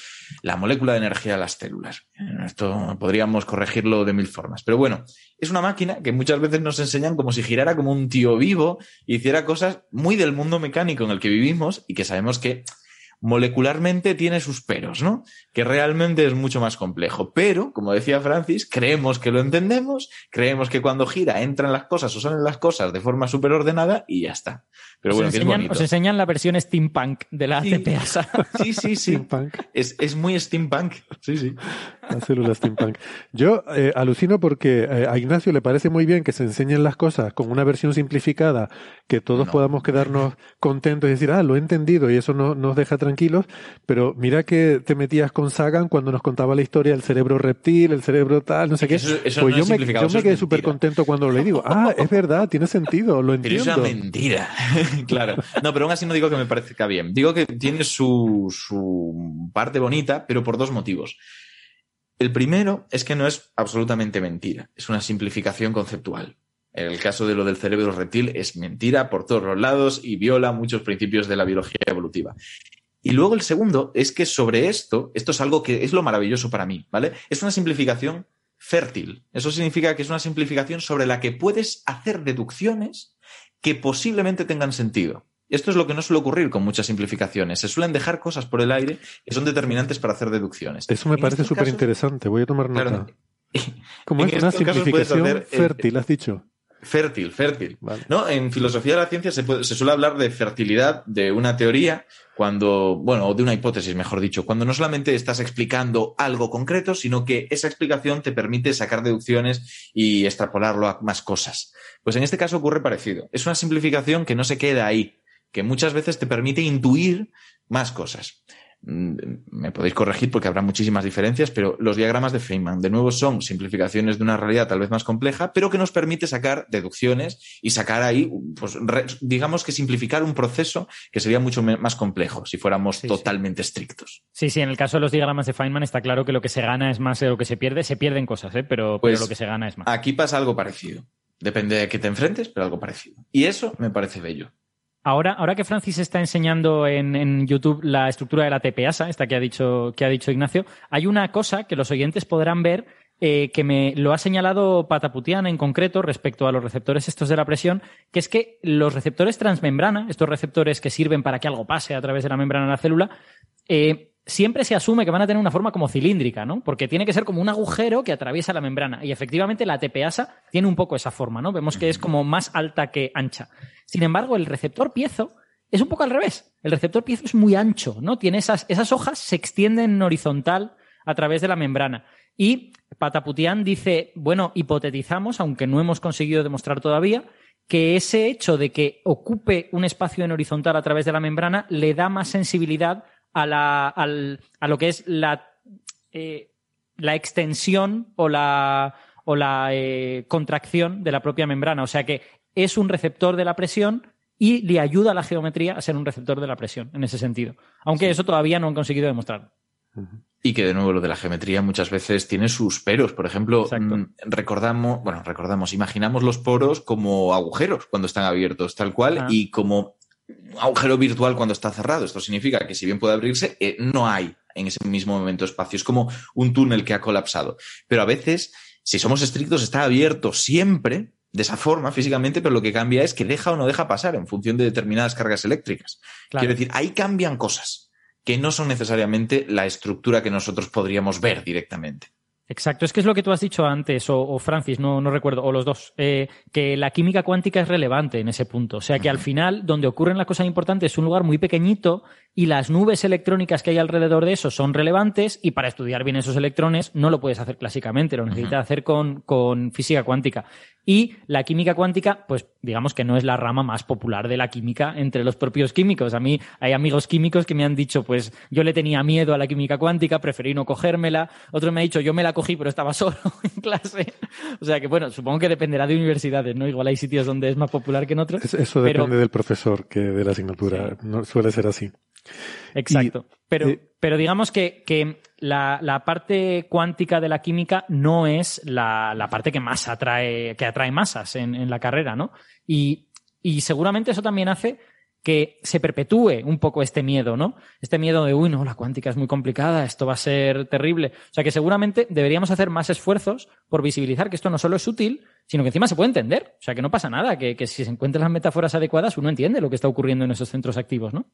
[SPEAKER 6] la molécula de energía de las células. Esto podríamos corregirlo de mil formas. Pero bueno, es una máquina que muchas veces nos enseñan como si girara como un tío vivo y hiciera cosas muy del mundo mecánico en el que vivimos y que sabemos que molecularmente tiene sus peros, ¿no? Que realmente es mucho más complejo. Pero, como decía Francis, creemos que lo entendemos, creemos que cuando gira entran las cosas o salen las cosas de forma súper ordenada y ya está. Pero
[SPEAKER 5] os
[SPEAKER 6] bueno,
[SPEAKER 5] enseñan,
[SPEAKER 6] que es bonito.
[SPEAKER 5] Os enseñan la versión steampunk de la
[SPEAKER 6] Sí. Sí, sí, sí.
[SPEAKER 3] Steampunk.
[SPEAKER 6] Es, es muy steampunk. Sí, sí.
[SPEAKER 3] Las células steampunk. Yo eh, alucino porque eh, a Ignacio le parece muy bien que se enseñen las cosas con una versión simplificada, que todos
[SPEAKER 6] No.
[SPEAKER 3] podamos quedarnos contentos y decir, ah, lo he entendido y eso no, nos deja tranquilos, pero mira que te metías con Sagan cuando nos contaba la historia del cerebro reptil, el cerebro tal, no sé qué.
[SPEAKER 6] eso- eso
[SPEAKER 3] pues
[SPEAKER 6] no
[SPEAKER 3] yo
[SPEAKER 6] es
[SPEAKER 3] me,
[SPEAKER 6] simplificado,
[SPEAKER 3] yo me quedé súper contento cuando lo digo, ah, es verdad, tiene sentido, lo
[SPEAKER 6] Pero es
[SPEAKER 3] entiendo.
[SPEAKER 6] una mentira. claro. No, pero aún así no digo que me parezca bien. Digo que tiene su, su parte bonita, pero por dos motivos. El primero es que no es absolutamente mentira, es una simplificación conceptual. En el caso de lo del cerebro reptil es mentira por todos los lados y viola muchos principios de la biología evolutiva. Y luego el segundo es que sobre esto, esto es algo que es lo maravilloso para mí, ¿vale? Es una simplificación fértil. Eso significa que es una simplificación sobre la que puedes hacer deducciones que posiblemente tengan sentido. Esto es lo que no suele ocurrir con muchas simplificaciones. Se suelen dejar cosas por el aire que son determinantes para hacer deducciones.
[SPEAKER 3] Eso me
[SPEAKER 6] En
[SPEAKER 3] parece súper interesante, voy a tomar nota.
[SPEAKER 6] Claro,
[SPEAKER 3] Como es una simplificación
[SPEAKER 6] hacer, eh,
[SPEAKER 3] fértil, has dicho.
[SPEAKER 6] Fértil, fértil.
[SPEAKER 3] Vale.
[SPEAKER 6] ¿No? En filosofía de la ciencia se, puede- se suele hablar de fertilidad de una teoría cuando, bueno, o de una hipótesis, mejor dicho, cuando no solamente estás explicando algo concreto, sino que esa explicación te permite sacar deducciones y extrapolarlo a más cosas. Pues en este caso ocurre parecido. Es una simplificación que no se queda ahí, que muchas veces te permite intuir más cosas. Mm, Me podéis corregir porque habrá muchísimas diferencias, pero los diagramas de Feynman, de nuevo, son simplificaciones de una realidad tal vez más compleja, pero que nos permite sacar deducciones y sacar ahí, pues, digamos que simplificar un proceso que sería mucho más complejo si fuéramos
[SPEAKER 5] Sí, sí.
[SPEAKER 6] totalmente estrictos.
[SPEAKER 5] Sí, sí, en el caso de los diagramas de Feynman está claro que lo que se gana es más de lo que se pierde. Se pierden cosas, ¿eh? pero,
[SPEAKER 6] Pues-
[SPEAKER 5] pero lo que se gana es más.
[SPEAKER 6] Aquí pasa algo parecido. Depende de qué te enfrentes, pero algo parecido. Y eso me parece bello.
[SPEAKER 5] Ahora, ahora que Francis está enseñando en, en YouTube la estructura de la TPASA, esta que ha dicho, que ha dicho Ignacio, hay una cosa que los oyentes podrán ver eh, que me lo ha señalado Pataputian en concreto respecto a los receptores estos de la presión, que es que los receptores transmembrana, estos receptores que sirven para que algo pase a través de la membrana de la célula, eh, siempre se asume que van a tener una forma como cilíndrica, ¿no? Porque tiene que ser como un agujero que atraviesa la membrana. Y efectivamente la TPASA tiene un poco esa forma, ¿no? Vemos que es como más alta que ancha. Sin embargo, el receptor piezo es un poco al revés. El receptor piezo es muy ancho, ¿no? Tiene esas, esas hojas se extienden en horizontal a través de la membrana. Y Pataputian dice, bueno, hipotetizamos, aunque no hemos conseguido demostrar todavía, que ese hecho de que ocupe un espacio en horizontal a través de la membrana le da más sensibilidad a, la, al- a lo que es la, eh, la extensión o la, o la eh, contracción de la propia membrana. O sea que es un receptor de la presión y le ayuda a la geometría a ser un receptor de la presión en ese sentido. Aunque eso todavía no han conseguido demostrarlo.
[SPEAKER 6] Y que de nuevo lo de la geometría muchas veces tiene sus peros. Por ejemplo, mm, recordamos, bueno, recordamos, imaginamos los poros como agujeros cuando están abiertos, tal cual,
[SPEAKER 5] Ah.
[SPEAKER 6] y como agujero virtual cuando está cerrado. Esto significa que si bien puede abrirse, eh, no hay en ese mismo momento espacio. Es como un túnel que ha colapsado. Pero a veces, si somos estrictos, está abierto siempre de esa forma físicamente, pero lo que cambia es que deja o no deja pasar en función de determinadas cargas eléctricas.
[SPEAKER 5] Claro.
[SPEAKER 6] Quiero decir, ahí cambian cosas que no son necesariamente la estructura que nosotros podríamos ver directamente.
[SPEAKER 5] Exacto, es que es lo que tú has dicho antes, o, o Francis, no, no recuerdo, o los dos, eh, que la química cuántica es relevante en ese punto. O sea que al final, donde ocurren las cosas importantes es un lugar muy pequeñito y las nubes electrónicas que hay alrededor de eso son relevantes y para estudiar bien esos electrones no lo puedes hacer clásicamente, lo necesitas hacer con, con física cuántica. Y la química cuántica, pues digamos que no es la rama más popular de la química entre los propios químicos. A mí hay amigos químicos que me han dicho, pues yo le tenía miedo a la química cuántica, preferí no cogérmela. Otro me ha dicho, yo me la cogí, pero estaba solo en clase. O sea que bueno, supongo que dependerá de universidades, ¿no? Igual hay sitios donde es más popular que en otros.
[SPEAKER 3] Es- Eso
[SPEAKER 5] pero-
[SPEAKER 3] depende del profesor que de la asignatura. No, suele ser así.
[SPEAKER 5] Exacto.
[SPEAKER 3] Y,
[SPEAKER 5] pero,
[SPEAKER 3] eh,
[SPEAKER 5] pero digamos que, que la, la parte cuántica de la química no es la, la parte que más atrae, que atrae masas en, en la carrera, ¿no? Y, y seguramente eso también hace que se perpetúe un poco este miedo, ¿no? Este miedo de, uy, no, la cuántica es muy complicada, esto va a ser terrible. O sea que seguramente deberíamos hacer más esfuerzos por visibilizar que esto no solo es útil, sino que encima se puede entender. O sea que no pasa nada, que, que si se encuentran las metáforas adecuadas, uno entiende lo que está ocurriendo en esos centros activos, ¿no?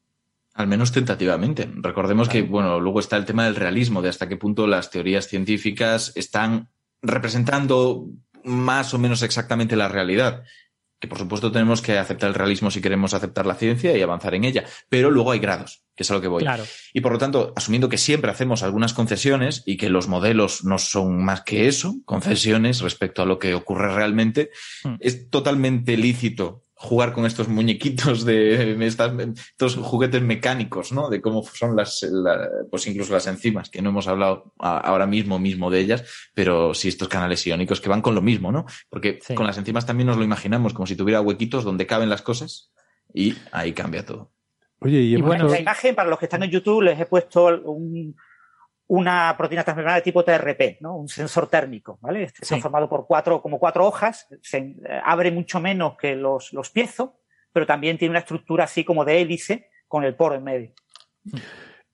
[SPEAKER 6] Al menos tentativamente. Recordemos que, bueno, luego está el tema del realismo, de hasta qué punto las teorías científicas están representando más o menos exactamente la realidad. Que por supuesto tenemos que aceptar el realismo si queremos aceptar la ciencia y avanzar en ella. Pero luego hay grados, que es a lo que voy.
[SPEAKER 5] Claro.
[SPEAKER 6] Y por lo tanto, asumiendo que siempre hacemos algunas concesiones y que los modelos no son más que eso, concesiones respecto a lo que ocurre realmente,
[SPEAKER 5] Hmm.
[SPEAKER 6] es totalmente lícito jugar con estos muñequitos de estas- estos juguetes mecánicos, ¿no? De cómo son las, la- pues incluso las enzimas, que no hemos hablado a- ahora mismo mismo de ellas, pero sí estos canales iónicos que van con lo mismo, ¿no? Porque
[SPEAKER 5] Sí.
[SPEAKER 6] con las enzimas también nos lo imaginamos como si tuviera huequitos donde caben las cosas y ahí cambia todo.
[SPEAKER 3] Oye, y,
[SPEAKER 5] Y bueno,
[SPEAKER 4] la imagen, para los que están en YouTube, les he puesto un- una proteína transmembrana de tipo TRP, ¿no? Un sensor térmico, ¿vale? Este Está formado por cuatro, como cuatro hojas, se eh, abre mucho menos que los, los piezos, pero también tiene una estructura así como de hélice con el poro en medio.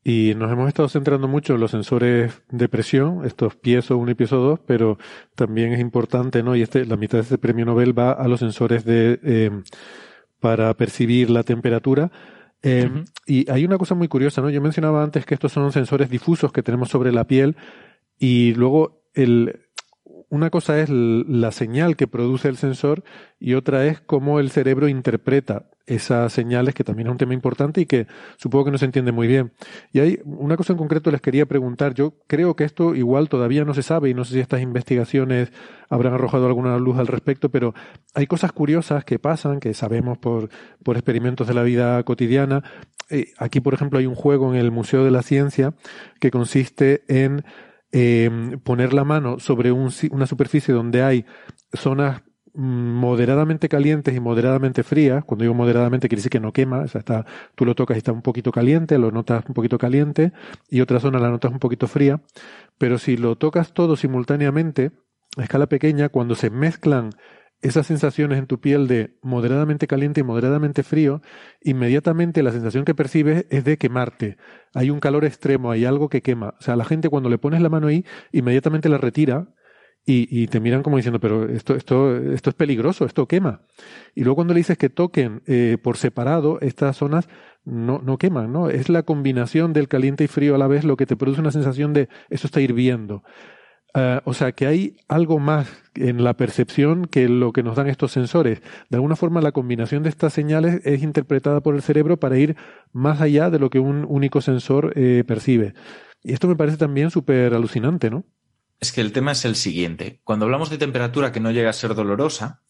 [SPEAKER 3] Y nos hemos estado centrando mucho en los sensores de presión, estos piezo 1 y piezo 2, pero también es importante, ¿no? Y este, la mitad de este premio Nobel va a los sensores de, eh, para percibir la temperatura. Eh. Y hay una cosa muy curiosa, ¿no? Yo mencionaba antes que estos son sensores difusos que tenemos sobre la piel y luego el, una cosa es la señal que produce el sensor y otra es cómo el cerebro interpreta esas señales, que también es un tema importante y que supongo que no se entiende muy bien. Y hay una cosa en concreto les quería preguntar. Yo creo que esto igual todavía no se sabe y no sé si estas investigaciones habrán arrojado alguna luz al respecto, pero hay cosas curiosas que pasan, que sabemos por, por experimentos de la vida cotidiana. Eh, aquí, por ejemplo, hay un juego en el Museo de la Ciencia que consiste en eh, poner la mano sobre un una superficie donde hay zonas moderadamente calientes y moderadamente frías. Cuando digo moderadamente quiere decir que no quema, o sea, está, tú lo tocas y está un poquito caliente, lo notas un poquito caliente y otra zona la notas un poquito fría. Pero si lo tocas todo simultáneamente, a escala pequeña, cuando se mezclan esas sensaciones en tu piel de moderadamente caliente y moderadamente frío, inmediatamente la sensación que percibes es de quemarte. Hay un calor extremo, hay algo que quema. O sea, la gente cuando le pones la mano ahí, inmediatamente la retira y, te miran como diciendo, pero esto, esto, esto es peligroso, esto quema. Y luego cuando le dices que toquen eh, por separado, estas zonas no, no queman, ¿no? Es la combinación del caliente y frío a la vez lo que te produce una sensación de esto está hirviendo. Ah, o sea que hay algo más en la percepción que lo que nos dan estos sensores. De alguna forma la combinación de estas señales es interpretada por el cerebro para ir más allá de lo que un único sensor eh, percibe. Y esto me parece también súper alucinante, ¿no?
[SPEAKER 6] Es que el tema es el siguiente. Cuando hablamos de temperatura que no llega a ser dolorosa,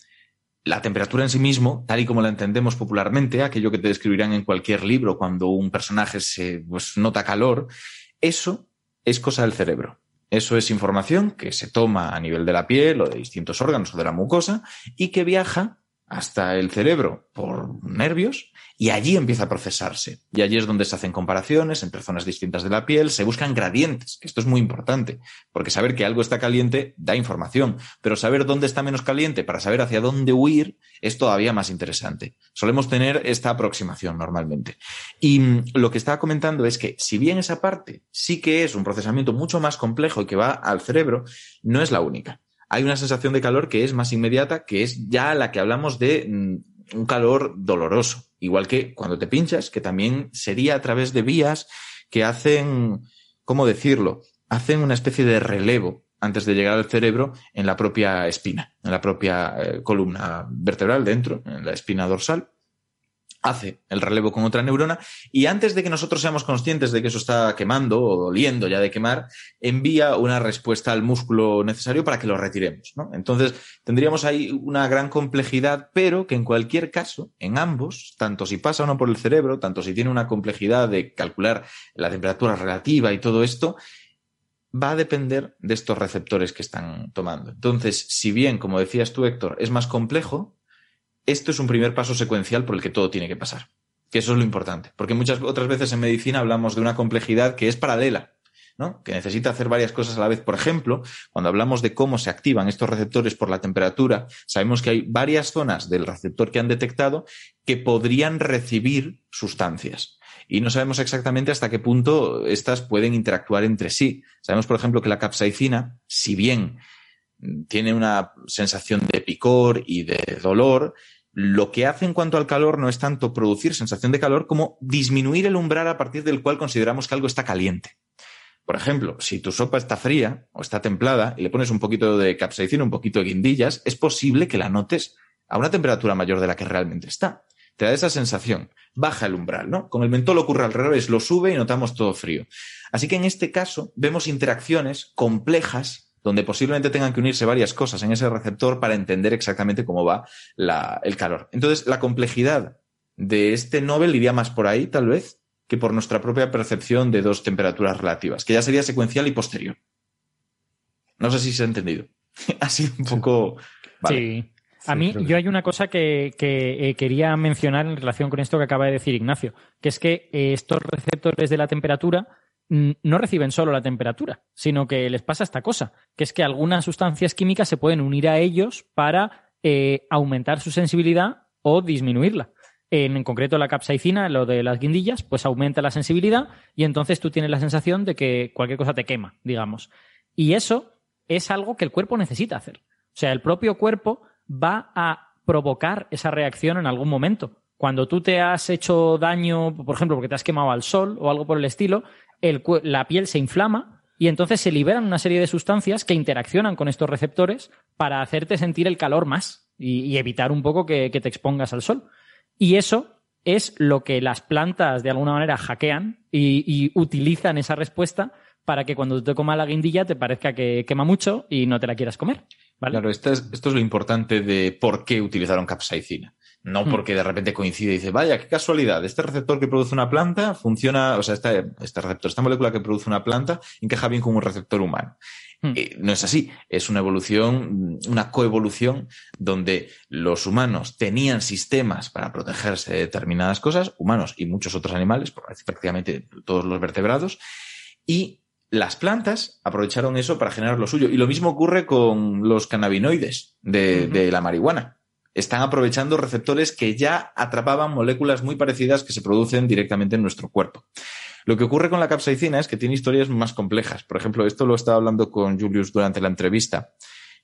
[SPEAKER 6] la temperatura en sí mismo, tal y como la entendemos popularmente, aquello que te describirán en cualquier libro cuando un personaje se pues, nota calor, eso es cosa del cerebro. Eso es información que se toma a nivel de la piel o de distintos órganos o de la mucosa y que viaja hasta el cerebro por nervios y allí empieza a procesarse. Y allí es donde se hacen comparaciones entre zonas distintas de la piel, se buscan gradientes, esto es muy importante, porque saber que algo está caliente da información, pero saber dónde está menos caliente para saber hacia dónde huir es todavía más interesante. Solemos tener esta aproximación normalmente. Y mm, lo que estaba comentando es que si bien esa parte sí que es un procesamiento mucho más complejo y que va al cerebro, no es la única hay una sensación de calor que es más inmediata, que es ya la que hablamos de mm, un calor doloroso. Igual que cuando te pinchas, que también sería a través de vías que hacen, ¿cómo decirlo? Hacen una especie de relevo antes de llegar al cerebro en la propia espina, en la propia eh, columna vertebral dentro, en la espina dorsal hace el relevo con otra neurona y antes de que nosotros seamos conscientes de que eso está quemando o doliendo ya de quemar, envía una respuesta al músculo necesario para que lo retiremos. Entonces, tendríamos ahí una gran complejidad, pero que en cualquier caso, en ambos, tanto si pasa o no por el cerebro, tanto si tiene una complejidad de calcular la temperatura relativa y todo esto, va a depender de estos receptores que están tomando. Entonces, si bien, como decías tú, Héctor, es más complejo, esto es un primer paso secuencial por el que todo tiene que pasar. Que eso es lo importante. Porque muchas otras veces en medicina hablamos de una complejidad que es paralela, ¿no? Que necesita hacer varias cosas a la vez. Por ejemplo, cuando hablamos de cómo se activan estos receptores por la temperatura, sabemos que hay varias zonas del receptor que han detectado que podrían recibir sustancias. Y no sabemos exactamente hasta qué punto estas pueden interactuar entre sí. Sabemos, por ejemplo, que la capsaicina, si bien tiene una sensación de picor y de dolor, lo que hace en cuanto al calor no es tanto producir sensación de calor como disminuir el umbral a partir del cual consideramos que algo está caliente. Por ejemplo, si tu sopa está fría o está templada y le pones un poquito de capsaicina, un poquito de guindillas, es posible que la notes a una temperatura mayor de la que realmente está. Te da esa sensación. Baja el umbral, ¿no? Con el mentol ocurre al revés, lo sube y notamos todo frío. Así que en este caso vemos interacciones complejas donde posiblemente tengan que unirse varias cosas en ese receptor para entender exactamente cómo va el calor. Entonces, la complejidad de este Nobel iría más por ahí, tal vez, que por nuestra propia percepción de dos temperaturas relativas, que ya sería secuencial y posterior. No sé si se ha entendido. ha sido un poco.
[SPEAKER 5] Sí. A mí, yo hay una cosa que, eh, quería mencionar en relación con esto que acaba de decir Ignacio, que es que eh, estos receptores de la temperatura no reciben solo la temperatura, sino que les pasa esta cosa, que es que algunas sustancias químicas se pueden unir a ellos para eh, aumentar su sensibilidad o disminuirla. En, concreto la capsaicina, lo de las guindillas, pues aumenta la sensibilidad y entonces tú tienes la sensación de que cualquier cosa te quema, digamos. Y eso es algo que el cuerpo necesita hacer. O sea, el propio cuerpo va a provocar esa reacción en algún momento. Cuando tú te has hecho daño, por ejemplo, porque te has quemado al sol o algo por el estilo, la piel se inflama y entonces se liberan una serie de sustancias que interaccionan con estos receptores para hacerte sentir el calor más y, evitar un poco que, te expongas al sol. Y eso es lo que las plantas de alguna manera hackean y, utilizan esa respuesta para que cuando te coma la guindilla te parezca que quema mucho y no te la quieras comer.
[SPEAKER 6] Claro, esto es, esto es lo importante de por qué utilizaron capsaicina. No hmm. porque de repente coincide y dice, vaya, qué casualidad, este receptor que produce una planta funciona, o sea, este, este receptor, esta molécula que produce una planta encaja bien con un receptor humano. Hmm. Eh, no es así, es una evolución, una coevolución donde los humanos tenían sistemas para protegerse de determinadas cosas, humanos y muchos otros animales, prácticamente todos los vertebrados, y las plantas aprovecharon eso para generar lo suyo. Y lo mismo ocurre con los cannabinoides de la marihuana están aprovechando receptores que ya atrapaban moléculas muy parecidas que se producen directamente en nuestro cuerpo. Lo que ocurre con la capsaicina es que tiene historias más complejas. Por ejemplo, esto lo estaba hablando con Julius durante la entrevista,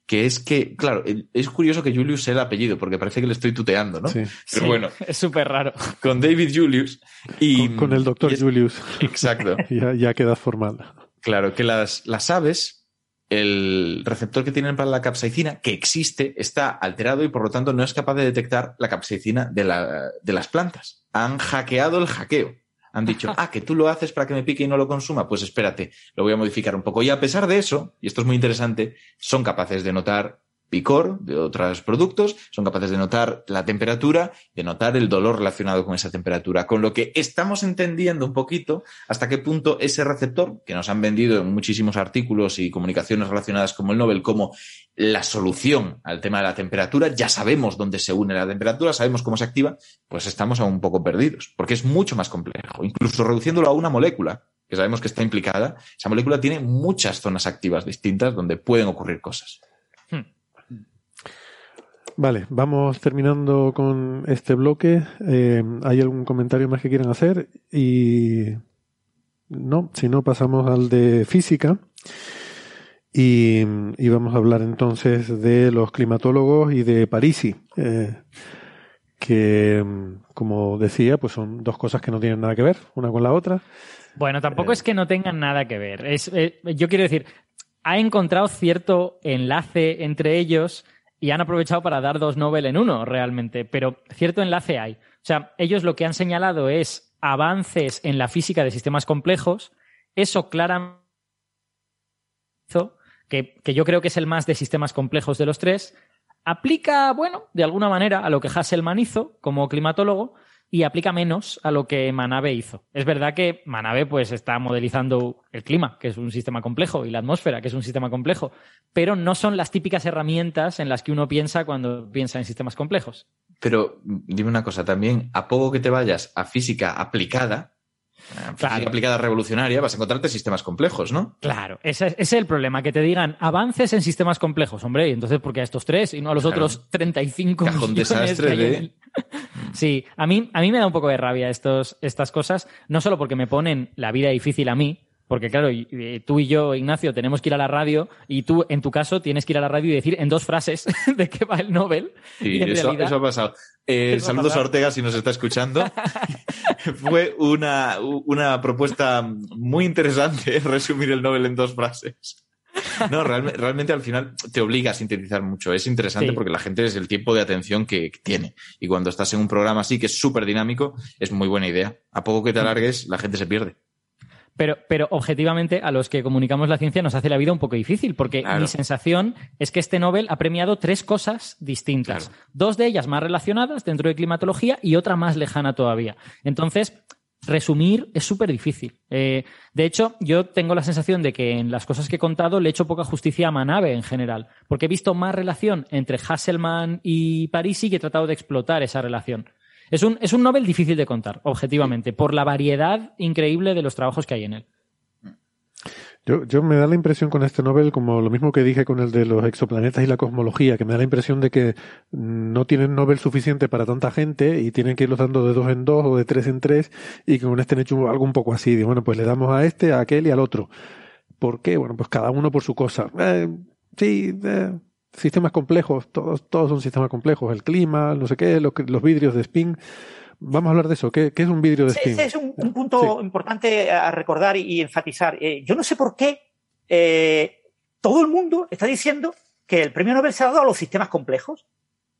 [SPEAKER 6] que es que, claro, es curioso que Julius sea el apellido, porque parece que le estoy tuteando, ¿no? Sí. Pero bueno.
[SPEAKER 5] Es súper raro.
[SPEAKER 6] Con David Julius y...
[SPEAKER 3] Con, el doctor Julius.
[SPEAKER 6] Exacto.
[SPEAKER 3] ya, ya queda formada.
[SPEAKER 6] Claro, que las, las aves el receptor que tienen para la capsaicina, que existe, está alterado y por lo tanto no es capaz de detectar la capsaicina de, la, de las plantas. Han hackeado el hackeo. Han dicho, ah, que tú lo haces para que me pique y no lo consuma. Pues espérate, lo voy a modificar un poco. Y a pesar de eso, y esto es muy interesante, son capaces de notar picor de otros productos, son capaces de notar la temperatura, de notar el dolor relacionado con esa temperatura, con lo que estamos entendiendo un poquito hasta qué punto ese receptor, que nos han vendido en muchísimos artículos y comunicaciones relacionadas como el Nobel, como la solución al tema de la temperatura, ya sabemos dónde se une la temperatura, sabemos cómo se activa, pues estamos aún un poco perdidos, porque es mucho más complejo, incluso reduciéndolo a una molécula, que sabemos que está implicada, esa molécula tiene muchas zonas activas distintas donde pueden ocurrir cosas.
[SPEAKER 3] Vale, vamos terminando con este bloque. Eh, ¿Hay algún comentario más que quieran hacer? Y no, si no pasamos al de física. Y, y vamos a hablar entonces de los climatólogos y de Parisi, eh, que, como decía, pues son dos cosas que no tienen nada que ver una con la otra.
[SPEAKER 5] Bueno, tampoco es que no tengan nada que ver. Es, eh, yo quiero decir, ha encontrado cierto enlace entre ellos y han aprovechado para dar dos Nobel en uno, realmente. Pero cierto enlace hay. O sea, ellos lo que han señalado es avances en la física de sistemas complejos. Eso claramente que, que yo creo que es el más de sistemas complejos de los tres. Aplica, bueno, de alguna manera a lo que Hasselmann hizo como climatólogo, y aplica menos a lo que Manabe hizo. Es verdad que Manabe pues está modelizando el clima, que es un sistema complejo, y la atmósfera, que es un sistema complejo, pero no son las típicas herramientas en las que uno piensa cuando piensa en sistemas complejos.
[SPEAKER 6] Pero dime una cosa también, a poco que te vayas a física aplicada, Física aplicada revolucionaria, vas a encontrarte sistemas complejos, ¿no?
[SPEAKER 5] Claro, ese, es el problema, que te digan avances en sistemas complejos, hombre, y entonces ¿por qué a estos tres y no a los otros 35
[SPEAKER 6] Cajón desastre de...
[SPEAKER 5] Sí, a mí, a mí me da un poco de rabia estos, estas cosas, no solo porque me ponen la vida difícil a mí, porque claro, tú y yo, Ignacio, tenemos que ir a la radio y tú, en tu caso, tienes que ir a la radio y decir en dos frases de qué va el Nobel.
[SPEAKER 6] Sí, eso, ha pasado. Eh, saludos a Ortega si nos está escuchando. Fue una, una propuesta muy interesante resumir el Nobel en dos frases. No, realmente, al final te obliga a sintetizar mucho. Es interesante porque la gente es el tiempo de atención que tiene. Y cuando estás en un programa así, que es súper dinámico, es muy buena idea. A poco que te alargues, la gente se pierde.
[SPEAKER 5] Pero, pero objetivamente a los que comunicamos la ciencia nos hace la vida un poco difícil, porque mi sensación es que este Nobel ha premiado tres cosas distintas. Dos de ellas más relacionadas dentro de climatología y otra más lejana todavía. Entonces, resumir es súper difícil. Eh, de hecho, yo tengo la sensación de que en las cosas que he contado le he hecho poca justicia a Manabe en general, porque he visto más relación entre Hasselmann y Parisi que he tratado de explotar esa relación. Es un, es un Nobel difícil de contar, objetivamente, por la variedad increíble de los trabajos que hay en él.
[SPEAKER 3] Yo, yo, me da la impresión con este Nobel, como lo mismo que dije con el de los exoplanetas y la cosmología, que me da la impresión de que no tienen Nobel suficiente para tanta gente y tienen que irlos dando de dos en dos o de tres en tres y que con este han hecho algo un poco así, de bueno, pues le damos a este, a aquel y al otro. ¿Por qué? Bueno, pues cada uno por su cosa. Eh, sí, eh, sistemas complejos, todos, todos son sistemas complejos, el clima, no sé qué, los, los vidrios de spin. Vamos a hablar de eso. ¿Qué, qué es un vidrio de spin?
[SPEAKER 4] Ese es un, punto importante a recordar y, enfatizar. Eh, yo no sé por qué eh, todo el mundo está diciendo que el premio Nobel se ha dado a los sistemas complejos.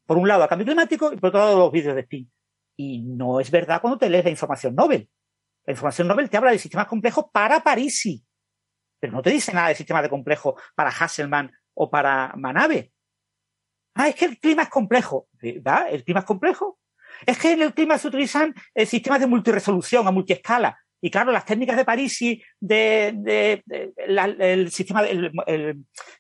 [SPEAKER 4] Por un lado a cambio climático y por otro lado a los vidrios de spin. Y no es verdad cuando te lees la información Nobel. La información Nobel te habla de sistemas complejos para Parisi, pero no te dice nada de sistemas de complejo para Hasselmann o para Manabe. Ah, es que el clima es complejo. ¿Verdad? ¿El clima es complejo? Es que en el clima se utilizan eh, sistemas de multiresolución a multiescala. Y claro, las técnicas de Parisi, de, de, el sistema,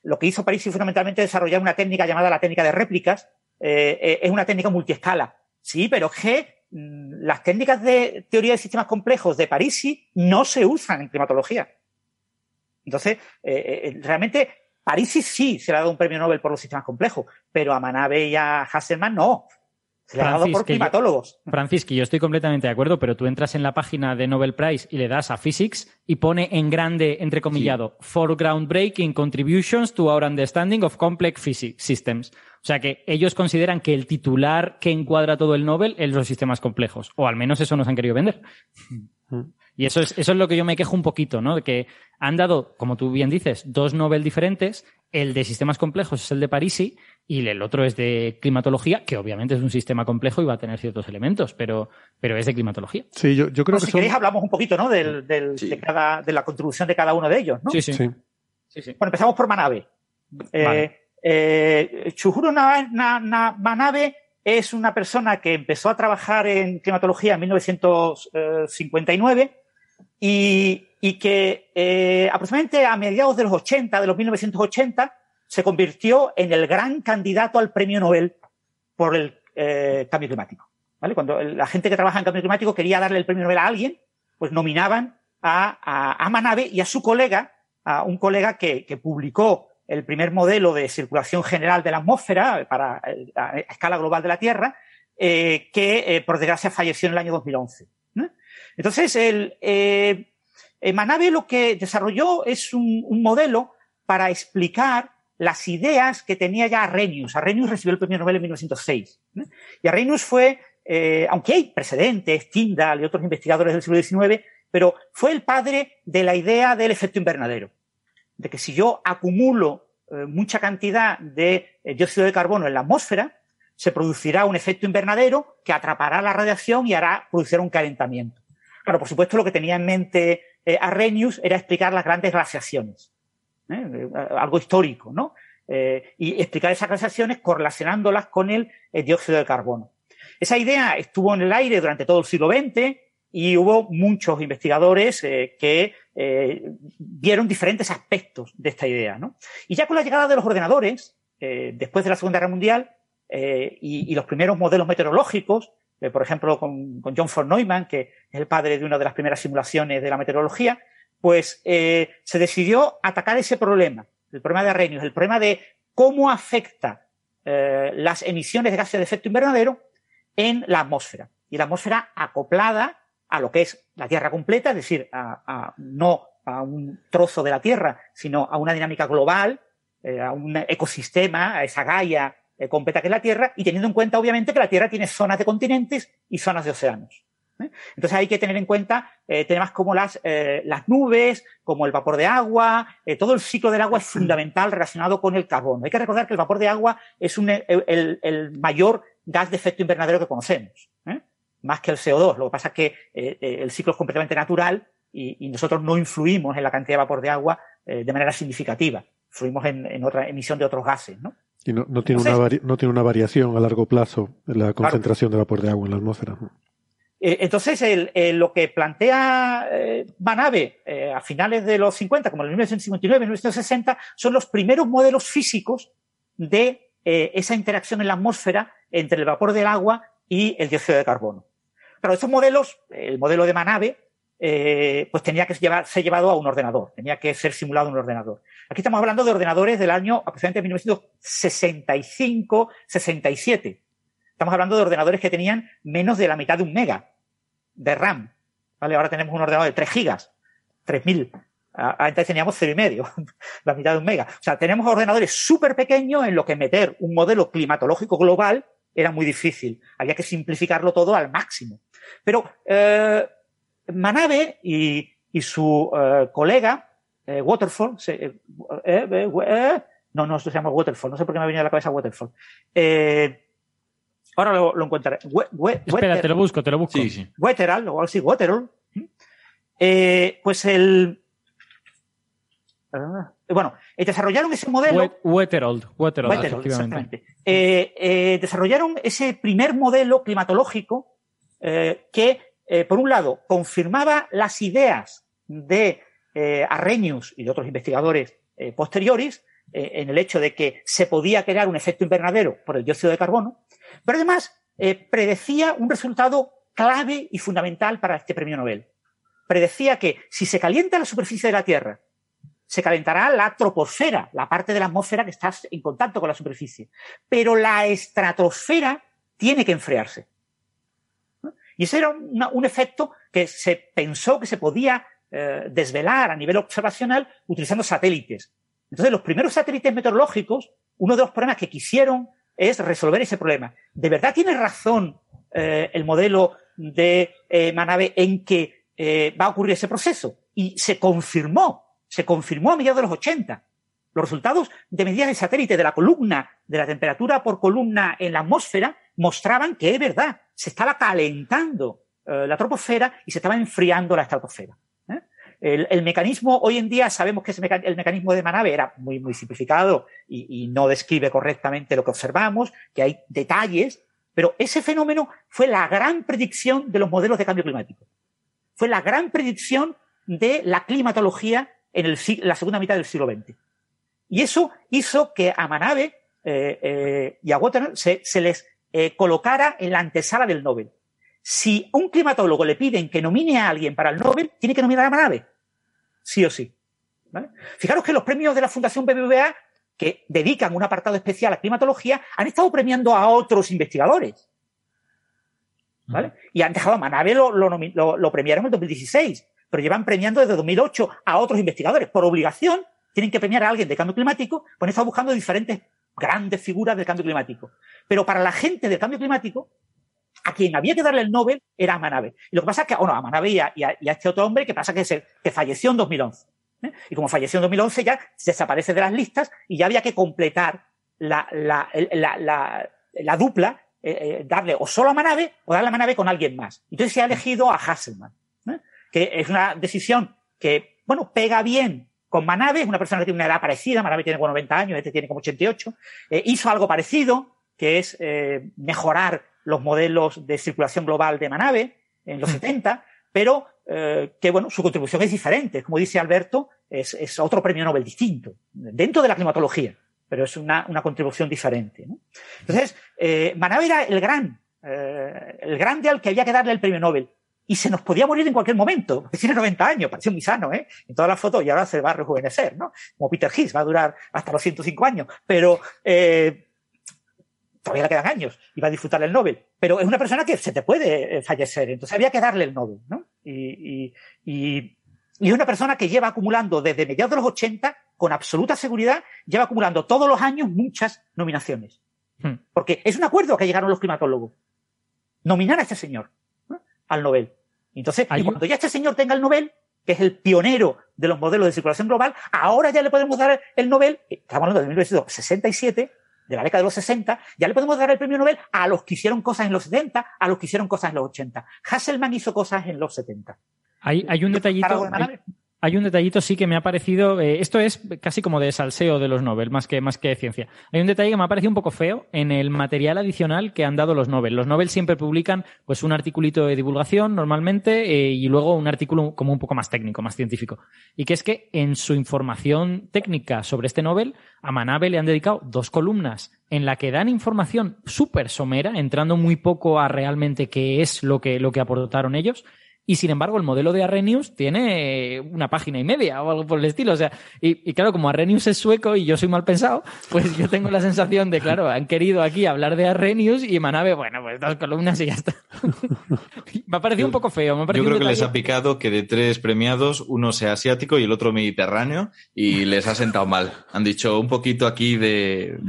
[SPEAKER 4] lo que hizo Parisi fundamentalmente desarrollar una técnica llamada la técnica de réplicas, eh, eh, es una técnica multiescala. Sí, pero es que mm, las técnicas de teoría de sistemas complejos de Parisi no se usan en climatología. Entonces, realmente Parisi sí se le ha dado un premio Nobel por los sistemas complejos, pero a Manabe y a Hasselmann no. Se le ha dado por climatólogos.
[SPEAKER 5] Francisco, yo estoy completamente de acuerdo, pero tú entras en la página de Nobel Prize y le das a Physics y pone en grande, entrecomillado, for groundbreaking contributions to our understanding of complex physics systems. O sea que ellos consideran que el titular que encuadra todo el Nobel es los sistemas complejos. O al menos eso nos han querido vender. Mm. Y eso es, eso es lo que yo me quejo un poquito, ¿no? De que han dado, como tú bien dices, dos Nobel diferentes. El de sistemas complejos es el de Parisi y el otro es de climatología, que obviamente es un sistema complejo y va a tener ciertos elementos, pero, pero es de climatología.
[SPEAKER 3] Sí, yo, yo creo que
[SPEAKER 4] si queréis hablamos un poquito, ¿no? Del, del, de, cada, de la contribución de cada uno de ellos, ¿no?
[SPEAKER 3] Sí, sí.
[SPEAKER 4] Bueno, empezamos por Manabe. Eh, Eh, Chujuro Manabe es una persona que empezó a trabajar en climatología en 1959 y, y que eh, aproximadamente a mediados de los 80, de los 1980, se convirtió en el gran candidato al premio Nobel por el eh, cambio climático. ¿vale? Cuando la gente que trabaja en cambio climático quería darle el premio Nobel a alguien, pues nominaban a, a, a Manabe y a su colega, a un colega que, que, publicó el primer modelo de circulación general de la atmósfera para a escala global de la Tierra, eh, que eh, por desgracia falleció en el año 2011. Entonces, el, eh, Manabe lo que desarrolló es un, modelo para explicar las ideas que tenía ya Arrhenius. Arrhenius recibió el premio Nobel en 1906. ¿no? Y Arrhenius fue, eh, aunque hay precedentes, Tyndall y otros investigadores del siglo XIX, pero fue el padre de la idea del efecto invernadero. De que si yo acumulo eh, mucha cantidad de eh, dióxido de carbono en la atmósfera, se producirá un efecto invernadero que atrapará la radiación y hará producir un calentamiento. Claro, por supuesto, lo que tenía en mente eh, Arrhenius era explicar las grandes glaciaciones. ¿eh? algo histórico, ¿no? Eh, y explicar esas glaciaciones correlacionándolas con el, dióxido de carbono. Esa idea estuvo en el aire durante todo el siglo XX y hubo muchos investigadores eh, que eh, vieron diferentes aspectos de esta idea, ¿no? Y ya con la llegada de los ordenadores, eh, después de la Segunda Guerra Mundial, y, los primeros modelos meteorológicos, por ejemplo, con, John von Neumann, que es el padre de una de las primeras simulaciones de la meteorología, pues eh, se decidió atacar ese problema, el problema de Arrhenius, el problema de cómo afecta eh, las emisiones de gases de efecto invernadero en la atmósfera. Y la atmósfera acoplada a lo que es la Tierra completa, es decir, a, no a un trozo de la Tierra, sino a una dinámica global, eh, a un ecosistema, a esa Gaia eh, completa que es la Tierra, y teniendo en cuenta, obviamente, que la Tierra tiene zonas de continentes y zonas de océanos. ¿eh? Entonces hay que tener en cuenta eh, temas como las, eh, las nubes, como el vapor de agua, todo el ciclo del agua es fundamental relacionado con el carbono. Hay que recordar que el vapor de agua es un, el, el, mayor gas de efecto invernadero que conocemos, más que el CO2. Lo que pasa es que el ciclo es completamente natural y, y, nosotros no influimos en la cantidad de vapor de agua de manera significativa. Influimos en, en, otra emisión de otros gases, ¿no?
[SPEAKER 3] Y no, no tiene Entonces, una no tiene una variación a largo plazo en la concentración claro. de vapor de agua en la atmósfera.
[SPEAKER 4] Eh, entonces, el, el, lo que plantea eh, Manabe eh, a finales de los 50, como en 1959, 1960, son los primeros modelos físicos de eh, esa interacción en la atmósfera entre el vapor del agua y el dióxido de carbono. Pero estos modelos, el modelo de Manabe, eh, pues tenía que llevar, ser llevado a un ordenador, tenía que ser simulado en un ordenador. Aquí estamos hablando de ordenadores del año aproximadamente 1965, 67 Estamos hablando de ordenadores que tenían menos de la mitad de un mega de RAM. ¿Vale? Ahora tenemos un ordenador de 3 gigas, 3000. Antes teníamos cero y medio, la mitad de un mega. O sea, tenemos ordenadores súper pequeños en lo que meter un modelo climatológico global era muy difícil. Había que simplificarlo todo al máximo. Pero eh, Manabe y, y su eh, colega, eh, Waterfall, se, eh, eh, no, no, se llama Waterfall, no sé por qué me ha venido a la cabeza Waterfall. Eh, Ahora lo, lo encontraré. We, we,
[SPEAKER 5] Espera, Wetter, te lo busco, te lo busco.
[SPEAKER 4] Sí, sí. Wetteral, o algo así, Wetterall. Eh, pues el. Ah, bueno, eh, desarrollaron ese modelo.
[SPEAKER 5] Wetterold, Wetterold,
[SPEAKER 4] exactamente. Eh, eh, desarrollaron ese primer modelo climatológico eh, que, por un lado, confirmaba las ideas de Arrhenius y de otros investigadores posteriores en el hecho de que se podía crear un efecto invernadero por el dióxido de carbono, pero además eh, predecía un resultado clave y fundamental para este premio Nobel. Predecía que si se calienta la superficie de la Tierra, se calentará la troposfera, la parte de la atmósfera que está en contacto con la superficie. Pero la estratosfera tiene que enfriarse. Y ese era un efecto que se pensó que se podía eh, desvelar a nivel observacional utilizando satélites. Entonces, los primeros satélites meteorológicos, uno de los problemas que quisieron es resolver ese problema. ¿De verdad tiene razón eh, el modelo de eh, Manabe en que eh, va a ocurrir ese proceso? Y se confirmó, se confirmó a mediados de los 80. Los resultados de medidas de satélite de la columna, de la temperatura por columna en la atmósfera, mostraban que es verdad, se estaba calentando eh, la troposfera y se estaba enfriando la estratosfera. ¿Eh? el, mecanismo, hoy en día sabemos que el mecanismo de Manave era muy, muy simplificado y, y, no describe correctamente lo que observamos, que hay detalles, pero ese fenómeno fue la gran predicción de los modelos de cambio climático. Fue la gran predicción de la climatología en el, la segunda mitad del siglo XX. Y eso hizo que a Manave eh, eh, y a Waterman se, les eh, colocara en la antesala del Nobel. Si un climatólogo le piden que nomine a alguien para el Nobel, tiene que nominar a Manave. Sí o sí. Fijaros que los premios de la Fundación BBVA, que dedican un apartado especial a climatología, han estado premiando a otros investigadores. ¿Vale? Y han dejado a Manave, lo, lo premiaron en el 2016 pero llevan premiando desde 2008 a otros investigadores. Por obligación, tienen que premiar a alguien de cambio climático, pues han estado buscando diferentes grandes figuras del cambio climático. Pero para la gente del cambio climático, a quien había que darle el Nobel era a Manave. Y lo que pasa es que, bueno, a Manave y a, este otro hombre, que pasa que, se, que falleció en 2011. ¿eh? Y como falleció en 2011 ya desaparece de las listas y ya había que completar la, la, la, la dupla, eh, eh, darle o solo a Manave o darle a Manave con alguien más. Entonces se ha elegido a Hasselman que es una decisión que, bueno, pega bien con Manave, es una persona que tiene una edad parecida, Manave tiene como 90 años, este tiene como 88, eh, hizo algo parecido, que es mejorar los modelos de circulación global de Manave en los 70, mm. pero eh, que, bueno, su contribución es diferente. Como dice Alberto, es, es, otro premio Nobel distinto, dentro de la climatología, pero es una, una contribución diferente. ¿no? Entonces, Manave era el gran, el grande al que había que darle el premio Nobel y se nos podía morir en cualquier momento, tiene 90 años, pareció muy sano, ¿eh? En todas las fotos y ahora se va a rejuvenecer, ¿no? Como Peter Higgs, va a durar hasta los 105 años, pero eh, todavía le quedan años y va a disfrutar el Nobel. Pero es una persona que se te puede eh, fallecer, entonces había que darle el Nobel, ¿no? Y, y, y, y es una persona que lleva acumulando desde mediados de los 80, con absoluta seguridad, lleva acumulando todos los años muchas nominaciones. Hmm. Porque es un acuerdo que llegaron los climatólogos. Nominar a este señor al Nobel. Entonces, y cuando ya este señor tenga el Nobel, que es el pionero de los modelos de circulación global, ahora ya le podemos dar el Nobel, estamos hablando de 1967, de la década de los 60, ya le podemos dar el premio Nobel a los que hicieron cosas en los 70, a los que hicieron cosas en los 80. Hasselman hizo cosas en los 70.
[SPEAKER 5] Hay, hay un detallito hay un detallito sí que me ha parecido, eh, esto es casi como de salseo de los Nobel, más que, más que ciencia. Hay un detalle que me ha parecido un poco feo en el material adicional que han dado los Nobel. Los Nobel siempre publican pues un articulito de divulgación normalmente eh, y luego un artículo como un poco más técnico, más científico. Y que es que en su información técnica sobre este Nobel, a Manave le han dedicado dos columnas en la que dan información súper somera, entrando muy poco a realmente qué es lo que, lo que aportaron ellos y sin embargo, el modelo de Arrhenius tiene una página y media o algo por el estilo. O sea, y, claro, como Arrhenius es sueco y yo soy mal pensado, pues yo tengo la sensación de, claro, han querido aquí hablar de Arrhenius y Manave, bueno, pues dos columnas y ya está. me ha parecido un poco feo.
[SPEAKER 6] yo creo que les ha picado que de tres premiados, uno sea asiático y el otro mediterráneo y les ha sentado mal. Han dicho un poquito aquí de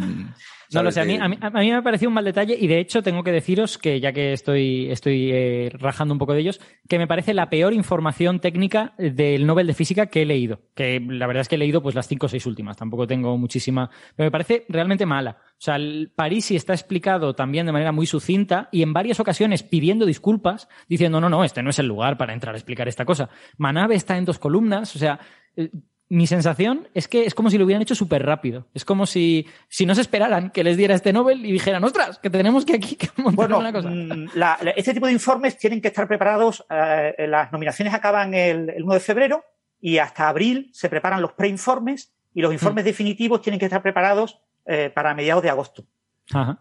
[SPEAKER 5] no lo sé, a mí, a, mí, me ha parecido un mal detalle y de hecho tengo que deciros que ya que estoy, estoy eh, rajando un poco de ellos, que me parece la peor información técnica del Nobel de Física que he leído. Que la verdad es que he leído pues las cinco o seis últimas, tampoco tengo muchísima, pero me parece realmente mala. O sea, el Parisi está explicado también de manera muy sucinta y en varias ocasiones pidiendo disculpas, diciendo, no, no, este no es el lugar para entrar a explicar esta cosa. Manave está en dos columnas, o sea, eh, mi sensación es que es como si lo hubieran hecho súper rápido. Es como si, si no se esperaran que les diera este Nobel y dijeran, ostras, que tenemos que aquí que montar una cosa.
[SPEAKER 4] Mm, este tipo de informes tienen que estar preparados. Eh, las nominaciones acaban el, 1 de febrero y hasta abril se preparan los preinformes y los informes mm. definitivos tienen que estar preparados eh, para mediados de agosto.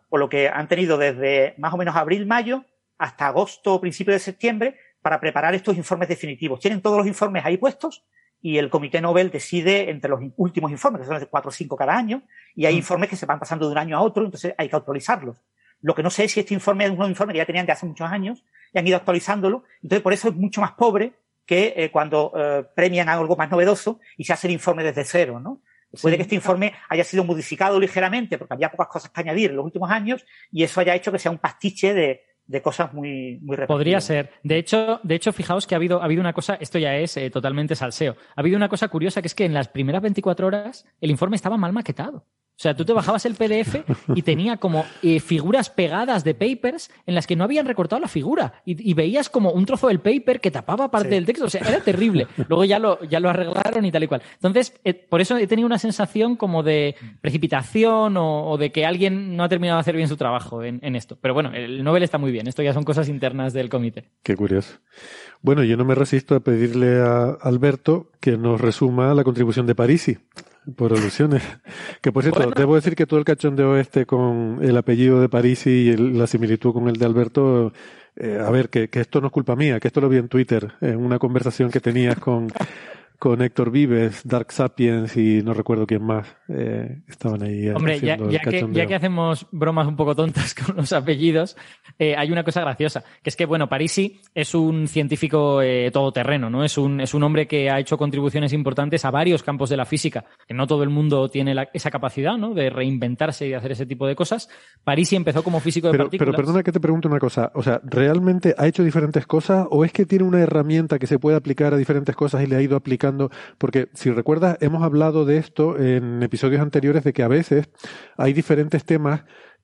[SPEAKER 4] Por lo que han tenido desde más o menos abril, mayo hasta agosto o principio de septiembre para preparar estos informes definitivos. Tienen todos los informes ahí puestos y el Comité Nobel decide entre los últimos informes, que son de cuatro o cinco cada año, y hay mm. informes que se van pasando de un año a otro, entonces hay que actualizarlos. Lo que no sé es si este informe es un informe que ya tenían de hace muchos años y han ido actualizándolo, entonces por eso es mucho más pobre que eh, cuando eh, premian algo más novedoso y se hace el informe desde cero, ¿no? Puede que este informe haya sido modificado ligeramente porque había pocas cosas que añadir en los últimos años y eso haya hecho que sea un pastiche de, de cosas muy, muy
[SPEAKER 5] Podría ser. De hecho, de hecho, fijaos que ha habido, ha habido una cosa, esto ya es eh, totalmente salseo. Ha habido una cosa curiosa que es que en las primeras 24 horas el informe estaba mal maquetado. O sea, tú te bajabas el PDF y tenía como eh, figuras pegadas de papers en las que no habían recortado la figura y, y veías como un trozo del paper que tapaba parte
[SPEAKER 4] Sí.
[SPEAKER 5] del texto. O sea, era terrible. Luego ya lo, ya lo arreglaron y tal y cual. Entonces, eh, por eso he tenido una sensación como de precipitación o, o de que alguien no ha terminado de hacer bien su trabajo en, en esto. Pero bueno, el Nobel está muy bien. Esto ya son cosas internas del comité.
[SPEAKER 3] Qué curioso. Bueno, yo no me resisto a pedirle a Alberto que nos resuma la contribución de Parisi, por alusiones. Que por cierto,
[SPEAKER 5] Bueno.
[SPEAKER 3] debo decir que todo el cachondeo este con el apellido de Parisi y el- la similitud con el de Alberto, eh, a ver, que, que esto no es culpa mía, que esto lo vi en Twitter, en una conversación que tenías con, con Héctor Vives, Dark Sapiens y no recuerdo quién más. eh, estaban ahí
[SPEAKER 5] Hombre, ya, ya que, ya que hacemos bromas un poco tontas con los apellidos, eh, hay una cosa graciosa, que es que, bueno, Parisi es un científico eh, todoterreno, ¿no? Es un, es un hombre que ha hecho contribuciones importantes a varios campos de la física, que no todo el mundo tiene la- esa capacidad, ¿no? De reinventarse y de hacer ese tipo de cosas. Parisi empezó como físico de
[SPEAKER 3] Pero,
[SPEAKER 5] partículas.
[SPEAKER 3] pero perdona que te pregunte una cosa. O sea, ¿realmente ha hecho diferentes cosas o es que tiene una herramienta que se puede aplicar a diferentes cosas y le ha ido aplicando? Porque si recuerdas, hemos hablado de esto en episodios anteriores de que a veces hay diferentes temas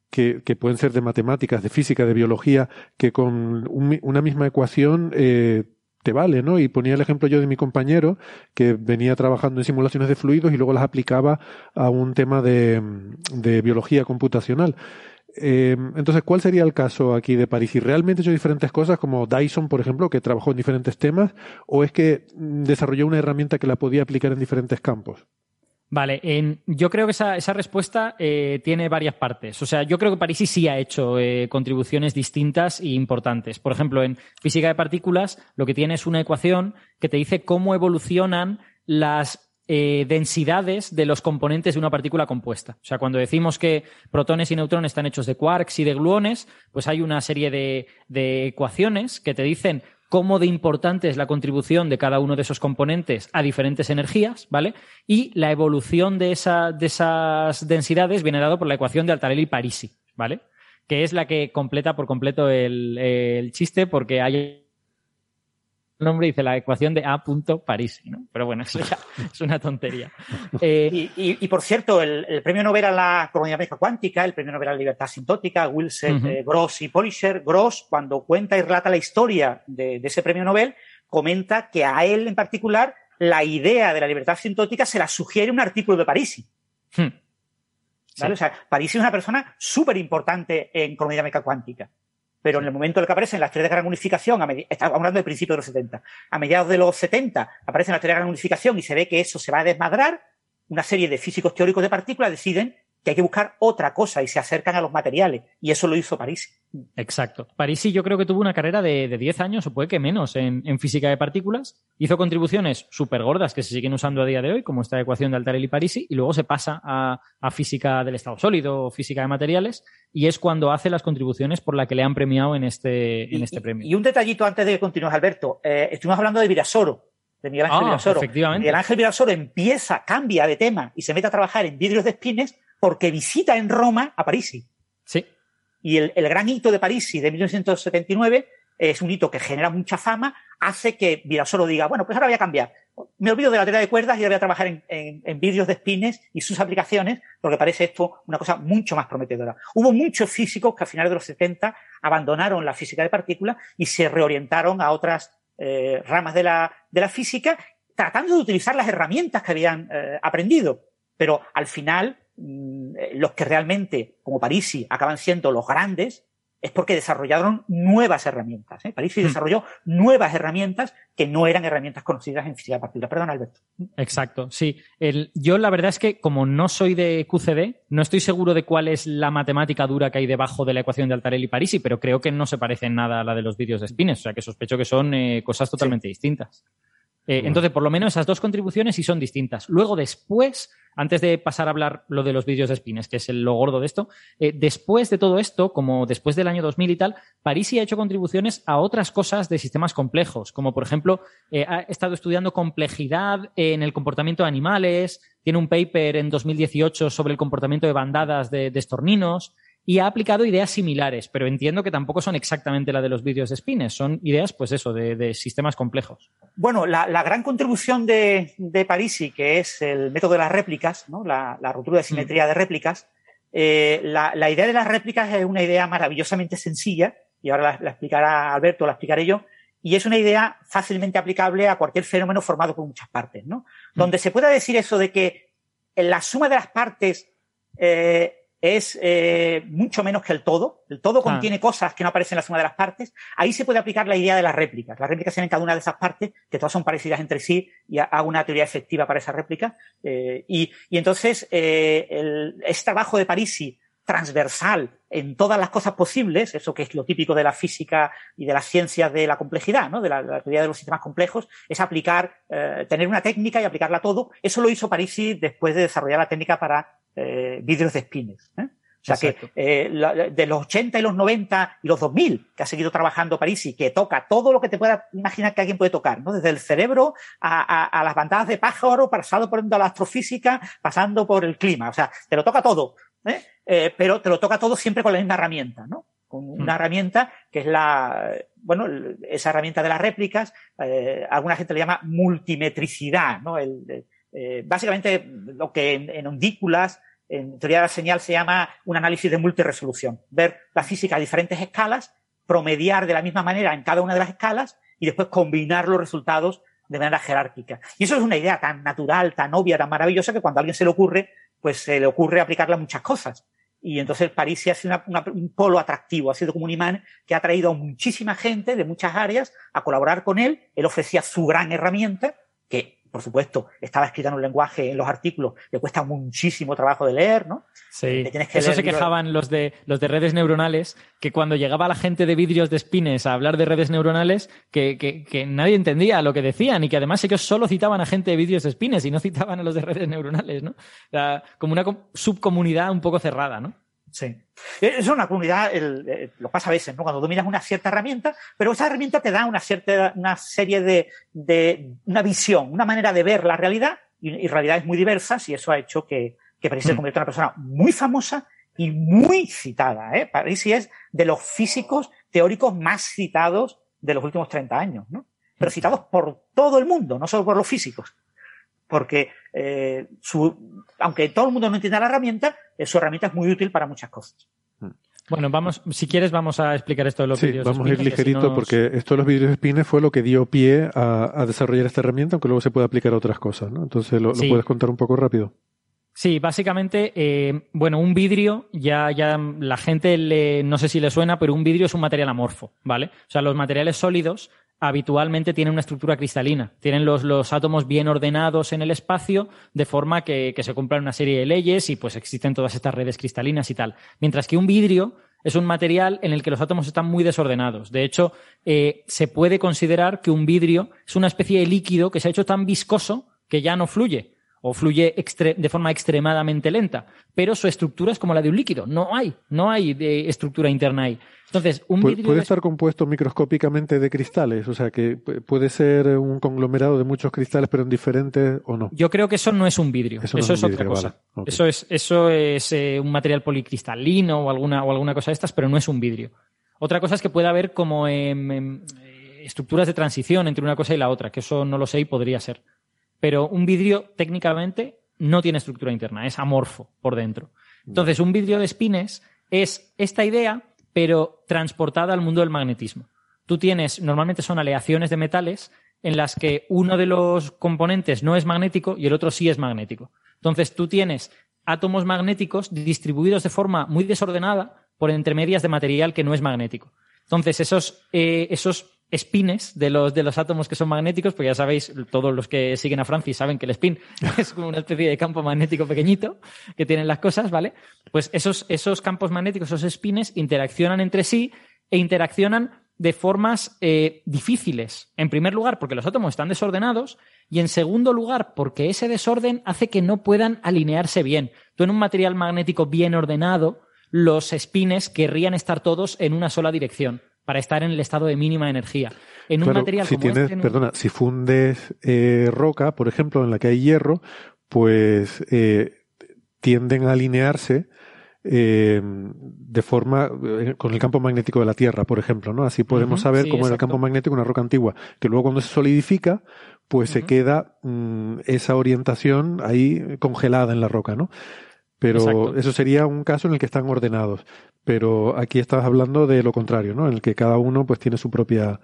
[SPEAKER 3] que, pueden ser de matemáticas, de física, de biología, que con un una misma ecuación eh, te vale, ¿no? Y ponía el ejemplo yo de mi compañero que venía trabajando en simulaciones de fluidos y luego las aplicaba a un tema de, de biología computacional. Eh, entonces, ¿cuál sería el caso aquí de París? ¿Si realmente hecho diferentes cosas, como Dyson, por ejemplo, que trabajó en diferentes temas, o es que desarrolló una herramienta que la podía aplicar en diferentes campos?
[SPEAKER 5] Vale, yo creo que esa, esa respuesta eh, tiene varias partes. O sea, yo creo que Parisi sí ha hecho eh, contribuciones distintas e importantes. Por ejemplo, en física de partículas lo que tiene es una ecuación que te dice cómo evolucionan las eh, densidades de los componentes de una partícula compuesta. O sea, cuando decimos que protones y neutrones están hechos de quarks y de gluones, pues hay una serie de, de ecuaciones que te dicen cómo de importante es la contribución de cada uno de esos componentes a diferentes energías, ¿vale? Y la evolución de, esa- de esas densidades viene dado por la ecuación de Altarelli-Parisi, ¿vale? Que es la que completa por completo el, el chiste porque hay nombre dice la ecuación de A. Parisi, ¿no? Pero bueno, eso ya es una tontería. Eh,
[SPEAKER 4] Y, y- y, por cierto, el, el premio Nobel a la cromodinámica cuántica, el premio Nobel a la libertad asintótica, Wilson, eh, Gross y Polisher, Gross, cuando cuenta y relata la historia de, de ese premio Nobel, comenta que a él en particular la idea de la libertad asintótica se la sugiere un artículo de Parisi.
[SPEAKER 5] hmm.
[SPEAKER 4] ¿vale? O sea, Parisi es una persona súper importante en cromodinámica cuántica. Pero en el momento en el que aparecen las teorías de gran unificación, a estamos hablando del principio de los 70, a mediados de los 70 aparecen las teorías de gran unificación y se ve que eso se va a desmadrar, una serie de físicos teóricos de partículas deciden que hay que buscar otra cosa y se acercan a los materiales. Y eso lo hizo Parisi.
[SPEAKER 5] Exacto. Parisi yo creo que tuvo una carrera de, de 10 años, o puede que menos, en, en física de partículas. Hizo contribuciones súper gordas que se siguen usando a día de hoy, como esta ecuación de Altarelli-Parisi, y luego se pasa a, a física del estado sólido o física de materiales, y es cuando hace las contribuciones por la que le han premiado en este, en este
[SPEAKER 4] y-
[SPEAKER 5] premio.
[SPEAKER 4] Y un detallito antes de que continúes, Alberto. Eh, estuvimos hablando de Virasoro, de Miguel Ángel
[SPEAKER 5] Ah,
[SPEAKER 4] Virasoro.
[SPEAKER 5] efectivamente.
[SPEAKER 4] Miguel Ángel Virasoro empieza, cambia de tema y se mete a trabajar en vidrios de espines porque visita en Roma a Parisi.
[SPEAKER 5] Sí.
[SPEAKER 4] Y el, el gran hito de Parisi de 1979 es un hito que genera mucha fama, hace que Virasoro diga, bueno, pues ahora voy a cambiar. Me olvido de la teoría de cuerdas y ahora voy a trabajar en, en, en vídeos de espines y sus aplicaciones, porque parece esto una cosa mucho más prometedora. Hubo muchos físicos que a finales de los 70 abandonaron la física de partículas y se reorientaron a otras eh, ramas de la, de la física, tratando de utilizar las herramientas que habían eh, aprendido. Pero al final, los que realmente, como Parisi, acaban siendo los grandes, es porque desarrollaron nuevas herramientas. ¿eh? Parisi
[SPEAKER 5] Hmm.
[SPEAKER 4] desarrolló nuevas herramientas que no eran herramientas conocidas en física de partículas. Perdón, Alberto.
[SPEAKER 5] Exacto, sí. El, yo la verdad es que como no soy de QCD, no estoy seguro de cuál es la matemática dura que hay debajo de la ecuación de Altarelli-Parisi, pero creo que no se parece en nada a la de los vídeos de spines, o sea que sospecho que son eh, cosas totalmente distintas. Eh,
[SPEAKER 3] Bueno.
[SPEAKER 5] Entonces, por lo menos esas dos contribuciones sí son distintas. Luego, después, antes de pasar a hablar lo de los vídeos de spines, que es el- lo gordo de esto, eh, después de todo esto, como después del año 2000 y tal, Parisi ha hecho contribuciones a otras cosas de sistemas complejos, como por ejemplo, eh, ha estado estudiando complejidad en el comportamiento de animales, tiene un paper en 2018 sobre el comportamiento de bandadas de, de estorninos, y ha aplicado ideas similares, pero entiendo que tampoco son exactamente la de los vídeos de spines, son ideas, pues eso, de, sistemas complejos.
[SPEAKER 4] Bueno, la, gran contribución de, de, Parisi, que es el método de las réplicas, ¿no? la, ruptura de simetría de réplicas, eh, la, idea de las réplicas es una idea maravillosamente sencilla, y ahora la, explicará Alberto, la explicaré yo, y es una idea fácilmente aplicable a cualquier fenómeno formado por muchas partes, ¿no? Mm. Donde se pueda decir eso de que la suma de las partes eh, es eh, mucho menos que el todo. El todo ah. contiene cosas que no aparecen en la suma de las partes. Ahí se puede aplicar la idea de las réplicas. Las réplicas tienen cada una de esas partes, que todas son parecidas entre sí, y hago una teoría efectiva para esa réplica. Eh, y, entonces, eh, el, este trabajo de Parisi transversal en todas las cosas posibles, eso que es lo típico de la física y de las ciencias de la complejidad, ¿no? de la, teoría de los sistemas complejos, es aplicar, tener una técnica y aplicarla a todo. Eso lo hizo Parisi después de desarrollar la técnica para eh, vidrios de spines. ¿eh? O sea que eh, de los 80 y los 90 y los 2000 que ha seguido trabajando Parisi, que toca todo lo que te pueda imaginar que alguien puede tocar, ¿no? Desde el cerebro a, las bandadas de pájaro, pasando por la astrofísica, pasando por el clima. O sea, te lo toca todo, ¿eh? pero te lo toca todo siempre con la misma herramienta, ¿no? Con una mm. herramienta que es la, bueno, esa herramienta de las réplicas, alguna gente le llama multimetricidad, ¿no? El, eh, básicamente lo que en, ondículas, en teoría de la señal, se llama un análisis de multiresolución. Ver la física a diferentes escalas, promediar de la misma manera en cada una de las escalas y después combinar los resultados de manera jerárquica. Y eso es una idea tan natural, tan obvia, tan maravillosa que cuando a alguien se le ocurre, pues se le ocurre aplicarla a muchas cosas. Y entonces París ha sido un polo atractivo, ha sido como un imán que ha traído a muchísima gente de muchas áreas a colaborar con él. Él ofrecía su gran herramienta, que por supuesto, estaba escrita en un lenguaje en los artículos, le cuesta muchísimo trabajo de leer, ¿no?
[SPEAKER 5] Sí, eso se quejaban los de, los de redes neuronales, que cuando llegaba la gente de vidrios de spines a hablar de redes neuronales, que, que, nadie entendía lo que decían y que además ellos solo citaban a gente de vidrios de spines y no citaban a los de redes neuronales, ¿no? como una subcomunidad un poco cerrada, ¿no?
[SPEAKER 4] Sí. Es una comunidad, eh, lo pasa a veces, ¿no? Cuando dominas una cierta herramienta, pero esa herramienta te da una cierta, una serie de, de una visión, una manera de ver la realidad y, realidades muy diversas y eso ha hecho que, que París se mm. convierta en una persona muy famosa y muy citada, ¿eh? París es de los físicos teóricos más citados de los últimos 30 años, ¿no? Pero mm. citados por todo el mundo, no solo por los físicos porque eh, su, aunque todo el mundo no entienda la herramienta, eh, su herramienta es muy útil para muchas cosas.
[SPEAKER 5] Mm. Bueno, vamos, si quieres, vamos a explicar esto de los sí,
[SPEAKER 3] Vamos a ir ligerito porque esto de los vídeos spines fue lo que dio pie a, desarrollar esta herramienta, aunque luego se puede aplicar a otras cosas, ¿no? Entonces, ¿lo, puedes contar un poco rápido?
[SPEAKER 5] Sí, básicamente, eh, bueno, un vidrio, ya, ya la gente le, no sé si le suena, pero un vidrio es un material amorfo, ¿vale? O sea, los materiales sólidos habitualmente tienen una estructura cristalina. Tienen los, los, átomos bien ordenados en el espacio, de forma que, se cumplan una serie de leyes y pues existen todas estas redes cristalinas y tal. Mientras que un vidrio es un material en el que los átomos están muy desordenados. De hecho, eh, se puede considerar que un vidrio es una especie de líquido que se ha hecho tan viscoso que ya no fluye o fluye de forma extremadamente lenta, pero su estructura es como la de un líquido. No hay, no hay de estructura interna ahí. Entonces, un vidrio
[SPEAKER 3] puede estar compuesto microscópicamente de cristales, o sea que puede ser un conglomerado de muchos cristales, pero en diferentes o no.
[SPEAKER 5] Yo creo que eso no es un vidrio, eso, es, otra cosa. Eso es, eso es eh, un material policristalino o alguna, o alguna cosa de estas, pero no es un vidrio. Otra cosa es que puede haber como em, em, estructuras de transición entre una cosa y la otra, que eso no lo sé y podría ser pero un vidrio técnicamente no tiene estructura interna, es amorfo por dentro. Entonces, un vidrio de spines es esta idea, pero transportada al mundo del magnetismo. Tú tienes, normalmente son aleaciones de metales en las que uno de los componentes no es magnético y el otro sí es magnético. Entonces, tú tienes átomos magnéticos distribuidos de forma muy desordenada por entre medias de material que no es magnético. Entonces, esos, eh, esos spines de los, de los átomos que son magnéticos, pues ya sabéis, todos los que siguen a Francis saben que el spin es como una especie de campo magnético pequeñito que tienen las cosas, ¿vale? Pues esos, esos campos magnéticos, esos spines, interaccionan entre sí e interaccionan de formas eh, difíciles. En primer lugar, porque los átomos están desordenados y en segundo lugar, porque ese desorden hace que no puedan alinearse bien. Tú en un material magnético bien ordenado, los spines querrían estar todos en una sola dirección para estar en el estado de mínima energía. En un material
[SPEAKER 3] si tienes, este, Perdona, si fundes eh, roca, por ejemplo, en la que hay hierro, pues eh, tienden a alinearse eh, de forma eh, con el campo magnético de la Tierra, por ejemplo, ¿no? Así podemos saber
[SPEAKER 5] sí,
[SPEAKER 3] cómo es el campo magnético de una roca antigua, que luego cuando se solidifica, pues se queda mm, esa orientación ahí congelada en la roca, ¿no? Pero
[SPEAKER 5] Exacto.
[SPEAKER 3] eso sería un caso en el que están ordenados. Pero aquí estás hablando de lo contrario, ¿no? En el que cada uno pues tiene su propia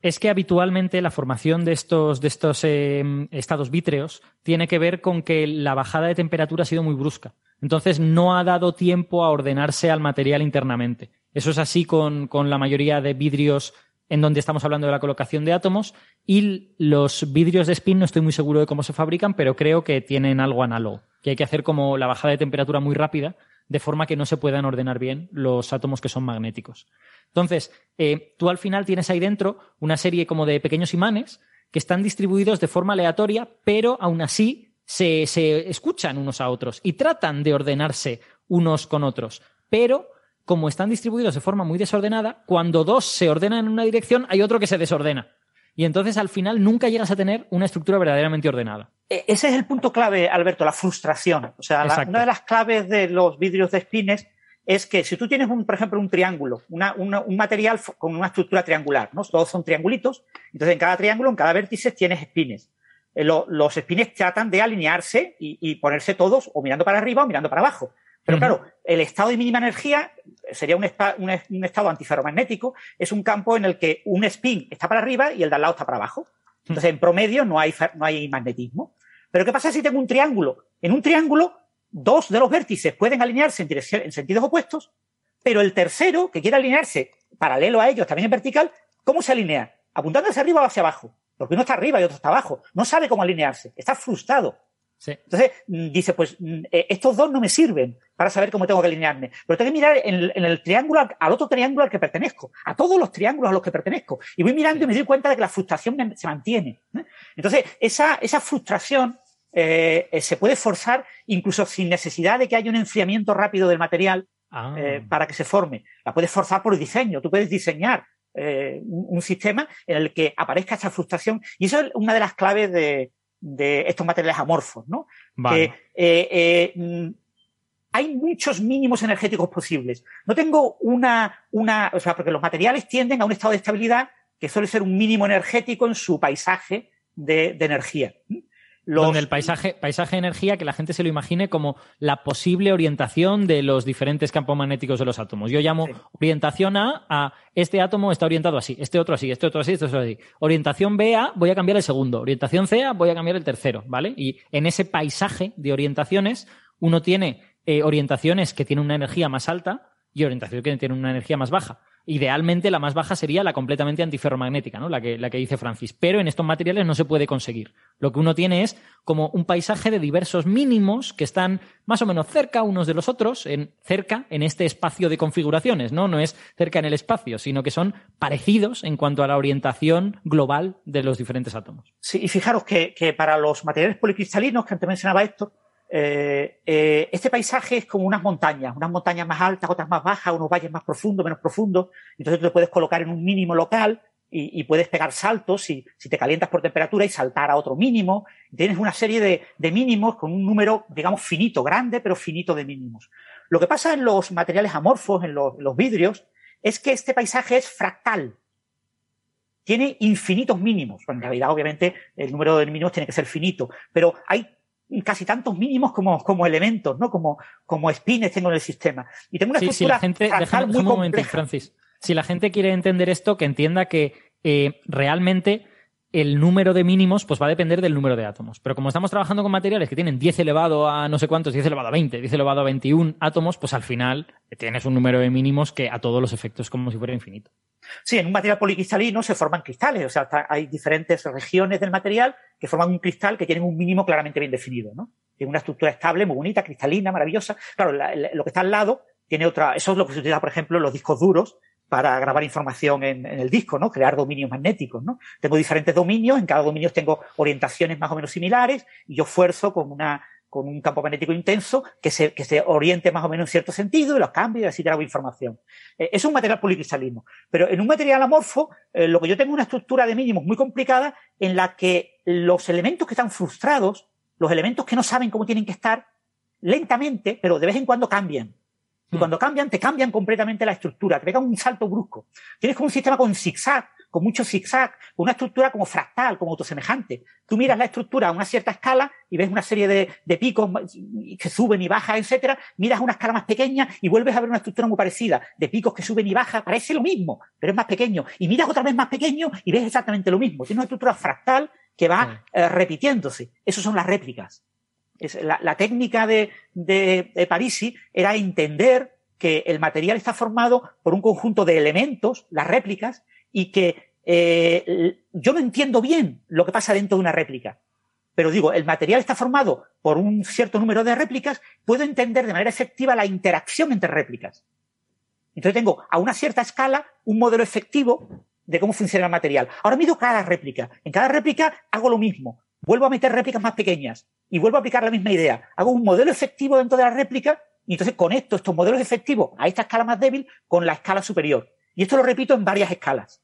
[SPEAKER 5] Es que habitualmente la formación de estos, de estos eh, estados vítreos tiene que ver con que la bajada de temperatura ha sido muy brusca. Entonces no ha dado tiempo a ordenarse al material internamente. Eso es así con, con la mayoría de vidrios en donde estamos hablando de la colocación de átomos y los vidrios de spin no estoy muy seguro de cómo se fabrican, pero creo que tienen algo análogo, que hay que hacer como la bajada de temperatura muy rápida de forma que no se puedan ordenar bien los átomos que son magnéticos. Entonces, eh, tú al final tienes ahí dentro una serie como de pequeños imanes que están distribuidos de forma aleatoria, pero aún así se, se escuchan unos a otros y tratan de ordenarse unos con otros. Pero como están distribuidos de forma muy desordenada, cuando dos se ordenan en una dirección, hay otro que se desordena. Y entonces al final nunca llegas a tener una estructura verdaderamente ordenada.
[SPEAKER 4] E- Ese es el punto clave, Alberto, la frustración. O sea, la- una de las claves de los vidrios de spines es que si tú tienes, un, por ejemplo, un triángulo, una- una- un material con una estructura triangular, ¿no? Todos son triangulitos, entonces en cada triángulo, en cada vértice tienes espines. Eh, lo- los espines tratan de alinearse y, y ponerse todos o mirando para arriba o mirando para abajo. Pero claro, el estado de mínima energía sería un, estado antiferromagnético, es un campo en el que un spin está para arriba y el de al lado está para abajo. Entonces, en promedio no hay, no hay magnetismo. Pero ¿qué pasa si tengo un triángulo? En un triángulo, dos de los vértices pueden alinearse en, dirección- en sentidos opuestos, pero el tercero, que quiere alinearse paralelo a ellos, también en vertical, ¿cómo se alinea? Apuntando hacia arriba o hacia abajo. Porque uno está arriba y otro está abajo. No sabe cómo alinearse. Está frustrado.
[SPEAKER 5] Sí.
[SPEAKER 4] Entonces mm, dice, pues mm, eh, estos dos no me sirven para saber cómo tengo que alinearme, pero tengo que mirar en el, en el triángulo, al, otro triángulo al que pertenezco, a todos los triángulos a los que pertenezco. Y voy mirando y me doy cuenta de que la frustración me- se mantiene. ¿eh? Entonces, esa, esa frustración eh, eh, se puede forzar incluso sin necesidad de que haya un enfriamiento rápido del material
[SPEAKER 5] Ah.
[SPEAKER 4] eh, para que se forme. La puedes forzar por diseño. Tú puedes diseñar un, un sistema en el que aparezca esa frustración. Y eso es una de las claves de, de estos materiales amorfos, ¿no?
[SPEAKER 5] Vale.
[SPEAKER 4] Que eh, eh, mm, hay muchos mínimos energéticos posibles. No tengo una, una, o sea, porque los materiales tienden a un estado de estabilidad que suele ser un mínimo energético en su paisaje de, de energía. Los-
[SPEAKER 5] Donde el paisaje, paisaje energía, que la gente se lo imagine como la posible orientación de los diferentes campos magnéticos de los átomos. Yo llamo
[SPEAKER 4] Sí.
[SPEAKER 5] orientación A a este átomo está orientado así, este otro así, este otro así, este otro así. Orientación B a voy a cambiar el segundo, orientación C a voy a cambiar el tercero, ¿vale? Y en ese paisaje de orientaciones, uno tiene eh, orientaciones que tienen una energía más alta y orientaciones que tienen una energía más baja. Idealmente la más baja sería la completamente antiferromagnética, ¿no? La que, la que dice Francis. Pero en estos materiales no se puede conseguir. Lo que uno tiene es como un paisaje de diversos mínimos que están más o menos cerca unos de los otros, en, cerca en este espacio de configuraciones, ¿no? No es cerca en el espacio, sino que son parecidos en cuanto a la orientación global de los diferentes átomos.
[SPEAKER 4] Sí, y fijaros que, que para los materiales policristalinos, que antes mencionaba esto, eh, eh, este paisaje es como unas montañas, unas montañas más altas, otras más bajas, unos valles más profundos, menos profundos. Entonces tú te puedes colocar en un mínimo local y, puedes pegar saltos si, si te calientas por temperatura y saltar a otro mínimo. Tienes una serie de, mínimos con un número, digamos, finito, grande, pero finito de mínimos. Lo que pasa en los materiales amorfos, en los, los vidrios, es que este paisaje es fractal tiene infinitos mínimos. Bueno, en realidad, obviamente, el número de mínimos tiene que ser finito, pero hay casi tantos mínimos como, como elementos, ¿no? Como, como espines tengo en el sistema. Y tengo una
[SPEAKER 5] Sí, si
[SPEAKER 4] estructura
[SPEAKER 5] la gente, déjame,
[SPEAKER 4] muy
[SPEAKER 5] un momento. Francis. Si la gente quiere entender esto, que entienda que eh, realmente el número de mínimos pues va a depender del número de átomos. Pero como estamos trabajando con materiales que tienen 10 elevado a no sé cuántos, 10 elevado a 20, 10 elevado a 21 átomos, pues al final tienes un número de mínimos que a todos los efectos como si fuera infinito.
[SPEAKER 4] Sí, en un material policristalino se forman cristales, o sea, hay diferentes regiones del material que forman un cristal que tienen un mínimo claramente bien definido, ¿no? Tiene una estructura estable, muy bonita, cristalina, maravillosa. Claro, la- la- lo que está al lado tiene otra, eso es lo que se utiliza, por ejemplo, en los discos duros para grabar información en, el disco, ¿no? Crear dominios magnéticos, ¿no? Tengo diferentes dominios, en cada dominio tengo orientaciones más o menos similares y yo fuerzo con una con un campo magnético intenso que se, que se oriente más o menos en cierto sentido y los cambio y así grabo información. Eh, es un material policristalino. Pero en un material amorfo, eh, lo que yo tengo es una estructura de mínimos muy complicada en la que los elementos que están frustrados, los elementos que no saben cómo tienen que estar, lentamente, pero de vez en cuando cambian. Y cuando cambian, te cambian completamente la estructura, te pegan un salto brusco. Tienes como un sistema con zigzag, con mucho zigzag, una estructura como fractal, como autosemejante. Tú miras la estructura a una cierta escala y ves una serie de, de picos que suben y bajan, etcétera. Miras a una escala más pequeña y vuelves a ver una estructura muy parecida, de picos que suben y bajan, parece lo mismo, pero es más pequeño. Y miras otra vez más pequeño y ves exactamente lo mismo. Tiene una estructura fractal que va eh, repitiéndose. Esas son las réplicas. La, técnica de Parisi era entender que el material está formado por un conjunto de elementos, las réplicas, y que eh, yo no entiendo bien lo que pasa dentro de una réplica. Pero digo, el material está formado por un cierto número de réplicas, puedo entender de manera efectiva la interacción entre réplicas. Entonces tengo a una cierta escala un modelo efectivo de cómo funciona el material. Ahora mido cada réplica. En cada réplica hago lo mismo vuelvo a meter réplicas más pequeñas y vuelvo a aplicar la misma idea. Hago un modelo efectivo dentro de la réplica y entonces conecto estos modelos efectivos a esta escala más débil con la escala superior. Y esto lo repito en varias escalas.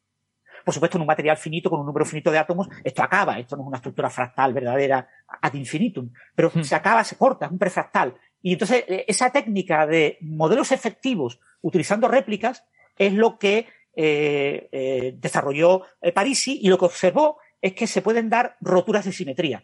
[SPEAKER 4] Por supuesto, en un material finito con un número finito de átomos, esto acaba. Esto no es una estructura fractal verdadera ad infinitum. Pero se acaba, se corta, es un prefractal. Y entonces, eh, esa técnica de modelos efectivos utilizando réplicas es lo que eh, eh, desarrolló Parisi y lo que observó es que se pueden dar roturas de simetría.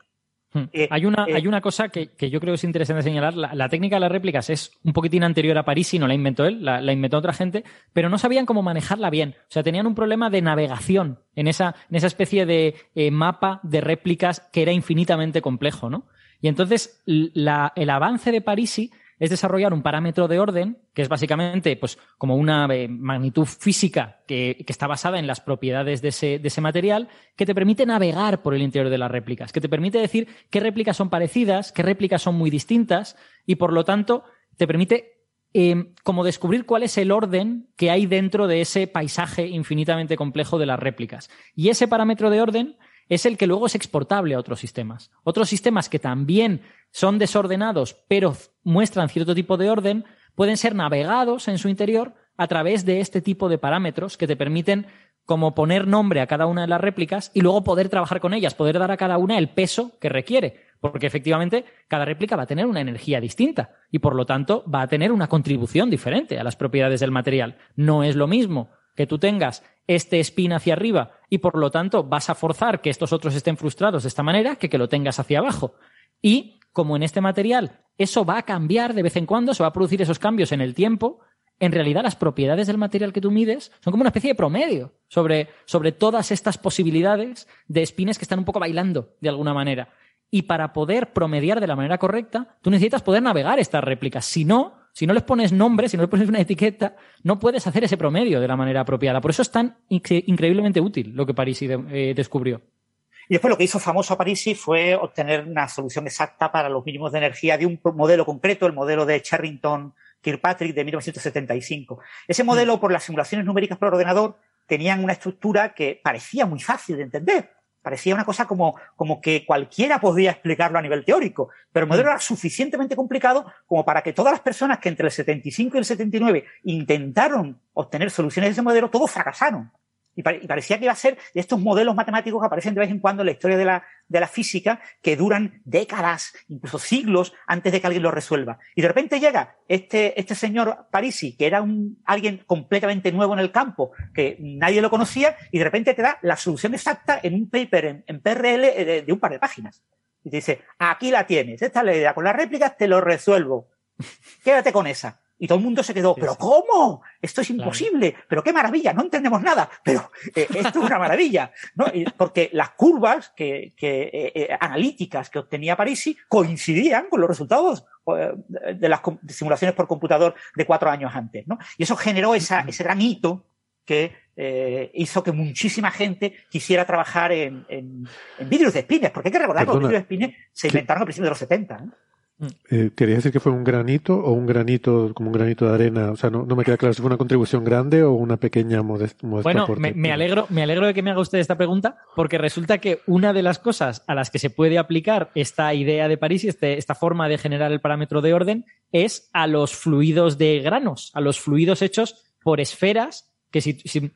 [SPEAKER 5] Hmm. Eh, hay, una, eh, hay una cosa que, que, yo creo que es interesante señalar. La, la, técnica de las réplicas es un poquitín anterior a París y no la inventó él, la, la, inventó otra gente, pero no sabían cómo manejarla bien. O sea, tenían un problema de navegación en esa, en esa especie de eh, mapa de réplicas que era infinitamente complejo, ¿no? Y entonces la, el avance de Parisi es desarrollar un parámetro de orden, que es básicamente pues, como una eh, magnitud física que, está basada en las propiedades de ese, material, que te permite navegar por el interior de las réplicas, que te permite decir qué réplicas son parecidas, qué réplicas son muy distintas, y por lo tanto te permite eh, como descubrir cuál es el orden que hay dentro de ese paisaje infinitamente complejo de las réplicas. Y ese parámetro de orden es el que luego es exportable a otros sistemas. Otros sistemas que también son desordenados, pero muestran cierto tipo de orden, pueden ser navegados en su interior a través de este tipo de parámetros que te permiten como poner nombre a cada una de las réplicas y luego poder trabajar con ellas, poder dar a cada una el peso que requiere, porque efectivamente cada réplica va a tener una energía distinta y por lo tanto va a tener una contribución diferente a las propiedades del material. No es lo mismo que tú tengas este spin hacia arriba y por lo tanto vas a forzar que estos otros estén frustrados de esta manera que que lo tengas hacia abajo. Y como en este material eso va a cambiar de vez en cuando, se va a producir esos cambios en el tiempo, en realidad las propiedades del material que tú mides son como una especie de promedio sobre, sobre todas estas posibilidades de spines que están un poco bailando de alguna manera. Y para poder promediar de la manera correcta, tú necesitas poder navegar estas réplicas. Si no, si no les pones nombre, si no les pones una etiqueta, no puedes hacer ese promedio de la manera apropiada. Por eso es tan increíblemente útil lo que Parisi eh, descubrió.
[SPEAKER 4] Y después lo que hizo famoso a Parisi fue obtener una solución exacta para los mínimos de energía de un modelo concreto, el modelo de Charrington Kirkpatrick de 1975. Ese modelo, por las simulaciones numéricas por ordenador, tenían una estructura que parecía muy fácil de entender. Parecía una cosa como, como que cualquiera podía explicarlo a nivel teórico, pero el modelo era suficientemente complicado como para que todas las personas que entre el 75 y el 79 intentaron obtener soluciones de ese modelo, todos fracasaron. Y, parecía que iba a ser de estos modelos matemáticos que aparecen de vez en cuando en la historia de la, de la física, que duran décadas, incluso siglos, antes de que alguien lo resuelva. Y de repente llega este, este señor Parisi, que era un, alguien completamente nuevo en el campo, que nadie lo conocía, y de repente te da la solución exacta en un paper, en, PRL, de, de, un par de páginas. Y te dice, aquí la tienes, esta es la idea, con las réplicas te lo resuelvo. Quédate con esa. Y todo el mundo se quedó, ¿pero cómo? Esto es imposible, claro. pero qué maravilla, no entendemos nada, pero eh, esto es una maravilla, ¿no? Porque las curvas que, que eh, eh, analíticas que obtenía Parisi coincidían con los resultados de las simulaciones por computador de cuatro años antes, ¿no? Y eso generó esa, ese gran hito que eh, hizo que muchísima gente quisiera trabajar en, en, en vidrios de espines, porque hay que recordar que los vidrios de espines se inventaron a principios de los 70. ¿eh?
[SPEAKER 3] Eh, ¿Quería decir que fue un granito o un granito como un granito de arena? O sea, no, no me queda claro si fue una contribución grande o una pequeña modesta.
[SPEAKER 5] Bueno, me, me, alegro, me alegro de que me haga usted esta pregunta porque resulta que una de las cosas a las que se puede aplicar esta idea de París y este, esta forma de generar el parámetro de orden es a los fluidos de granos, a los fluidos hechos por esferas que si, si,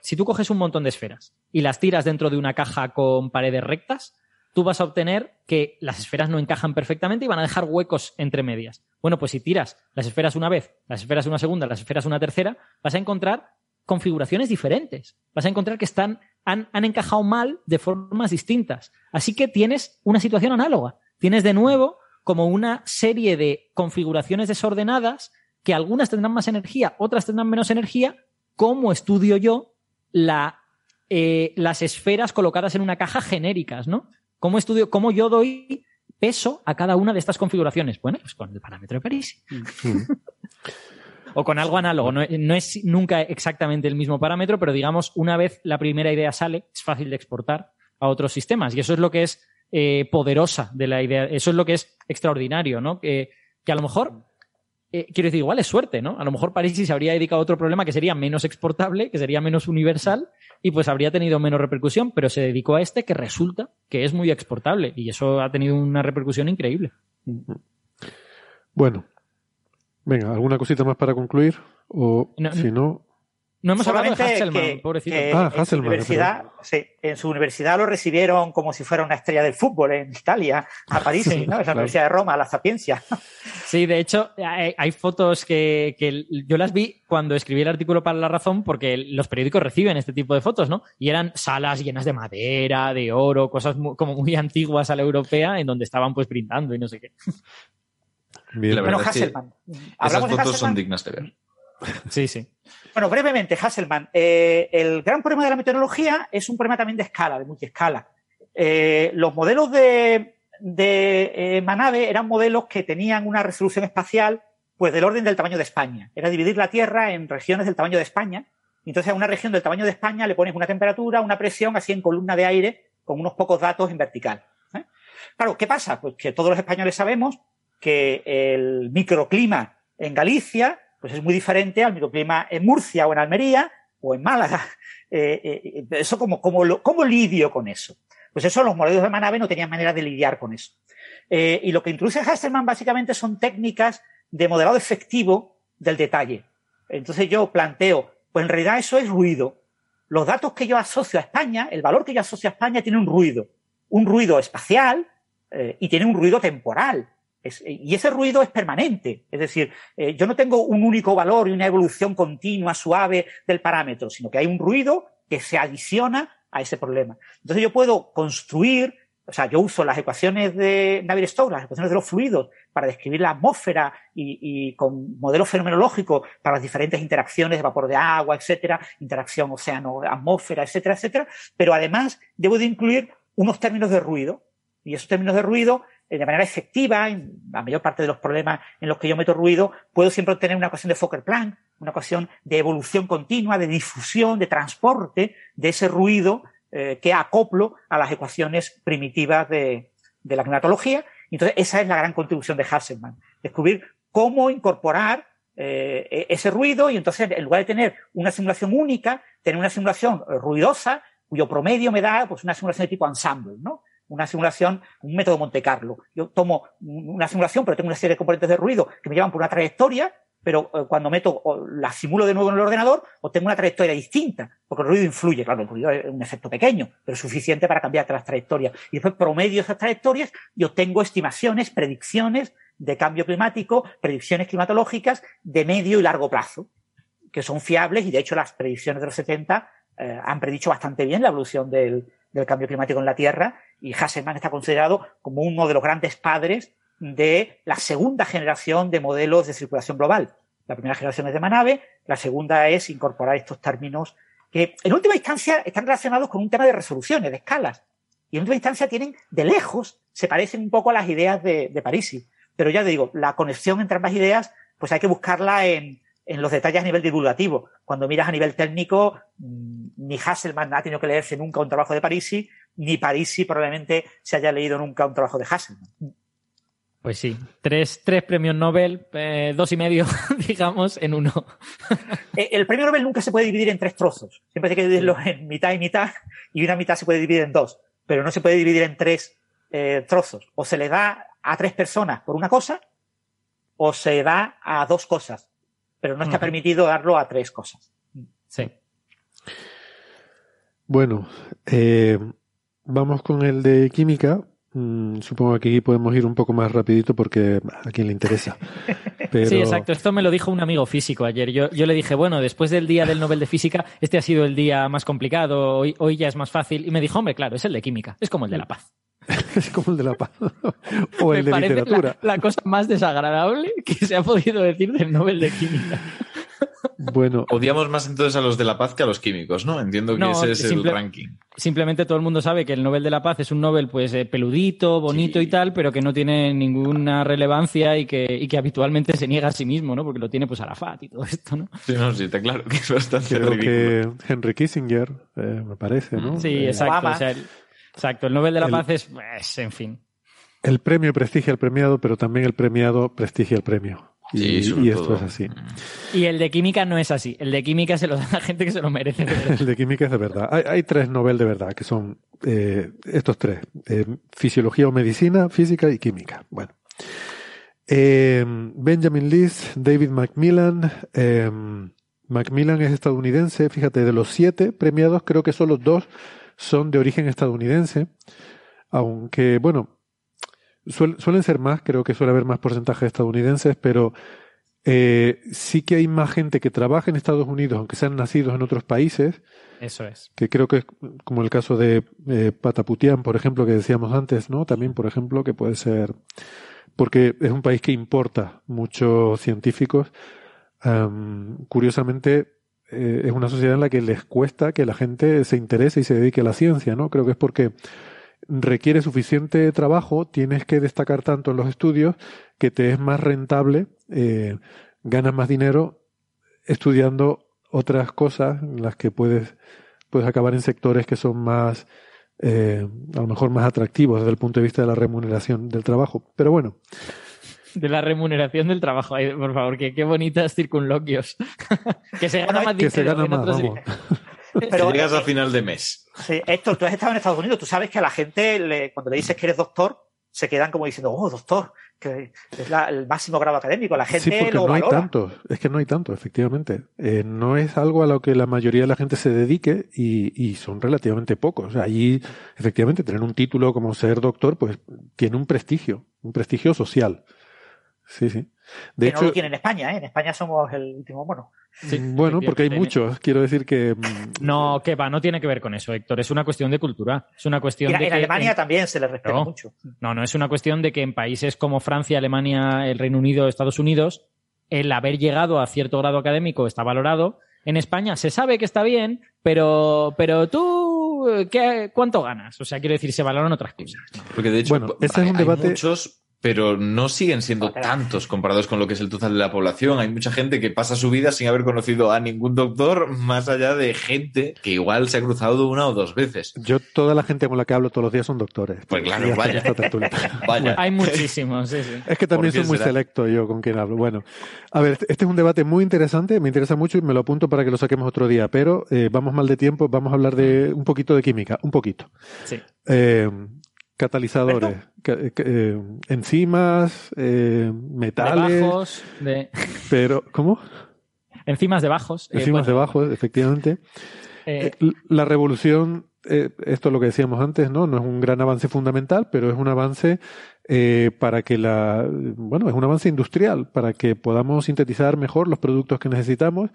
[SPEAKER 5] si tú coges un montón de esferas y las tiras dentro de una caja con paredes rectas, tú vas a obtener que las esferas no encajan perfectamente y van a dejar huecos entre medias. Bueno, pues si tiras las esferas una vez, las esferas una segunda, las esferas una tercera, vas a encontrar configuraciones diferentes. Vas a encontrar que están, han, han encajado mal de formas distintas. Así que tienes una situación análoga. Tienes de nuevo como una serie de configuraciones desordenadas que algunas tendrán más energía, otras tendrán menos energía. ¿Cómo estudio yo la, eh, las esferas colocadas en una caja genéricas, ¿no? ¿Cómo estudio, cómo yo doy peso a cada una de estas configuraciones? Bueno, pues con el parámetro de París. o con algo análogo. No, no, es nunca exactamente el mismo parámetro, pero digamos, una vez la primera idea sale, es fácil de exportar a otros sistemas. Y eso es lo que es eh, poderosa de la idea. Eso es lo que es extraordinario, ¿no? Que, que a lo mejor, eh, quiero decir, igual es suerte, ¿no? A lo mejor París se habría dedicado a otro problema que sería menos exportable, que sería menos universal y pues habría tenido menos repercusión, pero se dedicó a este que resulta que es muy exportable y eso ha tenido una repercusión increíble.
[SPEAKER 3] Bueno, venga, ¿alguna cosita más para concluir? O
[SPEAKER 5] No,
[SPEAKER 3] si no,
[SPEAKER 5] No hemos hablado de
[SPEAKER 4] Solamente
[SPEAKER 5] Hasselman,
[SPEAKER 4] que-
[SPEAKER 5] pobrecito.
[SPEAKER 4] que
[SPEAKER 3] Ah,
[SPEAKER 4] en, su
[SPEAKER 3] Hasselman,
[SPEAKER 4] universidad, sí, en su universidad lo recibieron como si fuera una estrella del fútbol en Italia, a París, ¿no? Es la
[SPEAKER 3] claro.
[SPEAKER 4] Universidad de Roma, la Sapiencia.
[SPEAKER 5] Sí, de hecho, hay, hay fotos que, que yo las vi cuando escribí el artículo para La Razón, porque los periódicos reciben este tipo de fotos, ¿no? Y eran salas llenas de madera, de oro, cosas mu- como muy antiguas a la europea, en donde estaban pues brindando y no sé qué.
[SPEAKER 3] bien.
[SPEAKER 6] La
[SPEAKER 4] Bueno,
[SPEAKER 6] verdad es que
[SPEAKER 4] Hasselman.
[SPEAKER 6] Esas
[SPEAKER 4] ¿Hablamos de
[SPEAKER 6] fotos son
[SPEAKER 4] Hasselman?
[SPEAKER 6] dignas de ver.
[SPEAKER 5] Sí, sí.
[SPEAKER 4] Bueno, brevemente, Hasselman. Eh, el gran problema de la meteorología es un problema también de escala, de multiescala. Eh, los modelos de, de eh, Manave eran modelos que tenían una resolución espacial pues del orden del tamaño de España. Era dividir la Tierra en regiones del tamaño de España. Entonces a una región del tamaño de España le pones una temperatura, una presión así en columna de aire con unos pocos datos en vertical. ¿eh? Claro, ¿qué pasa? Pues que todos los españoles sabemos que el microclima en Galicia pues es muy diferente al microclima en Murcia o en Almería o en Málaga. Eh, eh, eso como, ¿Cómo lidio con eso? Pues eso los modelos de Manave no tenían manera de lidiar con eso. Eh, y lo que introduce Hasselman básicamente son técnicas de modelado efectivo del detalle. Entonces yo planteo, pues en realidad eso es ruido. Los datos que yo asocio a España, el valor que yo asocio a España tiene un ruido. Un ruido espacial eh, y tiene un ruido temporal. Es- y ese ruido es permanente. Es decir, eh, yo no tengo un único valor y una evolución continua, suave del parámetro, sino que hay un ruido que se adiciona a ese problema. Entonces yo puedo construir, o sea, yo uso las ecuaciones de Navier-Stokes, las ecuaciones de los fluidos, para describir la atmósfera y, y con modelos fenomenológicos para las diferentes interacciones de vapor de agua, etcétera, interacción océano-atmósfera, etcétera, etcétera. Pero además debo de incluir unos términos de ruido. Y esos términos de ruido, eh, de manera efectiva, en la mayor parte de los problemas en los que yo meto ruido, puedo siempre obtener una ecuación de Fokker-Planck, una ecuación de evolución continua, de difusión, de transporte de ese ruido eh, que acoplo a las ecuaciones primitivas de, de la climatología. Entonces, esa es la gran contribución de Hasselmann, descubrir cómo incorporar eh, e- ese ruido y entonces, en lugar de tener una simulación única, tener una simulación eh, ruidosa, cuyo promedio me da pues, una simulación de tipo ensemble, ¿no? Una simulación, un método Monte Carlo. Yo tomo una simulación, pero tengo una serie de componentes de ruido que me llevan por una trayectoria, pero eh, cuando meto o la simulo de nuevo en el ordenador, obtengo una trayectoria distinta, porque el ruido influye. Claro, el ruido es un efecto pequeño, pero suficiente para cambiar las trayectorias. Y después promedio esas trayectorias y obtengo estimaciones, predicciones de cambio climático, predicciones climatológicas de medio y largo plazo, que son fiables y de hecho las predicciones de los 70 eh, han predicho bastante bien la evolución del, del cambio climático en la Tierra y Hasselmann está considerado como uno de los grandes padres de la segunda generación de modelos de circulación global. La primera generación es de Manave, la segunda es incorporar estos términos que en última instancia están relacionados con un tema de resoluciones, de escalas. Y en última instancia tienen, de lejos, se parecen un poco a las ideas de, de Parisi. Pero ya te digo, la conexión entre ambas ideas, pues hay que buscarla en, en los detalles a nivel divulgativo. Cuando miras a nivel técnico, mmm, ni Hasselmann ha tenido que leerse nunca un trabajo de Parisi, ni Parisi probablemente se haya leído nunca un trabajo de Hasselmann.
[SPEAKER 5] Pues sí, tres, tres premios Nobel, eh, dos y medio, digamos, en uno.
[SPEAKER 4] Eh, El premio Nobel nunca se puede dividir en tres trozos. Siempre hay que dividirlo en mitad y mitad, y una mitad se puede dividir en dos, pero no se puede dividir en tres eh, trozos. O se le da a tres personas por una cosa, o se da a dos cosas, pero no está permitido darlo a tres cosas.
[SPEAKER 5] Sí.
[SPEAKER 3] Bueno, eh, vamos con el de química. Mm, supongo que aquí podemos ir un poco más rapidito porque a quien le interesa. Pero...
[SPEAKER 5] Sí, exacto. Esto me lo dijo un amigo físico ayer. Yo, yo le dije, bueno, después del día del Nobel de Física, este ha sido el día más complicado, hoy, hoy ya es más fácil. Y me dijo, hombre, claro, es el de química, es como el de la paz.
[SPEAKER 3] es como el de la paz. o el
[SPEAKER 5] me
[SPEAKER 3] de
[SPEAKER 5] parece
[SPEAKER 3] literatura.
[SPEAKER 5] La, la cosa más desagradable que se ha podido decir del Nobel de Química.
[SPEAKER 3] Bueno,
[SPEAKER 6] Odiamos más entonces a los de la paz que a los químicos, ¿no? Entiendo que
[SPEAKER 5] No,
[SPEAKER 6] ese es
[SPEAKER 5] simple-
[SPEAKER 6] el ranking.
[SPEAKER 5] Simplemente todo el mundo sabe que el Nobel de la Paz es un Nobel pues eh, peludito, bonito y tal, pero que no tiene ninguna relevancia y que, y que habitualmente se niega a sí mismo, ¿no? Porque lo tiene pues Arafat y todo esto, ¿no?
[SPEAKER 6] Sí, no, sí, está claro que es bastante
[SPEAKER 3] creo
[SPEAKER 6] ridículo.
[SPEAKER 3] que Henry Kissinger, eh, me parece, ¿no?
[SPEAKER 5] Sí,
[SPEAKER 3] Eh,
[SPEAKER 5] exacto.
[SPEAKER 4] Obama.
[SPEAKER 5] o sea, el, exacto. El Nobel de la
[SPEAKER 3] El-
[SPEAKER 5] Paz es, pues, en fin.
[SPEAKER 3] El premio prestigia al premiado, pero también el premiado prestigia al premio. Y,
[SPEAKER 6] Sí, sobre
[SPEAKER 3] y esto
[SPEAKER 6] todo.
[SPEAKER 3] es así.
[SPEAKER 5] Y el de química no es así. El de química se lo da a gente que se lo merece. de.
[SPEAKER 3] El de química es de verdad. Hay, hay tres Nobel de verdad, que son eh, estos tres. Eh, fisiología o medicina, física y química. Bueno. Eh, Benjamin List, David Macmillan. eh, Macmillan es estadounidense. Fíjate, de los siete premiados, creo que solo dos son de origen estadounidense. Aunque, bueno, suel- suelen ser más, creo que suele haber más porcentaje de estadounidenses, pero eh, sí que hay más gente que trabaja en Estados Unidos, aunque sean nacidos en otros países,
[SPEAKER 5] Eso es.
[SPEAKER 3] que creo que es como el caso de eh, Pataputian, por ejemplo, que decíamos antes, ¿no? También, por ejemplo, que puede ser, porque es un país que importa muchos científicos. Am, curiosamente, eh, es una sociedad en la que les cuesta que la gente se interese y se dedique a la ciencia, ¿no? Creo que es porque requiere suficiente trabajo, tienes que destacar tanto en los estudios que te es más rentable, eh, ganas más dinero estudiando otras cosas en las que puedes, puedes acabar en sectores que son más, eh, a lo mejor más atractivos desde el punto de vista de la remuneración del trabajo. Pero bueno,
[SPEAKER 5] De la remuneración del trabajo. Ay, por favor, que qué bonitas circunloquios. que se gana más
[SPEAKER 3] que se
[SPEAKER 5] dinero
[SPEAKER 3] gana más, vamos.
[SPEAKER 4] Pero,
[SPEAKER 6] llegas
[SPEAKER 4] eh,
[SPEAKER 6] a final de mes.
[SPEAKER 4] Sí, Héctor, tú has estado en Estados Unidos, tú sabes que a la gente, le- cuando le dices que eres doctor, se quedan como diciendo, oh, doctor, que es la- el máximo grado académico. La gente
[SPEAKER 3] Sí, porque
[SPEAKER 4] lo
[SPEAKER 3] no hay tantos. Es que no hay tantos, efectivamente. Eh, no es algo a lo que la mayoría de la gente se dedique y, y son relativamente pocos. Allí, efectivamente, tener un título como ser doctor, pues tiene un prestigio, un prestigio social. Sí, sí. De
[SPEAKER 4] que no
[SPEAKER 3] hecho,
[SPEAKER 4] lo tiene en España, ¿eh? En España somos el último mono.
[SPEAKER 5] Sí,
[SPEAKER 3] bueno, porque hay muchos. Quiero decir que mm,
[SPEAKER 5] No, que va, no tiene que ver con eso, Héctor. Es una cuestión de cultura. Es una cuestión
[SPEAKER 4] en,
[SPEAKER 5] de
[SPEAKER 4] en
[SPEAKER 5] que
[SPEAKER 4] Alemania
[SPEAKER 5] en-
[SPEAKER 4] también se le respeta
[SPEAKER 5] No.
[SPEAKER 4] mucho.
[SPEAKER 5] No, no, es una cuestión de que en países como Francia, Alemania, el Reino Unido, Estados Unidos, el haber llegado a cierto grado académico está valorado. En España se sabe que está bien, pero, pero tú, ¿qué, ¿cuánto ganas? O sea, quiero decir, se valoran otras cosas.
[SPEAKER 6] Porque de hecho,
[SPEAKER 3] Bueno, ese es
[SPEAKER 6] hay,
[SPEAKER 3] un
[SPEAKER 6] hay
[SPEAKER 3] debate-
[SPEAKER 6] muchos, pero no siguen siendo tantos comparados con lo que es el total de la población. Hay mucha gente que pasa su vida sin haber conocido a ningún doctor, más allá de gente que igual se ha cruzado una o dos veces.
[SPEAKER 3] yo, toda la gente con la que hablo todos los días son doctores.
[SPEAKER 6] Pues claro, vaya.
[SPEAKER 3] en esta tertulia.
[SPEAKER 6] Vaya.
[SPEAKER 5] Hay muchísimos, sí, sí.
[SPEAKER 3] Es que también
[SPEAKER 6] ¿Por qué
[SPEAKER 3] soy muy
[SPEAKER 6] será?
[SPEAKER 3] selecto yo con quien hablo. Bueno, a ver, este este es un debate muy interesante, me interesa mucho y me lo apunto para que lo saquemos otro día, pero eh, vamos mal de tiempo, vamos a hablar de un poquito de química, un poquito.
[SPEAKER 5] Sí.
[SPEAKER 3] Eh, catalizadores, ca- ca- eh, enzimas, eh,
[SPEAKER 5] De
[SPEAKER 3] metales,
[SPEAKER 5] bajos, de
[SPEAKER 3] pero ¿cómo?
[SPEAKER 5] enzimas de bajos. eh,
[SPEAKER 3] Enzimas de
[SPEAKER 5] bueno,
[SPEAKER 3] bajos, efectivamente.
[SPEAKER 5] eh,
[SPEAKER 3] Eh, La revolución, eh, esto es lo que decíamos antes, ¿no? No es un gran avance fundamental, pero es un avance eh, para que la, bueno, es un avance industrial, para que podamos sintetizar mejor los productos que necesitamos.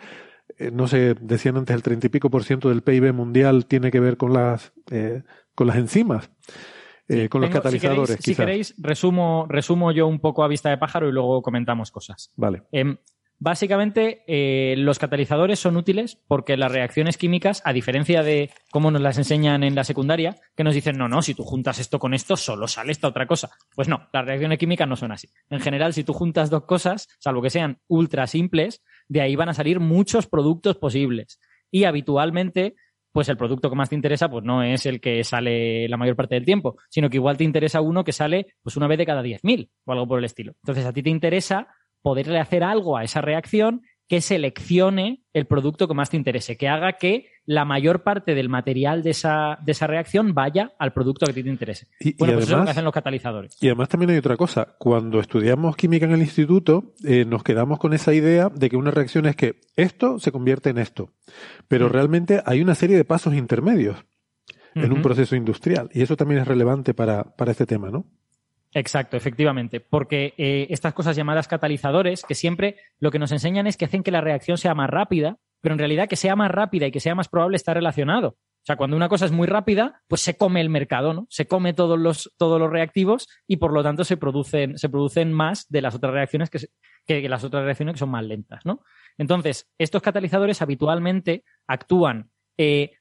[SPEAKER 3] Eh, no sé, decían antes el treinta y pico por ciento del PIB mundial tiene que ver con las, eh, con las enzimas, eh, con los
[SPEAKER 5] si
[SPEAKER 3] catalizadores,
[SPEAKER 5] queréis, si queréis, resumo, resumo yo un poco a vista de pájaro y luego comentamos cosas.
[SPEAKER 3] Vale.
[SPEAKER 5] Em, básicamente, eh, los catalizadores son útiles porque las reacciones químicas, a diferencia de cómo nos las enseñan en la secundaria, que nos dicen, no, no, si tú juntas esto con esto, solo sale esta otra cosa. Pues no, las reacciones químicas no son así. En general, si tú juntas dos cosas, salvo que sean ultra simples, de ahí van a salir muchos productos posibles. Y habitualmente, pues el producto que más te interesa, pues no es el que sale la mayor parte del tiempo, sino que igual te interesa uno que sale pues una vez de cada 10.000 o algo por el estilo. Entonces, a ti te interesa poderle hacer algo a esa reacción que seleccione el producto que más te interese, que haga que la mayor parte del material de esa, de esa reacción vaya al producto que te interese.
[SPEAKER 3] Y, y
[SPEAKER 5] Bueno, pues eso es lo que
[SPEAKER 3] además,
[SPEAKER 5] hacen los catalizadores.
[SPEAKER 3] Y además también hay otra cosa. Cuando estudiamos química en el instituto, eh, nos quedamos con esa idea de que una reacción es que esto se convierte en esto. Pero
[SPEAKER 5] Mm.
[SPEAKER 3] realmente hay una serie de pasos intermedios. en un proceso industrial. Y eso también es relevante para, para este tema, ¿no?
[SPEAKER 5] Exacto, efectivamente, porque eh, estas cosas llamadas catalizadores, que siempre lo que nos enseñan es que hacen que la reacción sea más rápida, pero en realidad que sea más rápida y que sea más probable está relacionado. O sea, cuando una cosa es muy rápida, pues se come el mercado, ¿no? Se come todos los, todos los reactivos y por lo tanto se producen, se producen más de las otras reacciones que, que las otras reacciones que son más lentas, ¿no? Entonces, estos catalizadores habitualmente actúan eh,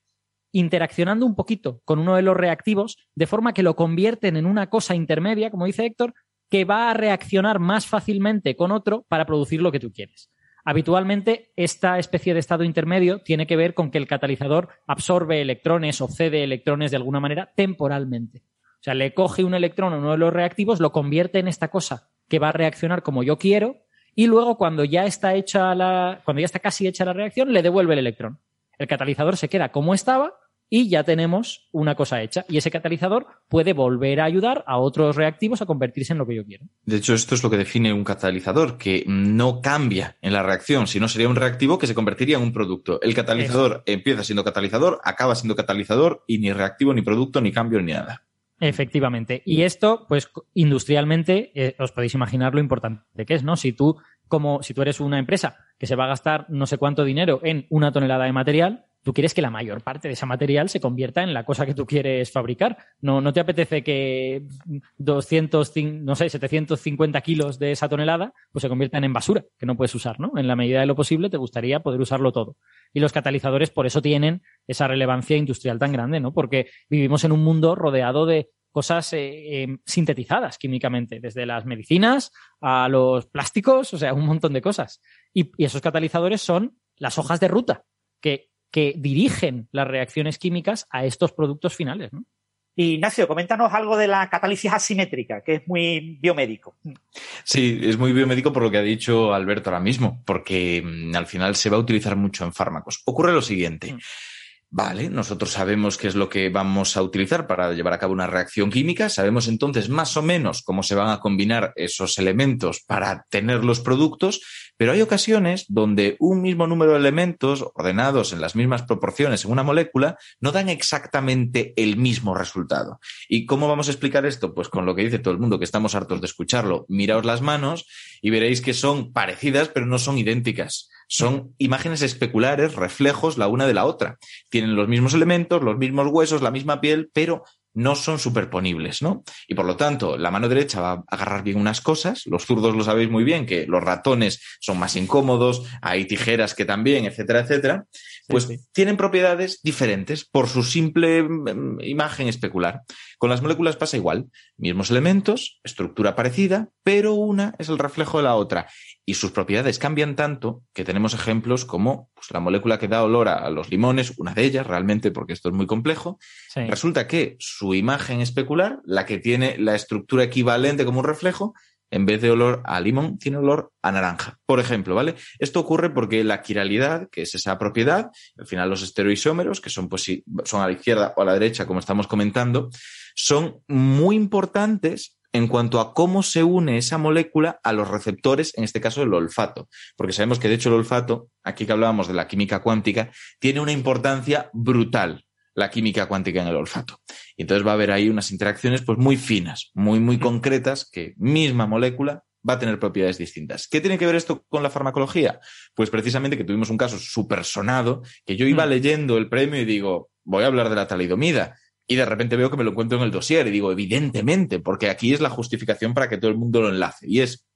[SPEAKER 5] interaccionando un poquito con uno de los reactivos, de forma que lo convierten en una cosa intermedia, como dice Héctor, que va a reaccionar más fácilmente con otro para producir lo que tú quieres. Habitualmente, esta especie de estado intermedio tiene que ver con que el catalizador absorbe electrones o cede electrones de alguna manera temporalmente. O sea, le coge un electrón a uno de los reactivos, lo convierte en esta cosa que va a reaccionar como yo quiero, y luego cuando ya está hecha la, cuando ya está casi hecha la reacción, le devuelve el electrón. El catalizador se queda como estaba y ya tenemos una cosa hecha. Y ese catalizador puede volver a ayudar a otros reactivos a convertirse en lo que yo quiero.
[SPEAKER 6] De hecho, esto es lo que define un catalizador, que no cambia en la reacción, sino sería un reactivo que se convertiría en un producto. El catalizador empieza siendo catalizador, acaba siendo catalizador y ni reactivo, ni producto, ni cambio, ni nada.
[SPEAKER 5] Efectivamente. Y esto, pues industrialmente, eh, os podéis imaginar lo importante que es, ¿no? Si tú, como si tú eres una empresa que se va a gastar no sé cuánto dinero en una tonelada de material, tú quieres que la mayor parte de ese material se convierta en la cosa que tú quieres fabricar. No, no te apetece que 200, no sé, 750 kilos de esa tonelada pues se conviertan en basura, que no puedes usar, ¿no? En la medida de lo posible te gustaría poder usarlo todo. Y los catalizadores por eso tienen esa relevancia industrial tan grande, ¿no? Porque vivimos en un mundo rodeado de cosas eh, eh, sintetizadas químicamente, desde las medicinas a los plásticos, o sea, un montón de cosas. y esos catalizadores son las hojas de ruta que que dirigen las reacciones químicas a estos productos finales. ¿no?
[SPEAKER 4] Ignacio, coméntanos algo de la catálisis asimétrica, que es muy biomédico.
[SPEAKER 6] Sí, es muy biomédico por lo que ha dicho Alberto ahora mismo, porque mm, al final se va a utilizar mucho en fármacos. Ocurre lo siguiente. Mm. Vale, nosotros sabemos qué es lo que vamos a utilizar para llevar a cabo una reacción química, sabemos entonces más o menos cómo se van a combinar esos elementos para tener los productos, pero hay ocasiones donde un mismo número de elementos ordenados en las mismas proporciones en una molécula no dan exactamente el mismo resultado. ¿Y cómo vamos a explicar esto? Pues con lo que dice todo el mundo, que estamos hartos de escucharlo. Miraos las manos y veréis que son parecidas, pero no son idénticas. Son imágenes especulares, reflejos la una de la otra. Tienen los mismos elementos, los mismos huesos, la misma piel, pero no son superponibles, ¿no? Y por lo tanto, la mano derecha va a agarrar bien unas cosas, los zurdos lo sabéis muy bien, que los ratones son más incómodos, hay tijeras que también, etcétera, etcétera, pues tienen propiedades diferentes por su simple mm, imagen especular. Con las moléculas pasa igual, mismos elementos, estructura parecida, pero una es el reflejo de la otra y sus propiedades cambian tanto que tenemos ejemplos como pues, la molécula que da olor a los limones, una de ellas realmente, porque esto es muy complejo. Resulta que su imagen especular, la que tiene la estructura equivalente como un reflejo, en vez de olor a limón, tiene olor a naranja. Por ejemplo, ¿vale? Esto ocurre porque la quiralidad, que es esa propiedad, al final los estereoisómeros, que son, pues, son a la izquierda o a la derecha, como estamos comentando, son muy importantes en cuanto a cómo se une esa molécula a los receptores, en este caso el olfato. Porque sabemos que de hecho el olfato, aquí que hablábamos de la química cuántica, tiene una importancia brutal la química cuántica en el olfato. Y entonces va a haber ahí unas interacciones pues muy finas, muy, muy concretas, que misma molécula va a tener propiedades distintas. ¿Qué tiene que ver esto con la farmacología? Pues precisamente que tuvimos un caso súper sonado, que yo iba mm. leyendo el premio y digo, voy a hablar de la talidomida y de repente veo que me lo encuentro en el dossier y digo, evidentemente, porque aquí es la justificación para que todo el mundo lo enlace. Y es,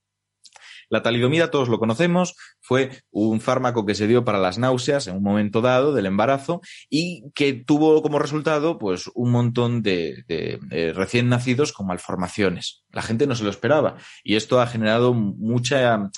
[SPEAKER 6] la talidomida, todos lo conocemos, fue un fármaco que se dio para las náuseas en un momento dado del embarazo y que tuvo como resultado pues un montón de, recién nacidos con malformaciones. La gente no se lo esperaba y esto ha generado mucha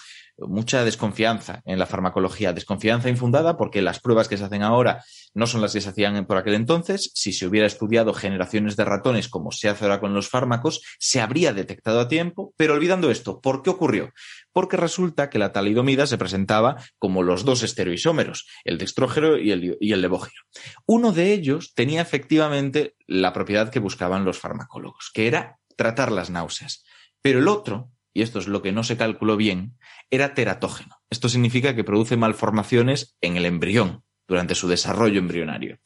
[SPEAKER 6] mucha desconfianza en la farmacología, desconfianza infundada porque las pruebas que se hacen ahora no son las que se hacían por aquel entonces. Si se hubiera estudiado generaciones de ratones como se hace ahora con los fármacos, se habría detectado a tiempo, pero olvidando esto, ¿por qué ocurrió? Porque resulta que la talidomida se presentaba como los dos estereoisómeros, el dextrógeno y el, y el levógeno. Uno de ellos tenía efectivamente la propiedad que buscaban los farmacólogos, que era tratar las náuseas. Pero el otro, y esto es lo que no se calculó bien, era teratógeno. Esto significa que produce malformaciones en el embrión, durante su desarrollo embrionario.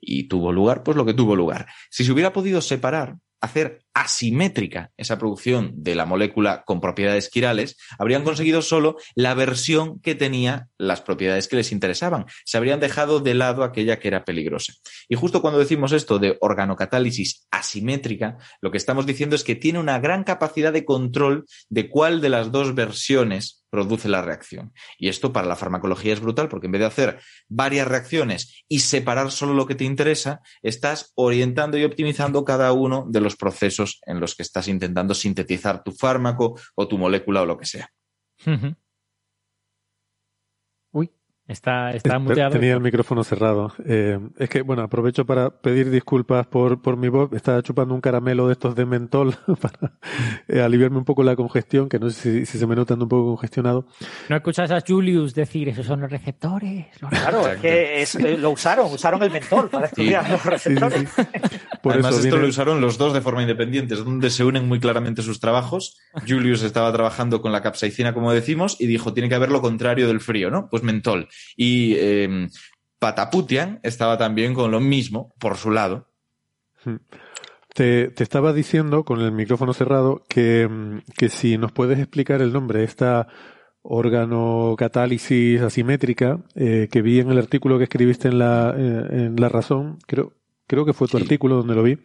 [SPEAKER 6] Y tuvo lugar, pues lo que tuvo lugar. Si se hubiera podido separar, hacer asimétrica esa producción de la molécula con propiedades quirales, habrían conseguido solo la versión que tenía las propiedades que les interesaban. Se habrían dejado de lado aquella que era peligrosa. Y justo cuando decimos esto de organocatálisis asimétrica, lo que estamos diciendo es que tiene una gran capacidad de control de cuál de las dos versiones produce la reacción. Y esto para la farmacología es brutal porque en vez de hacer varias reacciones y separar solo lo que te interesa, estás orientando y optimizando cada uno de los procesos en los que estás intentando sintetizar tu fármaco o tu molécula o lo que sea.
[SPEAKER 5] Está, está muteado.
[SPEAKER 3] Tenía el micrófono cerrado. Eh, es que, bueno, aprovecho para pedir disculpas por, por mi voz. Estaba chupando un caramelo de estos de mentol para eh, aliviarme un poco la congestión, que no sé si, se me nota un poco congestionado.
[SPEAKER 5] No escuchas a Julius decir, esos son los receptores.
[SPEAKER 4] Claro, es que eh, lo usaron, usaron el mentol para estudiar los receptores.
[SPEAKER 6] Además, esto lo usaron los dos de forma independiente, es donde se unen muy claramente sus trabajos. Julius estaba trabajando con la capsaicina, como decimos, y dijo, tiene que haber lo contrario del frío, ¿no? Pues mentol. Y eh, Pataputian estaba también con lo mismo por su lado.
[SPEAKER 3] Hmm. Te, estaba diciendo con el micrófono cerrado que, que, si nos puedes explicar el nombre de esta organocatálisis asimétrica eh, que vi en el artículo que escribiste en la, eh, en la razón, creo, creo que fue tu artículo donde lo vi,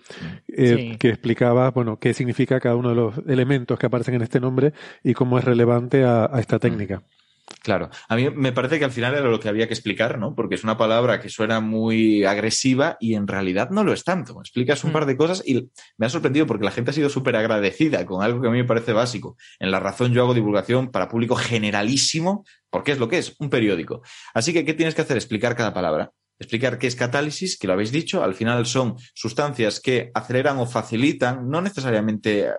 [SPEAKER 3] eh, que explicaba, bueno, qué significa cada uno de los elementos que aparecen en este nombre y cómo es relevante a esta técnica.
[SPEAKER 6] Claro, a mí me parece que al final era lo que había que explicar, ¿no? Porque es una palabra que suena muy agresiva y en realidad no lo es tanto. Explicas un mm. par de cosas y me ha sorprendido porque la gente ha sido súper agradecida con algo que a mí me parece básico. En La Razón yo hago divulgación para público generalísimo, porque es lo que es, un periódico. Así que, ¿qué tienes que hacer? Explicar cada palabra. Explicar qué es catálisis, que lo habéis dicho, al final son sustancias que aceleran o facilitan, no necesariamente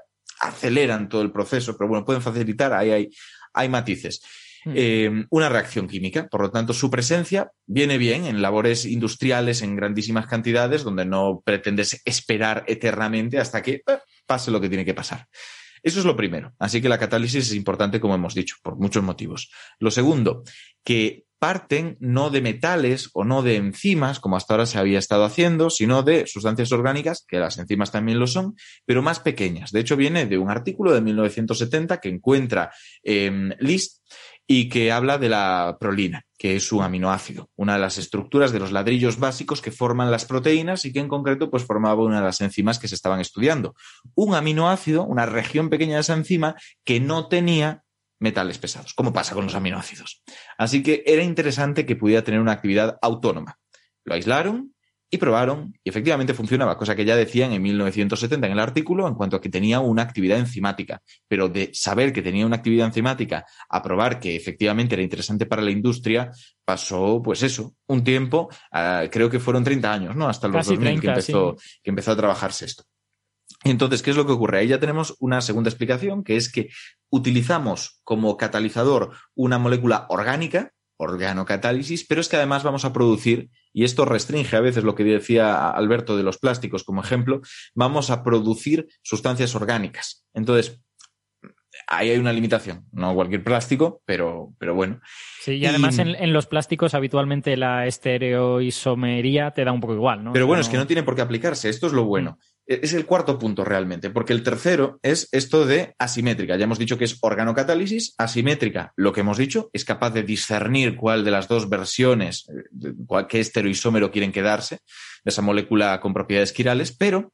[SPEAKER 6] aceleran todo el proceso, pero bueno, pueden facilitar, ahí hay, hay matices. Hmm. Eh, una reacción química. Por lo tanto, su presencia viene bien en labores industriales en grandísimas cantidades, donde no pretendes esperar eternamente hasta que eh, pase lo que tiene que pasar. Eso es lo primero. Así que la catálisis es importante, como hemos dicho, por muchos motivos. Lo segundo, que parten no de metales o no de enzimas, como hasta ahora se había estado haciendo, sino de sustancias orgánicas, que las enzimas también lo son, pero más pequeñas. De hecho, viene de un artículo de 1970 que encuentra eh, List y que habla de la prolina, que es un aminoácido, una de las estructuras de los ladrillos básicos que forman las proteínas y que en concreto pues formaba una de las enzimas que se estaban estudiando. Un aminoácido, una región pequeña de esa enzima que no tenía metales pesados, como pasa con los aminoácidos. Así que era interesante que pudiera tener una actividad autónoma. Lo aislaron, y probaron y efectivamente funcionaba, cosa que ya decían en 1970 en el artículo en cuanto a que tenía una actividad enzimática. Pero de saber que tenía una actividad enzimática a probar que efectivamente era interesante para la industria, pasó pues eso, un tiempo, ah, creo que fueron 30 años, ¿no? Hasta los 2000 que, empezó, que empezó a trabajarse esto. Entonces, ¿qué es lo que ocurre? Ahí ya tenemos una segunda explicación, que es que utilizamos como catalizador una molécula orgánica, organocatálisis, pero es que además vamos a producir, y esto restringe a veces lo que decía Alberto de los plásticos como ejemplo, vamos a producir sustancias orgánicas. Entonces, ahí hay una limitación, no cualquier plástico, pero, pero bueno.
[SPEAKER 5] Sí, y además en, los plásticos habitualmente la estereoisomería te da un poco igual, ¿no?
[SPEAKER 6] Pero bueno, es que no tiene por qué aplicarse, esto es lo bueno. Mm. E-, es el cuarto punto realmente, porque el tercero es esto de asimétrica. Ya hemos dicho que es organocatálisis, asimétrica, lo que hemos dicho, es capaz de discernir cuál de las dos versiones, eh, qué estereoisómero quieren quedarse de esa molécula con propiedades quirales, pero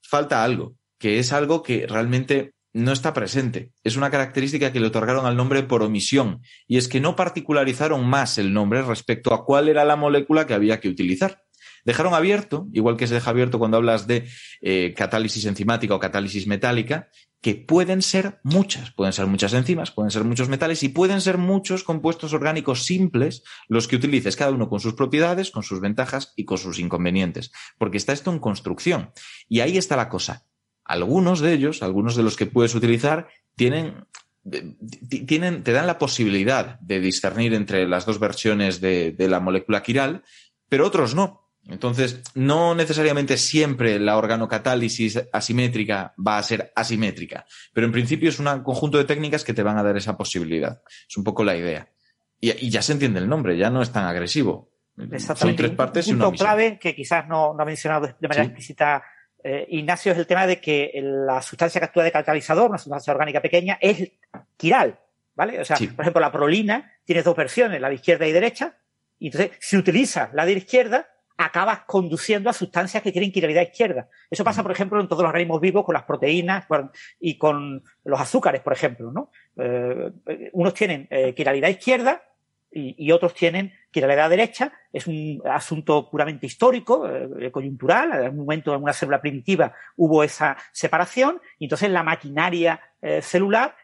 [SPEAKER 6] falta algo, que es algo que realmente no está presente. Es una característica que le otorgaron al nombre por omisión, y es que no particularizaron más el nombre respecto a cuál era la molécula que había que utilizar. Dejaron abierto, igual que se deja abierto cuando hablas de eh, catálisis enzimática o catálisis metálica, que pueden ser muchas, pueden ser muchas enzimas, pueden ser muchos metales y pueden ser muchos compuestos orgánicos simples los que utilices, cada uno con sus propiedades, con sus ventajas y con sus inconvenientes, porque está esto en construcción. Y ahí está la cosa. Algunos de ellos, algunos de los que puedes utilizar, tienen tienen, te dan la posibilidad de discernir entre las dos versiones de, de, la molécula quiral, pero otros no. Entonces, no necesariamente siempre la organocatálisis asimétrica va a ser asimétrica, pero en principio es un conjunto de técnicas que te van a dar esa posibilidad. Es un poco la idea. Y, ya se entiende el nombre, ya no es tan agresivo. Son tres partes
[SPEAKER 4] un
[SPEAKER 6] y una
[SPEAKER 4] punto clave que quizás no, no ha mencionado de manera explícita eh, Ignacio es el tema de que la sustancia que actúa de catalizador, una sustancia orgánica pequeña, es quiral, ¿vale? O sea, por ejemplo, la prolina tiene dos versiones, la de izquierda y derecha, y entonces si utilizas la de izquierda, acabas conduciendo a sustancias que tienen quiralidad izquierda. Eso pasa, por ejemplo, en todos los organismos vivos con las proteínas y con los azúcares, por ejemplo, ¿no? Eh, unos tienen eh, quiralidad izquierda y, otros tienen quiralidad derecha. Es un asunto puramente histórico, eh, coyuntural. En un momento, en una célula primitiva, hubo esa separación y entonces la maquinaria celular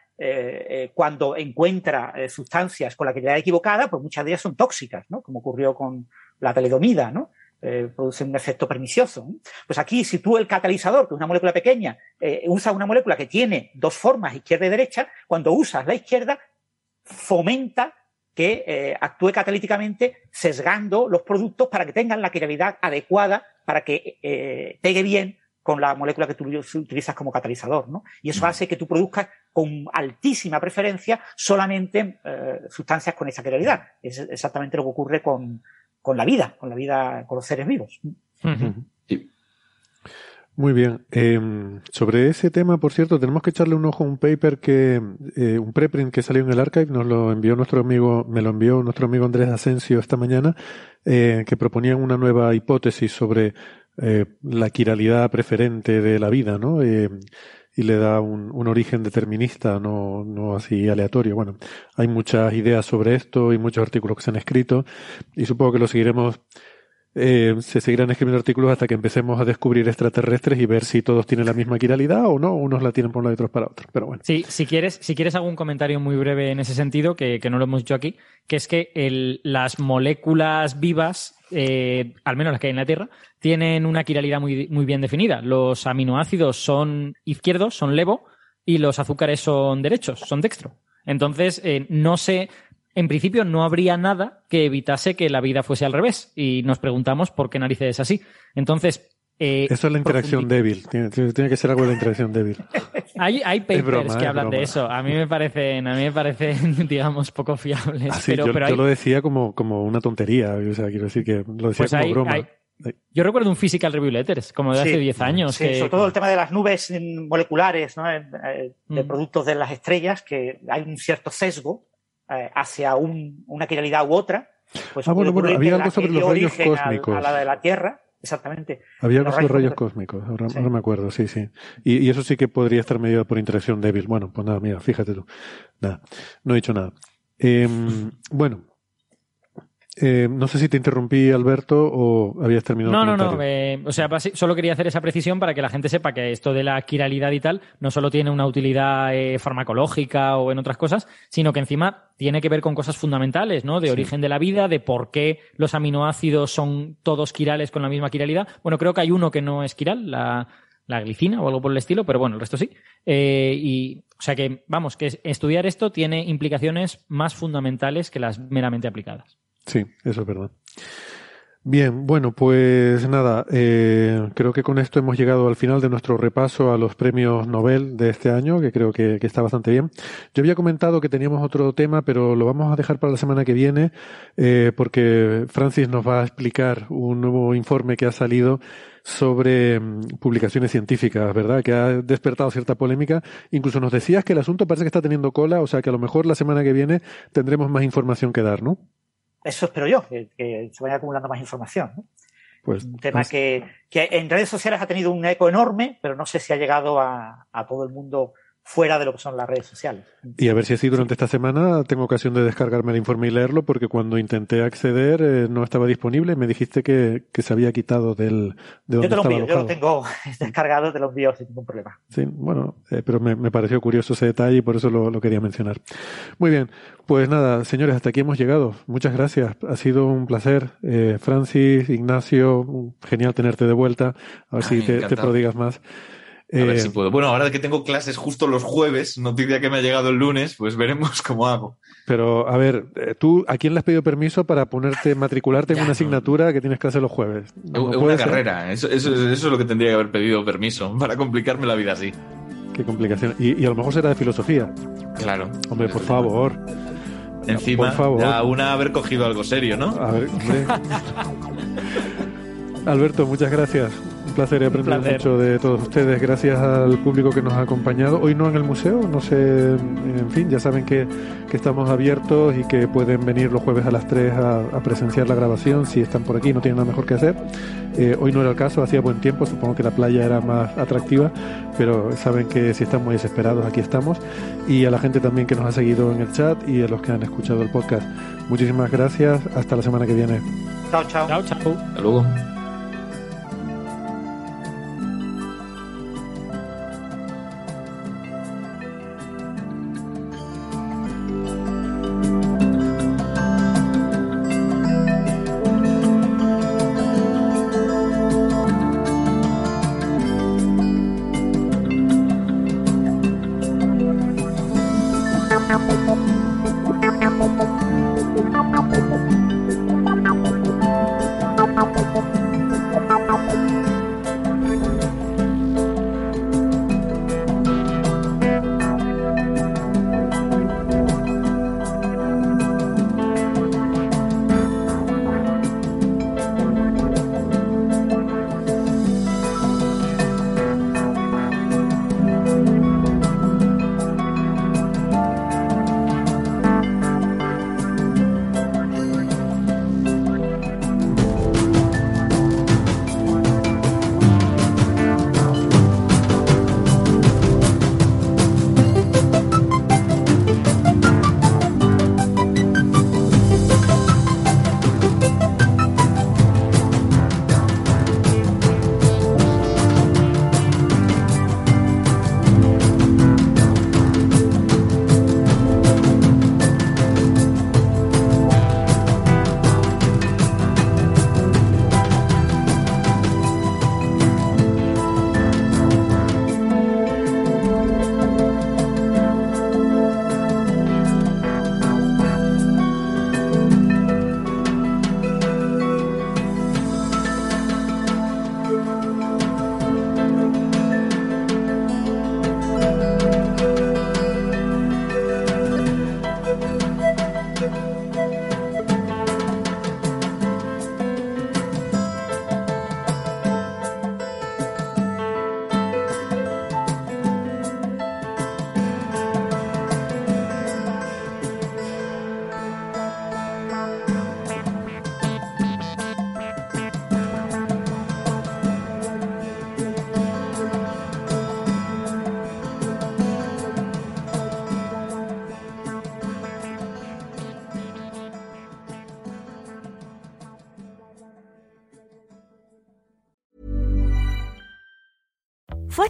[SPEAKER 4] cuando encuentra sustancias con la quiralidad equivocada, pues muchas de ellas son tóxicas, ¿no? Como ocurrió con la talidomida, ¿no? eh, producen un efecto pernicioso. Pues aquí, si tú el catalizador, que es una molécula pequeña, eh, usas una molécula que tiene dos formas, izquierda y derecha, cuando usas la izquierda, fomenta que eh, actúe catalíticamente sesgando los productos para que tengan la quiralidad adecuada para que eh, pegue bien con la molécula que tú utilizas como catalizador, ¿no? Y eso hace que tú produzcas con altísima preferencia solamente eh, sustancias con esa quiralidad. Es exactamente lo que ocurre con, con la vida, con la vida, con los seres vivos.
[SPEAKER 3] Muy bien. Em, sobre ese tema, por cierto, tenemos que echarle un ojo a un paper que, eh, un preprint que salió en el archive, nos lo envió nuestro amigo, me lo envió nuestro amigo Andrés Asensio esta mañana, eh, que proponían una nueva hipótesis sobre eh, la quiralidad preferente de la vida, ¿no? y le da un, un, origen determinista, no, no así aleatorio. Bueno, hay muchas ideas sobre esto y muchos artículos que se han escrito y supongo que lo seguiremos. Eh, se seguirán escribiendo artículos hasta que empecemos a descubrir extraterrestres y ver si todos tienen la misma quiralidad o no, unos la tienen por un lado y otros para otro. Pero bueno.
[SPEAKER 5] Sí, si quieres, si quieres algún comentario muy breve en ese sentido, que, que no lo hemos dicho aquí, que es que las moléculas vivas, eh, al menos las que hay en la Tierra, tienen una quiralidad muy, muy bien definida. Los aminoácidos son izquierdos, son levo, y los azúcares son derechos, son dextro. Entonces, eh, no sé, en principio no habría nada que evitase que la vida fuese al revés. Y nos preguntamos por qué narices es así. Entonces, eh,
[SPEAKER 3] eso es la interacción débil. Tiene, tiene, que ser algo de la interacción débil.
[SPEAKER 5] hay, hay papers que hablan de eso. A mí me parecen, a mí me parecen, digamos, poco fiables.
[SPEAKER 3] Ah, pero,
[SPEAKER 5] yo,
[SPEAKER 3] pero
[SPEAKER 5] hay...
[SPEAKER 3] lo decía como, como una tontería. O sea, quiero decir que lo decía
[SPEAKER 5] pues
[SPEAKER 3] como
[SPEAKER 5] hay,
[SPEAKER 3] broma.
[SPEAKER 5] Hay... Yo recuerdo un Physical Review Letters, como de
[SPEAKER 4] Sí,
[SPEAKER 5] hace 10 años.
[SPEAKER 4] Sí,
[SPEAKER 5] que...
[SPEAKER 4] sobre todo el tema de las nubes moleculares, ¿no? Eh, de
[SPEAKER 5] Mm.
[SPEAKER 4] productos de las estrellas, que hay un cierto sesgo eh, hacia un- una quiralidad u otra. Pues
[SPEAKER 3] Ah, bueno, bueno, había algo sobre los rayos cósmicos.
[SPEAKER 4] A la de la Tierra, exactamente.
[SPEAKER 3] Había algo
[SPEAKER 4] Los
[SPEAKER 3] sobre
[SPEAKER 4] rayos
[SPEAKER 3] rayos cósmicos, ahora,
[SPEAKER 4] Sí.
[SPEAKER 3] ahora me acuerdo, sí, sí. Y, y eso sí que podría estar medido por interacción débil. Bueno, pues nada, mira, fíjate tú. Nada, no he dicho nada. Em, bueno, eh, no sé si te interrumpí, Alberto, o habías terminado
[SPEAKER 5] No,
[SPEAKER 3] el
[SPEAKER 5] no, no. eh, o sea, solo quería hacer esa precisión para que la gente sepa que esto de la quiralidad y tal no solo tiene una utilidad eh, farmacológica o en otras cosas, sino que encima tiene que ver con cosas fundamentales, ¿no? De origen de la vida, de por qué los aminoácidos son todos quirales con la misma quiralidad. Bueno, creo que hay uno que no es quiral, la, la glicina o algo por el estilo, pero bueno, el resto sí. Eh, y, o sea que, vamos, que estudiar esto tiene implicaciones más fundamentales que las meramente aplicadas.
[SPEAKER 3] Sí, eso es verdad. Bien, bueno, pues nada, eh, creo que con esto hemos llegado al final de nuestro repaso a los premios Nobel de este año, que creo que, está bastante bien. Yo había comentado que teníamos otro tema, pero lo vamos a dejar para la semana que viene, eh, porque Francis nos va a explicar un nuevo informe que ha salido sobre mm, publicaciones científicas, ¿verdad? Que ha despertado cierta polémica. Incluso nos decías que el asunto parece que está teniendo cola, o sea que a lo mejor la semana que viene tendremos más información que dar, ¿no?
[SPEAKER 4] Eso espero yo, que, que se vaya acumulando más información. ¿no?
[SPEAKER 3] Pues,
[SPEAKER 4] Un tema
[SPEAKER 3] pues-
[SPEAKER 4] que, que en redes sociales ha tenido un eco enorme, pero no sé si ha llegado a, a todo el mundo fuera de lo que son las redes sociales.
[SPEAKER 3] Y a ver si así durante esta semana tengo ocasión de descargarme el informe y leerlo, porque cuando intenté acceder eh, no estaba disponible. Me dijiste que, que se había quitado del, de donde
[SPEAKER 4] Yo te lo
[SPEAKER 3] estaba
[SPEAKER 4] envío, yo lo
[SPEAKER 3] alojado.
[SPEAKER 4] tengo descargado, te lo envío sin ningún problema.
[SPEAKER 3] Sí, bueno, eh, pero me, me pareció curioso ese detalle y por eso lo, lo quería mencionar. Muy bien, pues nada, señores, hasta aquí hemos llegado. Muchas gracias. Ha sido un placer. Eh, Francis, Ignacio, genial tenerte de vuelta. A ver si te, prodigas más.
[SPEAKER 6] A ver
[SPEAKER 3] Eh,
[SPEAKER 6] si puedo. Bueno, ahora que tengo clases justo los jueves, noticia que me ha llegado el lunes, pues veremos cómo hago.
[SPEAKER 3] Pero, a ver, eh, ¿tú a quién le has pedido permiso para ponerte, matricularte en
[SPEAKER 6] Ya,
[SPEAKER 3] una
[SPEAKER 6] no.
[SPEAKER 3] asignatura que tienes clase los jueves?
[SPEAKER 6] Es
[SPEAKER 3] No
[SPEAKER 6] una carrera, eso, eso- eso es lo que tendría que haber pedido permiso, para complicarme la vida así.
[SPEAKER 3] Qué complicación. Y, y a lo mejor será de filosofía.
[SPEAKER 6] Claro.
[SPEAKER 3] Hombre, por favor.
[SPEAKER 6] Encima,
[SPEAKER 3] Por favor.
[SPEAKER 6] ya una haber cogido algo serio, ¿no?
[SPEAKER 3] A ver, hombre. Alberto, muchas gracias. Un placer aprender
[SPEAKER 5] placer.
[SPEAKER 3] mucho de todos ustedes. Gracias al público que nos ha acompañado. Hoy no en el museo, no sé, en fin, ya saben que, que estamos abiertos y que pueden venir los jueves a las 3 a, a presenciar la grabación si están por aquí, no tienen nada mejor que hacer. Eh, hoy no era el caso, hacía buen tiempo, supongo que la playa era más atractiva, pero saben que si están muy desesperados, aquí estamos. Y a la gente también que nos ha seguido en el chat y a los que han escuchado el podcast. Muchísimas gracias, hasta la semana que viene.
[SPEAKER 4] Chao, chao.
[SPEAKER 5] Chao, chao.
[SPEAKER 6] Hasta luego.